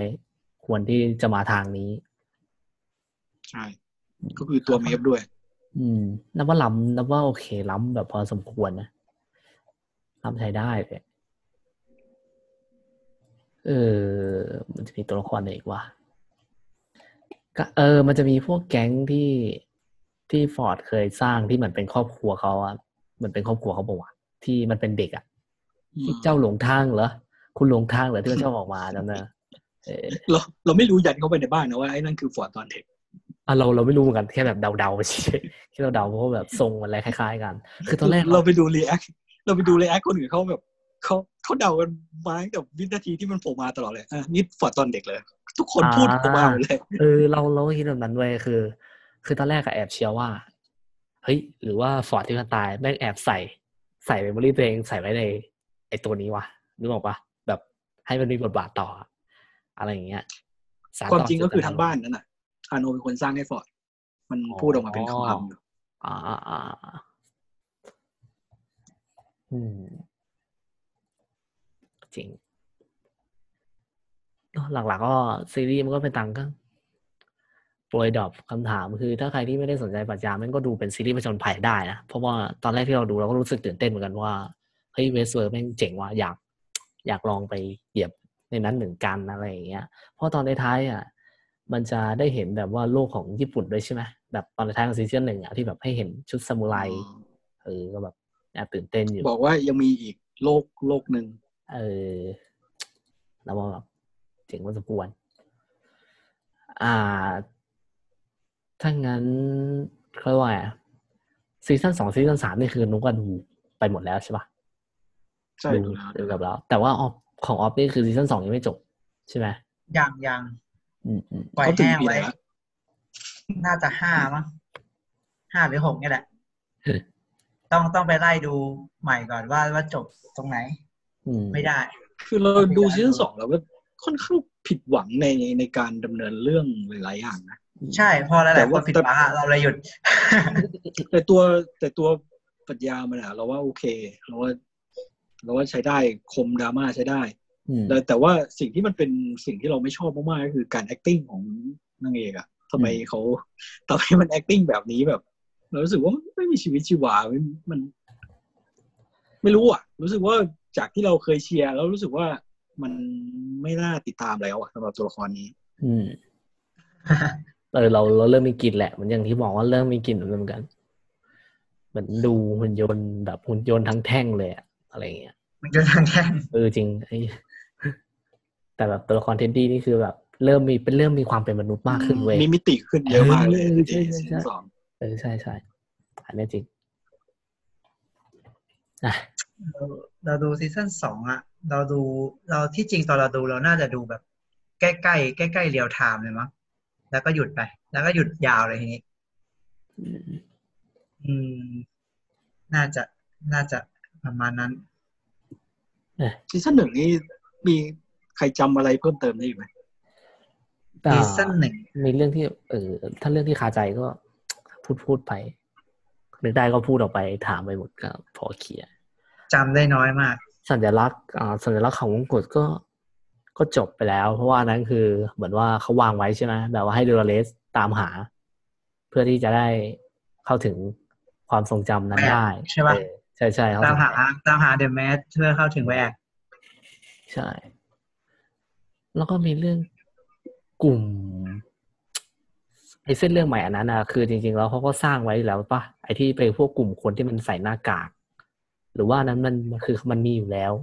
ควรที่จะมาทางนี้ ใช่ ก็คือตัวเมฟด้วย อืมนับว่าล้ำนับว่าโอเค ล้ำแบบพอสมควรนะล้ำใช้ได้เลยเออ มันจะมีตัวละครไหนอีกวะก็เออ มันจะมีพวกแก๊งที่ที่ฟอร์ดเคยสร้างที่เหมือนเป็นครอบครัวเขาอะเหมือนเป็นครอบครัวเขาบอกว่าที่มันเป็นเด็กอะที่ เจ้าหลงทางเหรอคุณหลงทางเหรอที่มันชอบออกมาจำได้ไหมเออเราเราไม่รู้ยันเข้าไปในบ้านนะว่าไอ้นั่นคือฟอร์ดตอนเทคอะเราเราไม่รู้เหมือนกันแค่แบบเดาๆไปเฉยๆแค่เราเดาเพราะว่าแบบทรงมันอะไรคล้ายๆกัน คือตอนแรกเราไปดู reactเราไปดู react คนอื่นเขาแบบเขาเขาเดากันมาตั้งแต่วินาทีที่มันโผล่มาตลอดเลยอะนี่ฟอร์ดตอนเด็กเลย ทุกคนพูดออกมาหมดเลยเออเราเราก็คิดแบบนั้นเว้ยคือ คือตอนแรกก็แอบเชียร์ว่าเฮ้ยหรือว่าฟอร์ดที่มันตายแม่งแอบใส่ใส่ memory ตัวเองใส่ไว้ใน ไอตัวนี้วะนึกออกปะแบบให้มันมีบทบาทต่อ อะไรอย่างเงี้ยสความต่จริงก็คือเจตนทั้งบ้านนั่นน่ะอาร์โนลด์เป็นคนสร้างให้ฟอร์ดมันอ๋อพูดออกมาเป็นคำๆอยู่อ่าอ่าอ่าอืมจริงเนอะหลักๆก็ซีรีส์มันก็เป็นตังก็โปรย drop คำถามคือ ถ้าใครที่ไม่ได้สนใจปรัชญามันก็ดูเป็นซีรีส์ประชนภัยได้นะ เพราะว่าตอนแรกที่เราดูเราก็รู้สึกตื่นเต้นเหมือนกันว่า เฮ้ย Westworld แม่งเจ๋งว่ะอยาก อยากลองไปเหยียบในนั้นเหมือนกันอะไรอย่างเงี้ย เพราะตอนในท้ายๆอะมันจะได้เห็นแบบว่าโลกของญี่ปุ่นด้วยใช่ไหมแบบตอนท้ายของซีซั่นหนึ่งอะที่แบบให้เห็นชุดซามูไรเออก็แบบแอบตื่นเต้นอยู่ บอกว่ายังมีอีกโลกโลกหนึ่งเออแล้วว่าแบบเจ๋งพอสมควรอ่า ถ้างั้นเขาเรียกว่าไงอะซีซั่นสองซีซั่นสามนี่คือนุกก็ดูไปหมดแล้วใช่ปะ ใช่ดูดูแล้วดูกับแล้ว แต่ว่าออฟของออฟนี่คือซีซั่นสองยังไม่จบ ใช่ไหมยังยังอืมอืมปล่อยเขาค้าง EP ไว้ไหนละน่าจะห้ามั้งห้าหรือหกนี่แหละต้องต้องไปไล่ดูใหม่ก่อนว่าว่าจบตรงไหนอืมไม่ได้ คือเราดูซีซั่นสองแล้วก็ค่อนข้างผิดหวังในในการดำเนินเรื่องหลายๆอย่างนะใช่แต่ว่าพอหแต่ลายๆคนผิดหวังอะเราเลยหยุด แต่ตัวแต่ตัวปรัชญามันอะเราว่าโอเค เราว่า เราว่าใช้ได้คมดราม่าใช้ได้อืมแต่แต่ว่าสิ่งที่มันเป็นสิ่งที่เราไม่ชอบมากๆก็คือการ acting ของนางเอกอะทำไมเขาทำไมมัน acting แบบนี้แบบเรารู้สึกว่ามันไม่มีชีวิตชีวาไม่มัน ไม่รู้อะรู้สึกว่าจากที่เราเคยเชียร์แล้วรู้สึกว่ามันไม่น่าติดตามแล้วอะสำหรับตัวละครนี้ อืมเออเราเราเริ่มมีกลิ่นแหละเหมือนอย่างที่บอกว่าเริ่มมีกลิ่นเหมือนกันเหมือนดูหุ่นยนต์แบบหุ่นยนต์ทั้งแท่งเลยอะ อะไรเงี้ย มันจะทางแค่นเออจริงไอ้แต่แบบตัวละครเทนดี้นี่คือแบบ เริ่มมีเป็นเริ่มมีความเป็นมนุษย์มากขึ้นเว้ยมีมิติขึ้นเยอะมากเลยเออใช่ใช่ใช่ซั่นสองเออใช่ใช่อันนี้จริงอะเราเราดูซีซั่นสองอะเราดูเราที่จริงตอนเราดูเราน่าจะดูแบบ ใกล้ใกล้ใกล้ใกล้เรียลไทม์เลยมั้งแล้วก็หยุดไป แล้วก็หยุดยาวเลยทีนี้ อืมอืมน่าจะน่าจะ ประมาณนั้นซีซั่นหนึ่งนี่มีใครจำอะไรเพิ่มเติมได้อีกไหมอ่าซีซั่นหนึ่งมีเรื่องที่ เออถ้าเรื่องที่คาใจก็พูดพูดไปนึกได้ก็พูดออกไปถามไปหมดก็พอเคลียร์จำได้น้อยมาก สัญลักษณ์อ่าสัญลักษณ์ของมงกุฎก็ก็จบไปแล้ว เพราะว่าอันนั้นคือเหมือนว่าเขาวางไว้ใช่ไหมแบบว่าให้ดูเลสตามหา เพื่อที่จะได้เข้าถึงความทรงจำนั้นได้ ใช่ปะเออใช่ใช่เขาตามหาถึงตามหาเดอะแมสเพื่อเข้าถึงแวกใช่ แล้วก็มีเรื่องกลุ่มไอ้เส้นเรื่องใหม่อันนั้นนะคือจริงๆแล้วเขาก็สร้างไว้แล้วปะไอ้ที่ไปพวกกลุ่มคนที่มันใส่หน้ากาก หรือว่านั้นมันมันคือมันมีอยู่แล้ว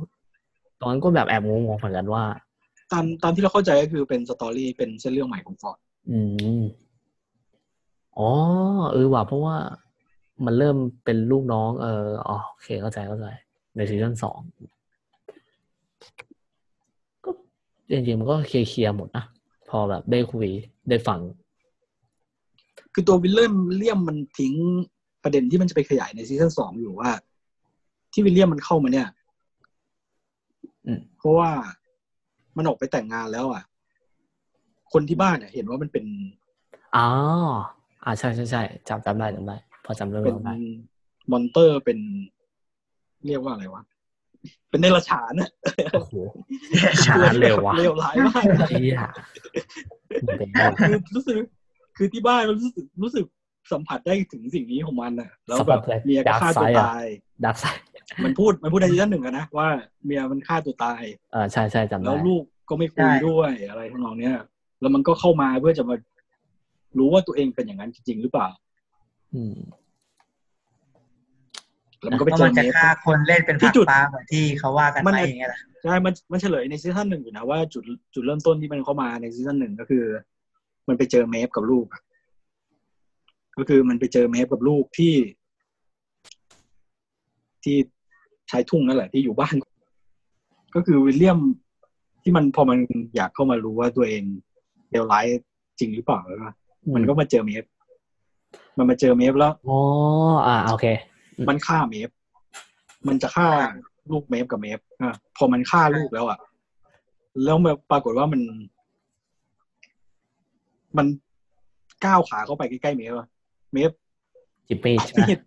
ตอนนั้นก็แบบแอบงงๆเหมือนกันว่า ตามตามที่เราเข้าใจก็คือเป็นสตอรี่เป็นเส้นเรื่องใหม่ของฟอร์ดอืมอ๋อเออว่ะเพราะว่า มันเริ่มเป็นลูกน้อง เอออ๋อโอเคเข้าใจเข้าใจในซีซั่นสองก็จริงๆมันก็เคลียร์ๆหมดนะพอแบบได้คุยได้ฟัง คือตัววิลเลียมเลียมมันทิ้งประเด็นที่มันจะไปขยายในซีซั่นสองอยู่ว่า ที่วิลเลียมมันเข้ามาเนี่ยอืมเพราะว่ามันออกไปแต่งงานแล้ว อะ คนที่บ้านเนี่ยเห็นว่ามันเป็นอ๋ออ่าใช่ใช่ใช่จำจำได้จำได้พ อจำเรื่องเป็นราวได้ monster เป็น เรียกว่าอะไรวะ เป็นเดรัจฉานอะโอ้โหขนาดนั้นเลยวะเลวร้ายมากเฮียมันเป็นไงวะคือรู้สึก คือที่บ้านมันรู้สึกรู้สึกสัมผัสได้ถึงสิ่งนี้ของมันอะแล้วแบบเมียก็ฆ่าตัวตายดักไซมันพูดมันพูดในซีซั่นหนึ่งอะนะว่าเมียมันฆ่าตัวตายเออใช่ใช่จำแล้ได้วลูกก็ไม่คุยด้วยอะไรทั้งนองเนี้ยแล้วมันก็เข้ามาเพื่อจะมารู้ว่าตัวเองเป็นอย่างนั้นจริงๆหรือเปล่า อืมแล้วมันก็เพไปราะเจมัอนเมจะฟฆ่าคนเล่นเป็นที่ผักจุดปลาเหมือนที่เขาว่ากันมันไปอย่างเงี้ยแหละใช่มันมันเฉลยในซีซั่นหนึ่งอยู่นะว่าจุดจุดเริ่มต้นที่มันเข้ามาในซีซั่นหนึ่งก็คือ มันไปเจอเมฟกับลูกอะก็คือมันไปเจอเมฟกับลูกที่ ที่ชายทุ่งนั่นแหละที่อยู่บ้าน ก็คือวิลเลียมที่มันพอมันอยากเข้ามารู้ว่าตัวเองเลวร้ายจริงหรือเปล่าแล้วก็มันก็มาเจอเมฟ มันมาเจอเมฟแล้วอ๋ออ่าโอเค มันฆ่าเมฟมันจะฆ่าลูกเมฟกับเมฟอะพอมันฆ่าลูกแล้วอะแล้วมาปรากฏว่ามัน มันก้าวขาเข้าไปใกล้ๆเมฟอะเมฟจิบมีดปัดใช่ไหมมีด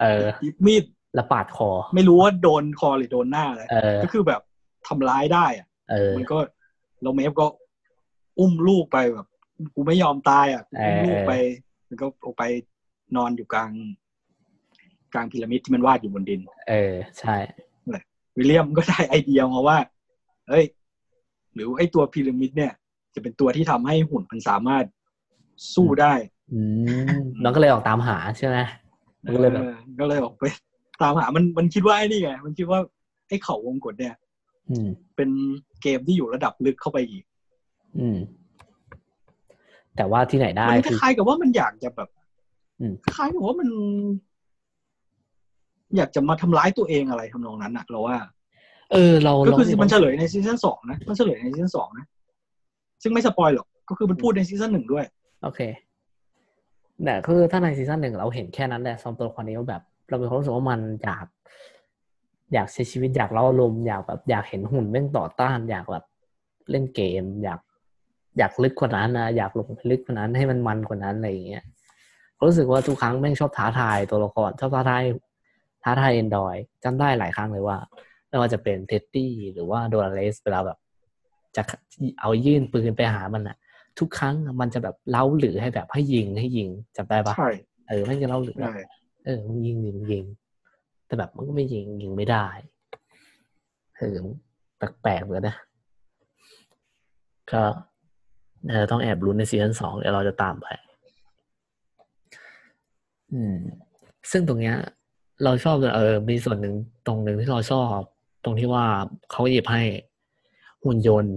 เออหยิบมีดแล้วปาดคอ ไม่รู้ว่าโดนคอหรือโดนหน้าอะไรเออก็คือแบบทำร้ายได้อะเออมันก็แล้วเมฟก็อุ้มลูกไปแบบกูไม่ยอมตายอะกูอุ้มลูกไป มันก็ออกไป นอนอยู่กลาง กลางพีระมิดที่มันวาดอยู่บนดิน เออ ใช่วิลเลียมก็ได้ไอเดียมาว่า เฮ้ย หรือไอตัวพีระมิดเนี่ย จะเป็นตัวที่ทำให้หุ่นมันสามารถสู้ได้อืมน้องก็เลยออกตามหาใช่ไหมมันก็เลยแบบออก็เลยออกไป ตามหามันมันคิดว่าไอ้นี่ไง มันคิดว่าไอ้เขาวงกฏเนี่ยอืมเป็นเกมที่อยู่ระดับลึกเข้าไปอีก อืม แต่ว่าที่ไหนได้มันคือคล้ายๆกับว่ามันอยากจะแบบอืม คล้ายๆกับว่ามัน อยากจะมาทำร้ายตัวเองอะไรทำนองนั้นอะเราว่า เออ เราก็คือเรามันเฉลยในซีซั่นสองนะมันเฉลยในซีซั่นสองนะซึ่งไม่ spoil หรอกก็คือมันพูดในซีซั่นหนึ่งด้วย โอเคแต่คือถ้าในซีซั่นหนึ่งเราเห็นแค่นั้นแหละสองตัวละครนี้ว่าแบบ เราเป็นความรู้สึกว่ามันอยากอยากใช้ชีวิตอยากเล่าลมณ์อยากแบบอยากเห็นหุ่นแม่งต่อต้าน อยากแบบเล่นเกม อยากอยากลึกกว่านั้นนะอยากลงไปลึกกว่านั้นให้มันมันกว่านั้นอะไรอย่างเงี้ย รู้สึกว่าทุกครั้งแม่งชอบท้าทายตัวละครชอบท้าทายท้าทายเอนดอยจำได้หลายครั้งเลยว่าไม่ว่าจะเป็นเท็ดดี้หรือว่าโดราเลสเวลาแบบ จะเอายื่นปืนไปหามันอะทุกครั้งมันจะแบบเล้าหรือให้แบบให้ยิงให้ยิงจำได้ปะใช่เออไม่จะเล่าหรือแบบใช่เออมึงยิงดิมึงยิง แต่แบบมันก็ไม่ยิงยิงไม่ได้เออแปลกๆเหมือนกันนะก็เออต้องแอบลุ้นในซีซั่นสองเดี๋ยวเราจะตามไป อืม ซึ่งตรงเนี้ย เราชอบเออ มีส่วนหนึ่งตรงหนึ่งที่เราชอบ ตรงที่ว่าเขาหยิบให้หุ่นยนต์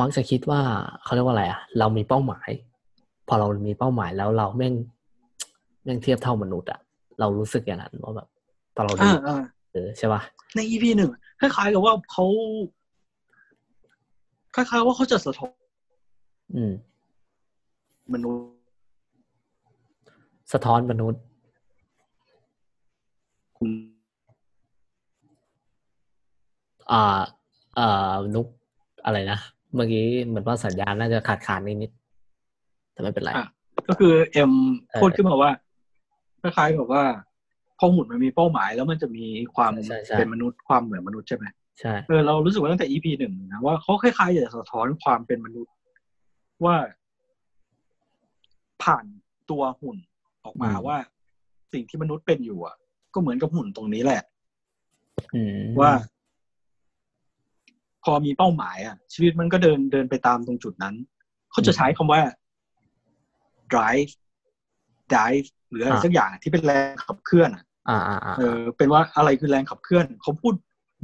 มักจะคิดว่าเขาเรียกว่าอะไรอะเรามีเป้าหมาย พอเรามีเป้าหมายแล้วเราแม่งแม่งเทียบเท่ามนุษย์อะเรารู้สึกอย่างนั้นว่าแบบตอนเราดูอ่าอ่าเออใช่ป่ะในอีพีหนึ่งคล้ายๆกับว่าเขาคล้ายๆว่าเขาจะสะท้อนอืมมนุษย์ สะท้อนมนุษย์คุณอ่าอ่านุกอะไรนะ เมื่อกี้เหมือนว่าสัญญาณน่าจะขาดขาดนิดนิดๆแต่ไม่เป็นไรอะก็คือเอ็มเออพูดขึ้นมาว่าคล้ายๆกับว่าพอหุ่นมันมีเป้าหมาย แล้วมันจะมีความใช่ใช่เป็นมนุษย์ความเหมือนมนุษย์ใช่ไหมใช่เออเรารู้สึกว่าตั้งแต่ EP หนึ่งนะว่าเขาคล้ายๆจะสะท้อนความเป็นมนุษย์ว่าผ่านตัวหุ่น ออกมาอืมว่า สิ่งที่มนุษย์เป็นอยู่อะ ก็เหมือนกับหุ่นตรงนี้แหละอืมว่า พอมีเป้าหมายอะ ชีวิตมันก็เดินเดินไปตามตรงจุดนั้น เขาจะใช้คำว่า drive drive หรืออะไรสักอย่างที่เป็นแรงขับเคลื่อนอะอ่าอ่าอ่าเออ เป็นว่าอะไรคือแรงขับเคลื่อน เขาพูด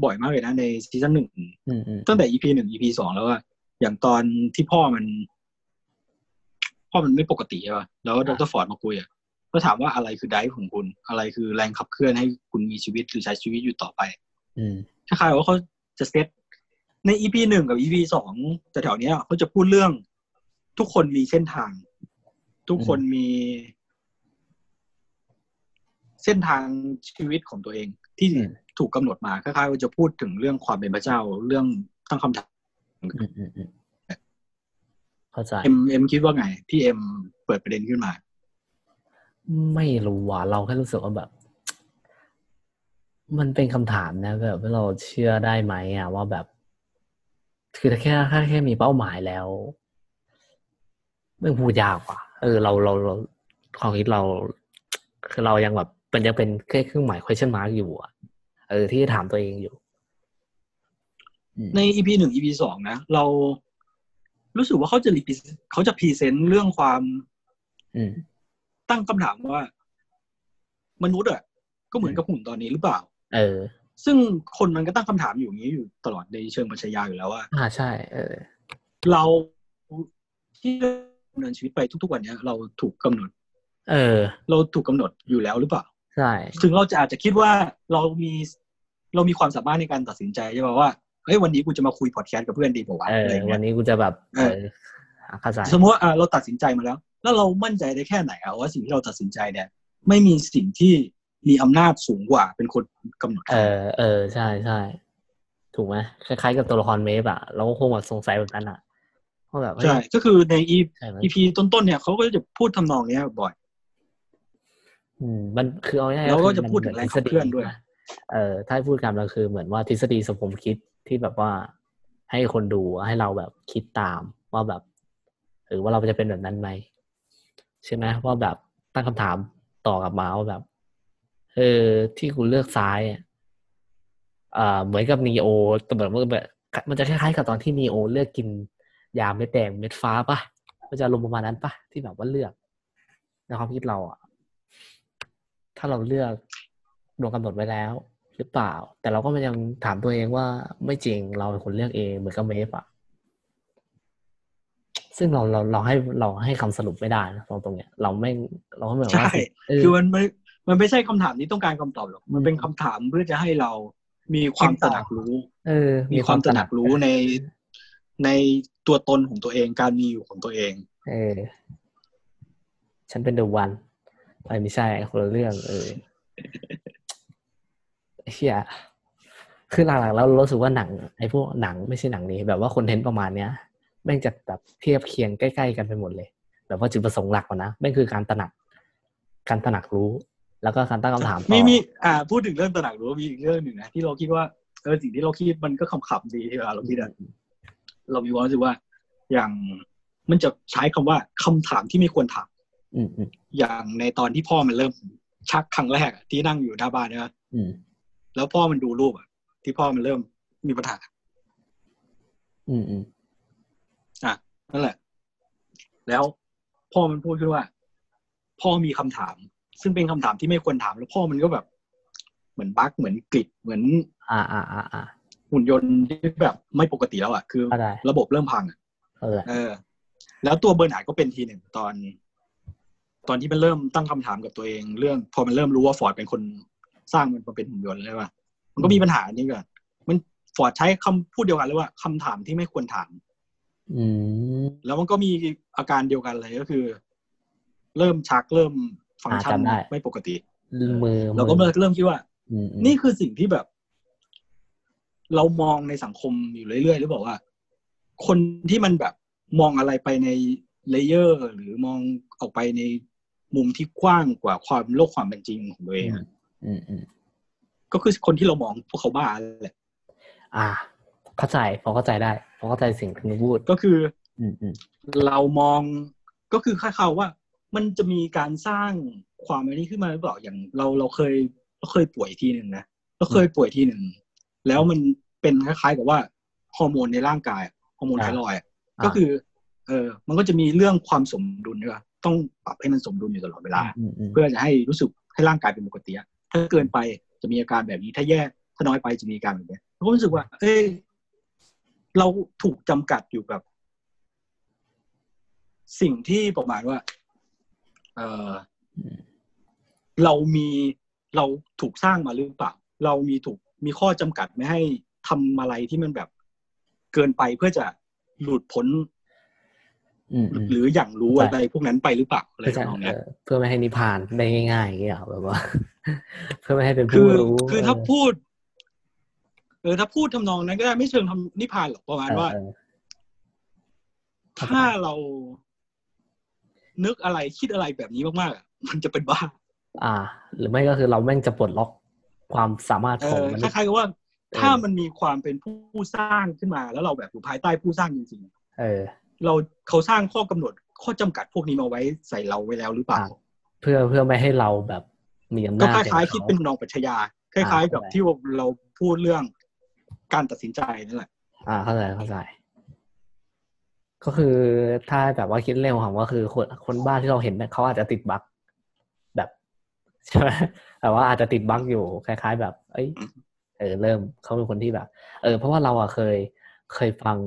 บ่อยมากเลยนะในซีซั่นหนึ่งอืมอืมตั้งแต่ EP หนึ่ง EP สองแล้วว่าอย่างตอนที่พ่อมัน พ่อมันไม่ปกติใช่ป่ะแล้วดรฟอร์ดมาคุยอะ ก็ถามว่าอะไรคือไดฟ์ของคุณ อะไรคือแรงขับเคลื่อนให้คุณมีชีวิตหรือใช้ชีวิตอยู่ต่อไป อืมคล้ายๆว่าเขาจะเซตใน EP หนึ่งกับ EP สองแต่แถวๆเนี้ยเขาจะพูดเรื่องทุกคนมีเส้นทาง ทุกคนมี เส้นทางชีวิตของตัวเอง ที่อืมถูกกำหนดมาคล้ายๆว่าจะพูดถึงเรื่องความเป็นพระเจ้าเรื่องตั้งคำถามอืมอืมอืมเข้าใจเอ็มเอ็มคิดว่าไงที่เอ็มเปิดประเด็นขึ้นมา ไม่รู้ว่าเราแค่รู้สึกว่าแบบ มันเป็นคำถามนะ แบบว่าเราเชื่อได้ไหมอะว่าแบบ คือถ้าแค่ถ้าแค่มีเป้าหมายแล้วไม่พูดยากว่ะเออเราเราเราความคิดเรา คือเรายังแบบเป็นยังเป็นแค่เครื่องหมาย question mark อยู่อะเออที่ถามตัวเองอยู่อืมใน EP หนึ่ง EP สองนะ เรารู้สึกว่าเขาจะรีเขาจะ present เรื่องความอืม ตั้งคำถามว่า มนุษย์อะก็เหมือนกับหุ่นตอนนี้หรือเปล่า เออ ซึ่งคนมันก็ตั้งคำถามอยู่อย่างนี้อยู่ตลอดในเชิงปรัชญาอยู่แล้วว่า อ่าใช่ เออ เราที่ดำเนินชีวิตไปทุกๆวันเนี้ยเราถูกกำหนด เออ เราถูกกำหนดอยู่แล้วหรือเปล่าใช่ถึงเราจะอาจจะคิดว่าเรามีเรามีความสามารถในการตัดสินใจใช่ป่ะว่าเฮ้ยวันนี้กูจะมาคุยพอดแคสต์กับเพื่อนดีป่าวะเอออะไรวัเงี้นยนี้กูจะแบบเอเอออเข้าใจสมมติว่าอะเราตัดสินใจมาแล้ว แล้วเรามั่นใจได้แค่ไหนอะว่าสิ่งที่เราตัดสินใจเนี่ย ไม่มีสิ่งที่มีอำนาจสูงกว่าเป็นคนกำหนด เออเออใช่ใช่ถูกไหมคล้ายๆกับตัวละครเมฟอะเราก็คงแบบสงสัยแบบนั้นอะว่าแบบเฮ้ยใช่ก็คือใน EP ใช่ไหม EP ต้นๆเนี่ยเขาก็จะพูดทำนองเนี้ยบ่อย อืม มันคือเอาง่ายๆแล้วก็คือจะพูดถึงมัแรงขับเคลื่อนด้วยทฤษฎีะเออถ้าให้พูดกันก็คือเหมือนว่าทฤษฎีสมคมคิดที่แบบว่าให้คนดูให้เราแบบคิดตามว่าแบบหรือว่าเราจะเป็นแบบนั้นไหม ใช่ไหมว่าแบบตั้งคำถามต่อกลับมาว่าแบบ เออ ที่คุณเลือกซ้ายอ่าเหมือนกับนีโอแต่แบบว่าแบบมันจะคล้ายๆกับตอนที่นีโอเลือกกินยาเม็ดแดงเม็ดฟ้าปะมันจะลงประมาณนั้นปะที่แบบว่าเลือกในความคิดเราอะ ถ้าเราเลือกดวงกำหนดไว้แล้ว หรือเปล่า แต่เราก็มันยังถามตัวเองว่าไม่จริงเราเป็นคนเลือกเองเหมือนกับเมฟอะ ซึ่งเราเราเราให้เราให้คำสรุปไม่ได้นะตรงตรงเนี้ยเราไม่เราก็เหมือนว่าใช่เออคือมันไม่มันไม่ใช่คำถามที่ต้องการคำตอบหรอกมันเป็นคำถามเพื่อจะให้เรามีความตระหนักรู้ เออ มีความตระหนักรู้ในในตัวตนของตัวเองการมีอยู่ของตัวเอง เออ ฉันเป็นเดอะวันไม่ใช่คนละเรื่อง เออเฮียคือหลังๆแล้วเรารู้สึกว่าหนังไอ้พวกหนังไม่ใช่หนังนี้แบบว่าคอนเทนต์ประมาณเนี้ย แม่งจะแบบเทียบเคียงใกล้ๆกันไปหมดเลยแบบว่าจุดประสงค์หลักกว่านะแม่งคือการตระหนัก การตระหนักรู้ แล้วก็การตั้งคำถามต่อมีมีอ่า พูดถึงเรื่องตระหนักรู้มีอีกเรื่องหนึ่งนะที่เราคิดว่าเออสิ่งที่เราคิดมันก็ขำๆดีที่เวลาเราคิดอะเรามีความรู้สึกว่า อย่างมันจะใช้คำว่าคำถามที่ไม่ควรถามอืมอืมอย่างในตอนที่พ่อมันเริ่มชักครั้งแรกอะที่นั่งอยู่หน้าบ้านเนี่ยอืมแล้วพ่อมันดูรูปอะที่พ่อมันเริ่มมีปัญหา อืมอืมอะ นั่นแหละ แล้วพ่อมันพูดขึ้นว่า พ่อมีคำถาม ซึ่งเป็นคำถามที่ไม่ควรถาม แล้วพ่อมันก็แบบ เหมือน bug เหมือน glitch เหมือน อ่าอ่าอ่าอ่าหุ่นยนต์ที่แบบไม่ปกติแล้วอะคือเข้าใจระบบเริ่มพังอะเออเออ แล้วตัวเบอร์นาร์ดก็เป็นทีหนึ่งตอน ตอนที่มันเริ่มตั้งคำถามกับตัวเอง เรื่อง พอมันเริ่มรู้ว่าฟอร์ดเป็นคนสร้างมันมาเป็นหุ่นยนต์ใช่ป่ะมันก็มีปัญหานี้ก่อนมันฟอร์ดใช้คำพูดเดียวกันเลยว่าคำถามที่ไม่ควรถามอืม แล้วมันก็มีอาการเดียวกันเลยก็คือ เริ่มชักเริ่มฟังก์ชันอ่าจำได้ไม่ปกติมือเราก็มือเริ่มคิดว่าอืมอืมนี่คือสิ่งที่แบบ เรามองในสังคมอยู่เรื่อยๆหรือบอกว่า คนที่มันแบบมองอะไรไปในเลเยอร์ หรือมองออกไปในมุมที่กว้างกว่าความโลกความเป็นจริงของตัวเองอะอืมอืมก็คือคนที่เรามองพวกเขาบ้าแหละ อ่า เข้าใจพอเข้าใจได้พอเข้าใจสิ่งที่มึงพูดก็คืออืมอืมเรามองก็คือคล้ายๆว่า มันจะมีการสร้างความอะไรนี้ขึ้นมาหรือเปล่าอย่างเราเราเคยเราเคยป่วยทีหนึ่งนะเราเคยป่วยทีหนึ่งแล้วมันเป็นคล้ายๆกับว่าฮอร์โมนในร่างกายฮอร์โมนไทรอยด์อะก็คือ เออมันก็จะมีเรื่องความสมดุลด้วยว่าต้องปรับให้มันสมดุลอยู่ตลอดเวลาอืมอืมเพื่อจะให้รู้สึกให้ร่างกายเป็นปกติอะถ้าเกินไปจะมีอาการแบบนี้ถ้าแย่ถ้าน้อยไปจะมีอาการแบบนี้เราก็รู้สึกว่า เอ้ย เราถูกจำกัดอยู่กับ สิ่งที่ประมาณว่า เออเรามีเราถูกสร้างมาหรือเปล่า เรามีถูกมีข้อจำกัดไม่ให้ทำอะไรที่มันแบบเกินไปเพื่อจะหลุดพ้นอืมอืมหรืออย่างรู้อะไรพวกนั้นไปหรือเปล่าอะไรเพื่อจะทำนองเอเนี้ยอเพื่อไม่ให้นิพพานได้ง่ายๆอย่างเงี้ยเหรอแบบว่า เพื่อไม่ให้เป็นคืผู้อรู้คือถ้าเพูด เออถ้าพูดทำนองนั้นก็ได้ไม่เชิงทำนิพพานหรอกประมาณว่าเออถ้าเรานึกอะไรคิดอะไรแบบนี้มากๆอะมันจะเป็นบ้า อ่า หรือไม่ก็คือเราแม่งจะปลดล็อกความสามารถเอของอมคนุษย์ล้ายๆกับว่าเออถ้ามันมีความเป็นผู้สร้างขึ้นมา แล้วเราแบบอยู่ภายใต้ผู้สร้างจริงเออๆเราเขาสร้างข้อกำหนดข้อจำกัดพวกนี้มาไว้ใส่เราไว้แล้วหรือเปล่าอ่าเพื่อเพื่อไม่ให้เราแบบมีอำก็นาจคล้ายๆงคิดขเป็นทำนองปรัชญาคล้ายๆกับเข้าใจที่เราพูดเรื่อง การตัดสินใจนั่นแหละ อ่าเข้าใจเข้าใจ ก็คือถ้าแบบว่าคิดเร็วของก็คือคนคนบ้านที่เราเห็นเนี่ยเขาอาจจะติดบั๊กแบบใช่ไหมแต่ว่าอาจจะติดบั๊กอยู่คล้าย ๆ แบบ เอ้ยเออเริ่มเขาเป็นคนที่แบบ เออ เพราะว่าเราอะเคยเคยฟัง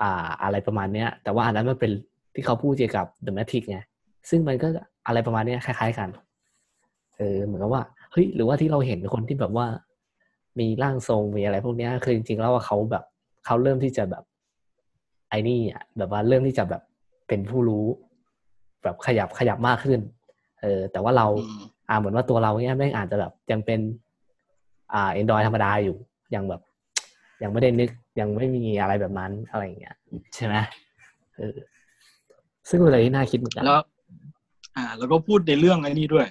อ่า อะไรประมาณเนี้ย แต่ว่าอันนั้นมันเป็นที่เขาพูดเกี่ยวกับ The Matrix ไงซึ่งมันก็อะไรประมาณเนี้ยคล้าย ๆ กัน เออเหมือนกับว่าเฮ้ยหรือว่าที่เราเห็นคนที่แบบว่า มีร่างทรงมีอะไร พวกเนี้ยคือจริงๆแล้วว่าเขาแบบเขาเริ่มที่จะแบบ ไอ้นี่อะแบบว่าเริ่มที่จะแบบเป็นผู้รู้ แบบขยับขยับมากขึ้น เออ แต่ว่าเราอืมอ่าเหมือนว่าตัวเราเนี่ยแม่งอาจจะแบบยังเป็น อ่า Android ธรรมดาอยู่ยังแบบ ยังไม่ได้นึกยังไม่มีอะไรแบบนั้นอะไรอย่างเงี้ยใช่ไหมเออซึ่งเป็นอะไรที่น่าคิดเหมือนกันแล้วอ่า แล้วก็พูดในเรื่องไอ้นี้ด้วย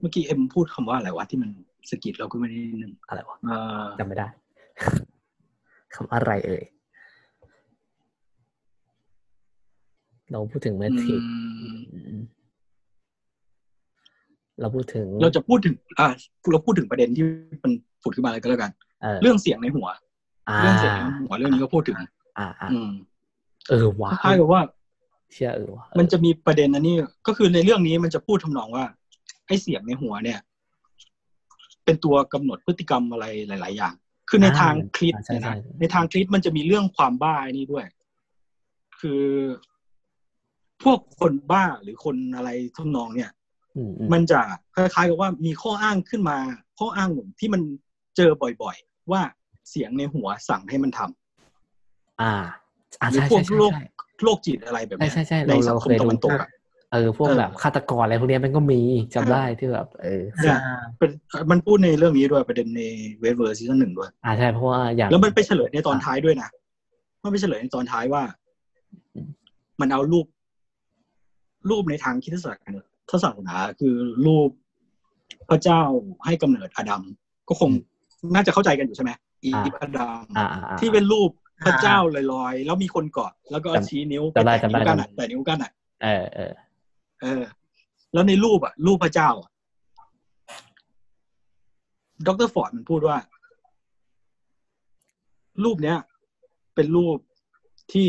เมื่อกี้เอ็มพูดคำว่าอะไรวะที่มัน สะกิดเราขึ้นมานิดนึงอะไรวะเอ่อจำไม่ได้คำอะไรเอ่ยเราพูดถึงแมทริกอืมเราพูดถึง เราจะพูดถึง อ่าเราพูดถึงประเด็นที่มันผุดขึ้นมาเลยก็แล้วกันเออเรื่องเสียงในหัวอ่าเรื่องเสียงในหัวเรื่องนี้ก็พูดถึง อ่าอ่าอืมเออว้าคล้ายกับว่า เชื่อเออว่ะมันจะมีประเด็นอันนี้ก็คือในเรื่องนี้มันจะพูดทำนองว่าไอ้เสียงในหัวเนี่ย เป็นตัวกำหนดพฤติกรรมอะไรหลาย ๆ อย่าง คือในทางคลิปใช่เนี่ยใช่นะในทางคลิปมันจะมีเรื่องความบ้าอันนี้ด้วย คือ พวกคนบ้าหรือคนอะไรทำนองเนี่ยอืมอืมมันจะคล้าย ๆ กับว่ามีข้ออ้างขึ้นมา ข้ออ้างหนึ่งที่มันเจอบ่อย ๆ ว่าเสียงในหัวสั่งให้มันทำอ่าอ่าหรือใช่พวใช่กใช่โรคใช่โรคจิตอะไรแบบเนี้ยใช่ใช่ใช่ในเราสังเราคเคมยดูตะวันตกอะ เออพวกเออแบบฆาตกรอะไรพวกเนี้ยมันก็มีจำได้ที่แบบเออเนี่ยอ่าเป็นมันพูดในเรื่องนี้ด้วยประเด็นในเวฟเวอร์ซีซั่นหนึ่งด้วยอ่าใช่เพราะว่าอย่างแล้วมันไปเฉลยในตอนท้ายด้วยนะมันไปเฉลยในตอนท้ายว่าอืมมันเอารูป รูปในทางคริดศาสนาทศาสนาคือรูปพระเจ้าให้กำเนิดอาดัมก็คงน่าจะเข้าใจกันอยู่ใช่ไหมอีฟอาดัมอ่าอ่าอ่าที่เป็นรูปพระเจ้าลอยๆแล้วมีคนเกาะแล้วก็เอาจำชี้นิ้วไปจำได้แตะนิ้วจำได้กันอะจำได้แต่นิ้วกันอะเออเออ เออ แล้วในรูปอะ รูปพระเจ้าอะดรฟอร์ดมันพูดว่า รูปเนี้ย เป็นรูปที่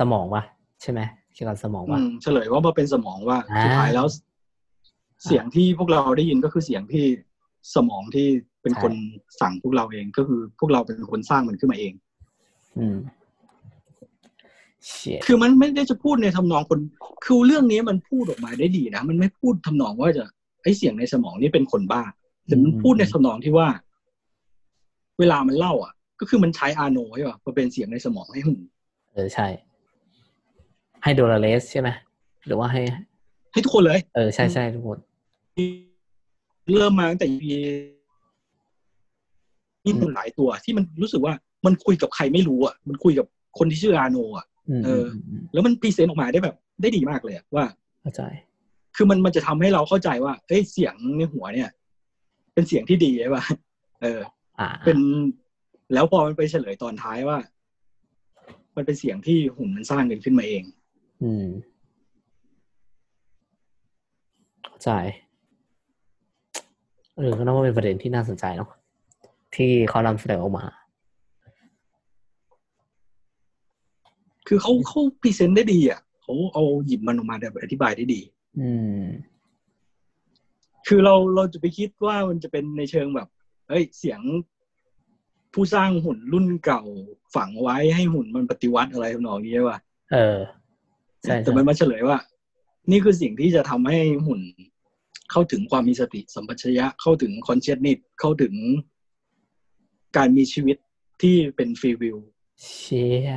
สมองวะใช่ไหมเกี่ยวกับสมองอืวะมเฉลยว่ามาเป็นสมองว่าอ่าสุดท้ายแล้ว เสียงที่พวกเราได้ยินก็คือเสียงที่สมองที่เป็นคนสั่งพวกเราเองก็คือพวกเราเป็นคนสร้างมันขึ้นมาเอง อืมเชี่ย คือมันไม่ได้จะพูดในทำนองคน คือเรื่องนี้มันพูดออกมาได้ดีนะ มันไม่พูดทำนองว่าจะไอเสียงในสมองนี่เป็นคนบ้า แต่มันพูดในทำนองที่ว่า เวลามันเล่า อะ ก็คือมันใช้อาโนใช่ป่ะมาเป็นเสียงในสมองให้หุ่นเออใช่ ให้โดราเลสใช่ไหมหรือว่าให้ ให้ทุกคนเลย เออใช่ใช่ทุกคน เริ่มมาตั้งแต่ EP มีหุ่นหลายตัวที่มันรู้สึกว่ามันคุยกับใครไม่รู้อะ มันคุยกับคนที่ชื่ออาโนอะอืม เออมมแล้วมันพรีเซนต์ออกมาได้แบบ ได้ดีมากเลยอะว่าเข้าใจ คือมันมันจะทำให้เราเข้าใจว่าเอ้ยเสียงในหัวเนี่ย เป็นเสียงที่ดีใช่ป่ะเออ อ่า เป็นแล้วพอมันไปเฉลยตอนท้ายว่า มันเป็นเสียงที่หุ่นมันสร้างกันขึ้นมาเอง อืมเข้าใจเออก็น่าว่าเป็นประเด็นที่น่าสนใจเนาะที่เขานำเสนอออกมา คือเขาเขาพรีเซนต์ได้ดีอะเขาเอาหยิบมันออกมาแบบอธิบายได้ดี อืม คือเราเราจะไปคิดว่ามันจะเป็นในเชิงแบบเฮ้ยเสียงผู้สร้างหุ่นรุ่นเก่าฝังไว้ให้หุ่นมันปฏิวัติอะไรทำนองนี้ใช่ป่ะเออใช่แต่ใช่มันมาเฉลยว่า นี่คือสิ่งที่จะทำให้หุ่นเข้าถึงความมีสติสัมปชัญญะเข้าถึงคอนเชียสนิตเข้าถึงการมีชีวิตที่เป็นฟรีวิวเชี่ย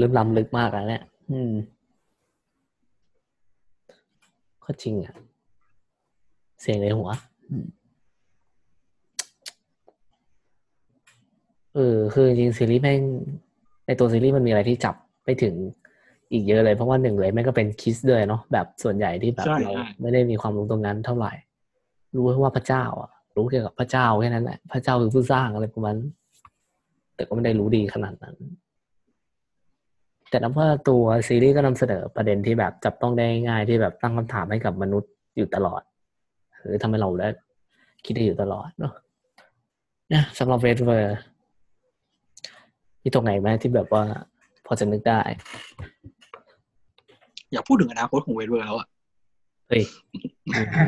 ลึกล้ำลึกมากแล้วเนี่ยอืม ก็จริงอะ เสียงในหัวอืมเออคือจริงๆซีรีส์แม่งในตัวซีรีส์มันมีอะไรที่จับไม่ถึงอีกเยอะเลย เพราะว่าหนึ่งเลยแม่งก็เป็นคิสด้วยเนาะแบบส่วนใหญ่ที่แบบใช่เราใช่ไม่ได้มีความรู้ตรงนั้นเท่าไหร่ รู้แค่ว่าพระเจ้าอะ รู้เกี่ยวกับพระเจ้าแค่นั้นแหละพระเจ้าคือผู้สร้างอะไรประมาณนั้นแต่ก็ไม่ได้รู้ดีขนาดนั้น แต่นับว่าตัวซีรีส์ก็นำเสนอประเด็นที่แบบจับต้องได้ง่ายที่แบบตั้งคำถามให้กับมนุษย์อยู่ตลอดหรือทำให้เราได้คิดได้อยู่ตลอดเนาะนะสำหรับ Westworld มีตรงไหนไหมที่แบบว่าพอจะนึกได้ อยากพูดถึงอนาคตของ Westworld แล้วอะเฮ้ย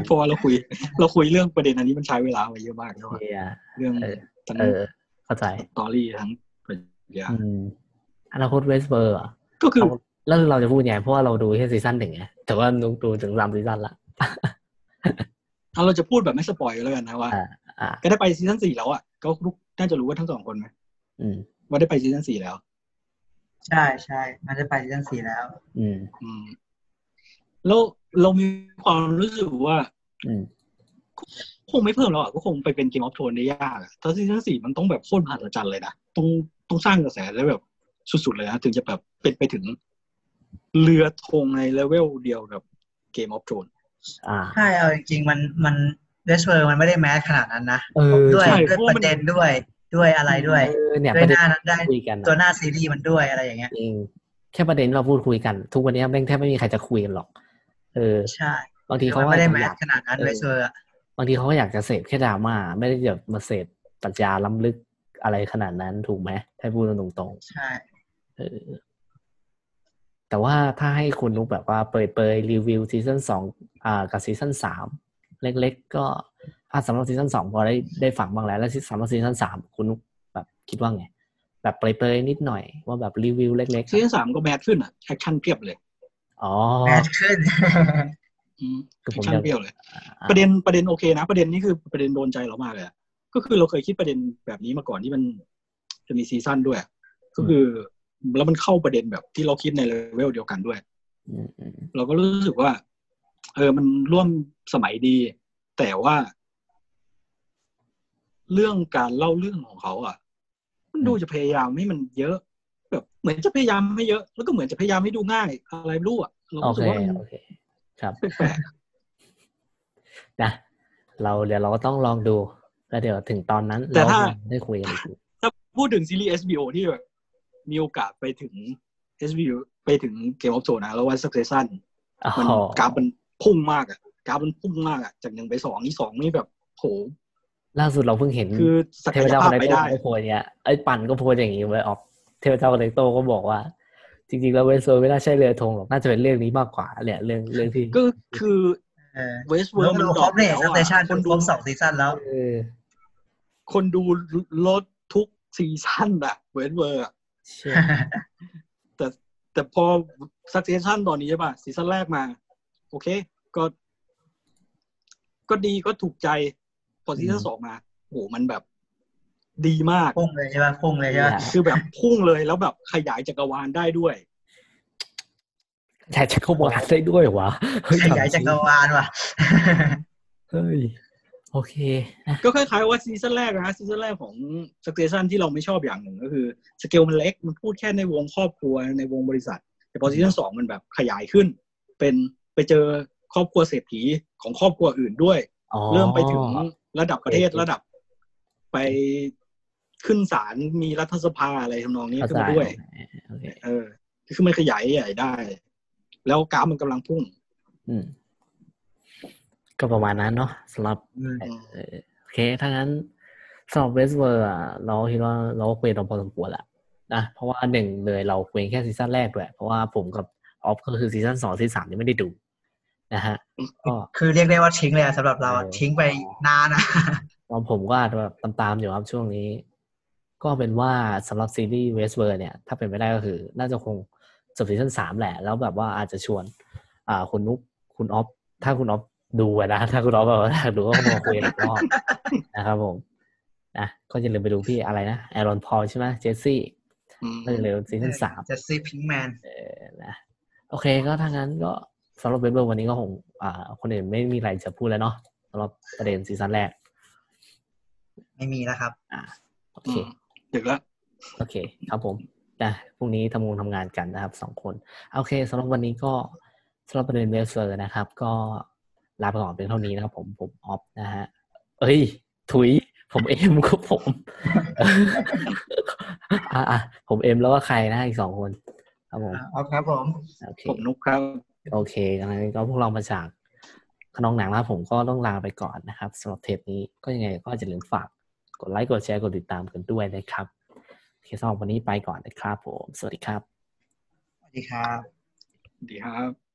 เพราะว่าเราคุย เราคุยเรื่องประเด็นอันนี้มันใช้เวลาไปเยอะมากแล้วเฮียเรื่องเออทั้งเออเข้าใจ story ทั้งปรัชญา อืมอนาคต Westworld อะก็คือเราแล้วเราจะพูดยังไงเพราะว่าเราดูแค่ซีซั่นหนึ่งไงแต่ว่านุกดูถึงสามซีซั่นละเอาเราจะพูดแบบไม่ spoil กันแล้วกันนะว่าอ่าอ่าก็ได้ไปซีซั่นสี่แล้วอะก็ทุกน่าจะรู้ว่าทั้งสองคนไหมอืมว่าได้ไปซีซั่นสี่แล้ว ใช่ใช่มันจะไปซีซั่นสี่แล้ว อืมอืมแล้วเรามีความรู้สึกว่าอืมคงไม่เพิ่มแล้วอะก็คงไปเป็น Game of Thrones ได้ยากอะถ้าซีซั่นสี่มันต้องแบบโคตรมหัศจรรย์เลยนะต้องต้องสร้างกระแสได้แบบ สุดๆเลยนะถึงจะแบบเป็นไปถึงเรือธงในเลเวลเดียวกับเกมออฟโทนอ่าใช่เอาจริงๆมันมันเวสเวอร์มันไม่ได้แมสขนาดนั้นนะเออด้วยใช่ด้วยเพราะว่าปมันระเด็นด้วยด้วยอะไรด้วยเออเนี่ยด้ปวยระหเด็นน้านั้นได้คุยกันอะตัวหน้าซีรีส์มันด้วยอะไรอย่างเงี้ยจริงแค่ประเด็นเราพูดคุยกัน ทุกวันนี้แม่งแทบไม่มีใครจะคุยกันหรอก เออใช่บางทีเขามันก็ไม่ได้แมอสยากขนาดนั้นเออเวสเวอร์อะบางทีเขาก็อยากจะเสพแค่ดราม่าไม่ได้จะมาเสพปรัชญาล้ำลึกอะไรขนาดนั้นถูกไหมถ้าพูดตรงใช่ๆเออ แต่ว่าถ้าให้คุณนุกแบบว่าเปิดเปยรีวิวซีซั่นสองอ่ากับซีซั่นสามเล็ก ๆ ก็อ่าสำหรับซีซั่นสองพอได้ได้ฟังบ้างแล้ว แล้วสำหรับซีซั่นสามคุณนุกแบบคิดว่าไง แบบเปรยๆนิดหน่อยว่าแบบรีวิวเล็กๆซีซั่นสามก็ mass ขึ้นอะ action เพียบเลยอ๋อ mass ขึ้นอืมคือผม action ยังเพียบเลยอ่าประเด็นประเด็นโอเคนะ ประเด็นนี้คือประเด็นโดนใจเรามากเลยอะก็คือเราเคยคิดประเด็นแบบนี้มาก่อนที่มันจะมีซีซั่นด้วย ก็คือ แล้วมันเข้าประเด็นแบบที่เราคิดในเลเวลเดียวกันด้วยอืมอืมเราก็รู้สึกว่า เออมันร่วมสมัยดี แต่ว่า เรื่องการเล่าเรื่องของเขา อะ มันดูจะพยายามให้มันเยอะ แบบเหมือนจะพยายามให้เยอะ แล้วก็เหมือนจะพยายามให้ดูง่าย อะไรไม่รู้อะเราโอเครู้สึกว่ามันโอเคครับแปลกนะเราเดี๋ยวเราก็ต้องลองดูแล้วเดี๋ยวถึงตอนนั้นแต่เราถ้าได้คุยกันอีกทีๆถ้าพูดถึงซีรีส์ HBO ที่แบบ มีโอกาสไปถึง HBO ไปถึงเกมออฟโซนะแล้วว่า Succession อ๋อมันกราฟมันพุ่งมากอะกราฟมันพุ่งมากอะจากหนึ่งไปสองนี่สองนี่แบบโหล่าสุดเราเพิ่งเห็นคือศัเทกพยเจ้าภาคพอนเนไปโตได้ก็โพสเนี้ยไอ้ปั่นก็โพสอย่างนี้ไว้ออกเทพเจ้าคอนเนโตก็บอกว่า จริงๆแล้วเวสเซอร์ไม่น่าใช่เรือธงหรอกน่าจะเป็นเรื่องนี้มากกว่าเนี่ยเรื่องเรื่องที่ก็คือเออเวสเวิดูร์มันดูดครรอบปเนี่ยแล้วสเตชันอะคนคดูรบสองซีซั่นแล้วเออคนดูลดทุกซีซั่นอะเวสเวิร์อะเชื่อ แต่แต่พอซักเซชันตอนนี้ใช่ป่ะซีซั่นแรกมา โอเค ก็ ก็ดีก็ถูกใจ พอซีซั่นสองมาโหมันแบบ ดีมาก พุ่งเลยใช่ป่ะพุ่งเลยใช่ป่ะคือแบบพุ่งเลยแล้วแบบขยายจักรวาลได้ด้วยใช่จะเข้าวานได้ด้วยวะเฮ้ขยายจักรวาลว่ะเฮ้ย โอเคนะก็คล้ายๆว่าซีซั่นแรกนะซีซั่นแรกของ Succession ที่เราไม่ชอบอย่างหนึ่งก็คือสเกลมันเล็กมันพูดแค่ในวงครอบครัวในวงบริษัท แต่พอซีซั่นสองมันแบบขยายขึ้น เป็นไปเจอครอบครัวเศรษฐีของครอบครัวอื่นด้วยอ๋อเริ่มไปถึงระดับประเทศโอเคระดับ ไปขึ้นศาลมีรัฐสภาอะไรทำนองนี้เข้าขึ้นใจมาด้วยโอเคเออคือมันขยายใหญ่ได้ แล้วกราฟมันกำลังพุ่งอืม ก็ประมาณนั้นเนาะสำหรับอืมเออโอเค ถ้างั้นสำหรับ Westworld อะเราคิดว่าเราก็คุยกันพอสมควรแหละนะเพราะว่าหนึ่งเลยเราคุยแค่ซีซั่นแรกด้วยเพราะว่าผมกับออฟก็คือซีซั่นสองซีซั่นสามยังไม่ได้ดูนะฮะก็คือเรียกได้ว่าทิ้งเลยอะสำหรับเราอะเออทิ้งไปนานอะตอนผมก็อาจจะแบบตามๆอยู่ครับช่วงนี้ ก็เป็นว่าสำหรับซีรีส์ Westworld เนี่ย ถ้าเป็นไปได้ก็คือ น่าจะคงจบซีซั่นสามแหละ แล้วแบบว่าอาจจะชวน อ่าคุณนุกคุณออฟถ้าคุณออฟ ดูอะนะถ้าคุณออฟแบบว่าอยากดูก็มาคุยกันอีกรอบนะครับผมนะก็อย่าลืมไปดูพี่อะไรนะแอรอนพอลใช่ไหมเจสซี่อืมก็อย่าลืมซีซั่นสามเจสซี่ พิงก์แมนเออนะโอเคก็ถ้างั้นก็สำหรับเว็บเบอร์วันนี้ก็คงอ่า คนอื่นไม่มีอะไรจะพูดแล้วเนาะสำหรับประเด็นซีซั่นแรก ไม่มีแล้วครับ อ่าโอเคอืมดึกแล้วโอเค ครับผมนะพรุ่งนี้ทำงานทำงานกันนะครับสองคน โอเคสำหรับวันนี้ก็สำหรับประเด็น Westworld นะครับ ก็ ลาไปก่อนเป็นเท่านี้นะครับผมผมออฟนะฮะเอ้ย ถุย ผมเอ็มก็ผมอะอะผมเอ็มแล้วก็ใครนะอีกสองคน ครับผมเอาครับผมโอเคผมนุกครับ โอเคงั้นก็พวกเรามาจากขนองหนังนะครับผมก็ต้องลาไปก่อนนะครับสำหรับเทปนี้ก็ยังไงก็อย่าลืมฝากกดไลค์กดแชร์กดติดตามกันด้วยนะครับโอเคสำหรับวันนี้ไปก่อนนะครับผม สวัสดีครับ สวัสดีครับดีครับ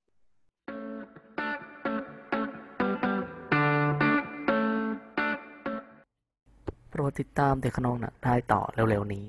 โปรดติดตามเด็กขนองหนังได้ต่อเร็วๆนี้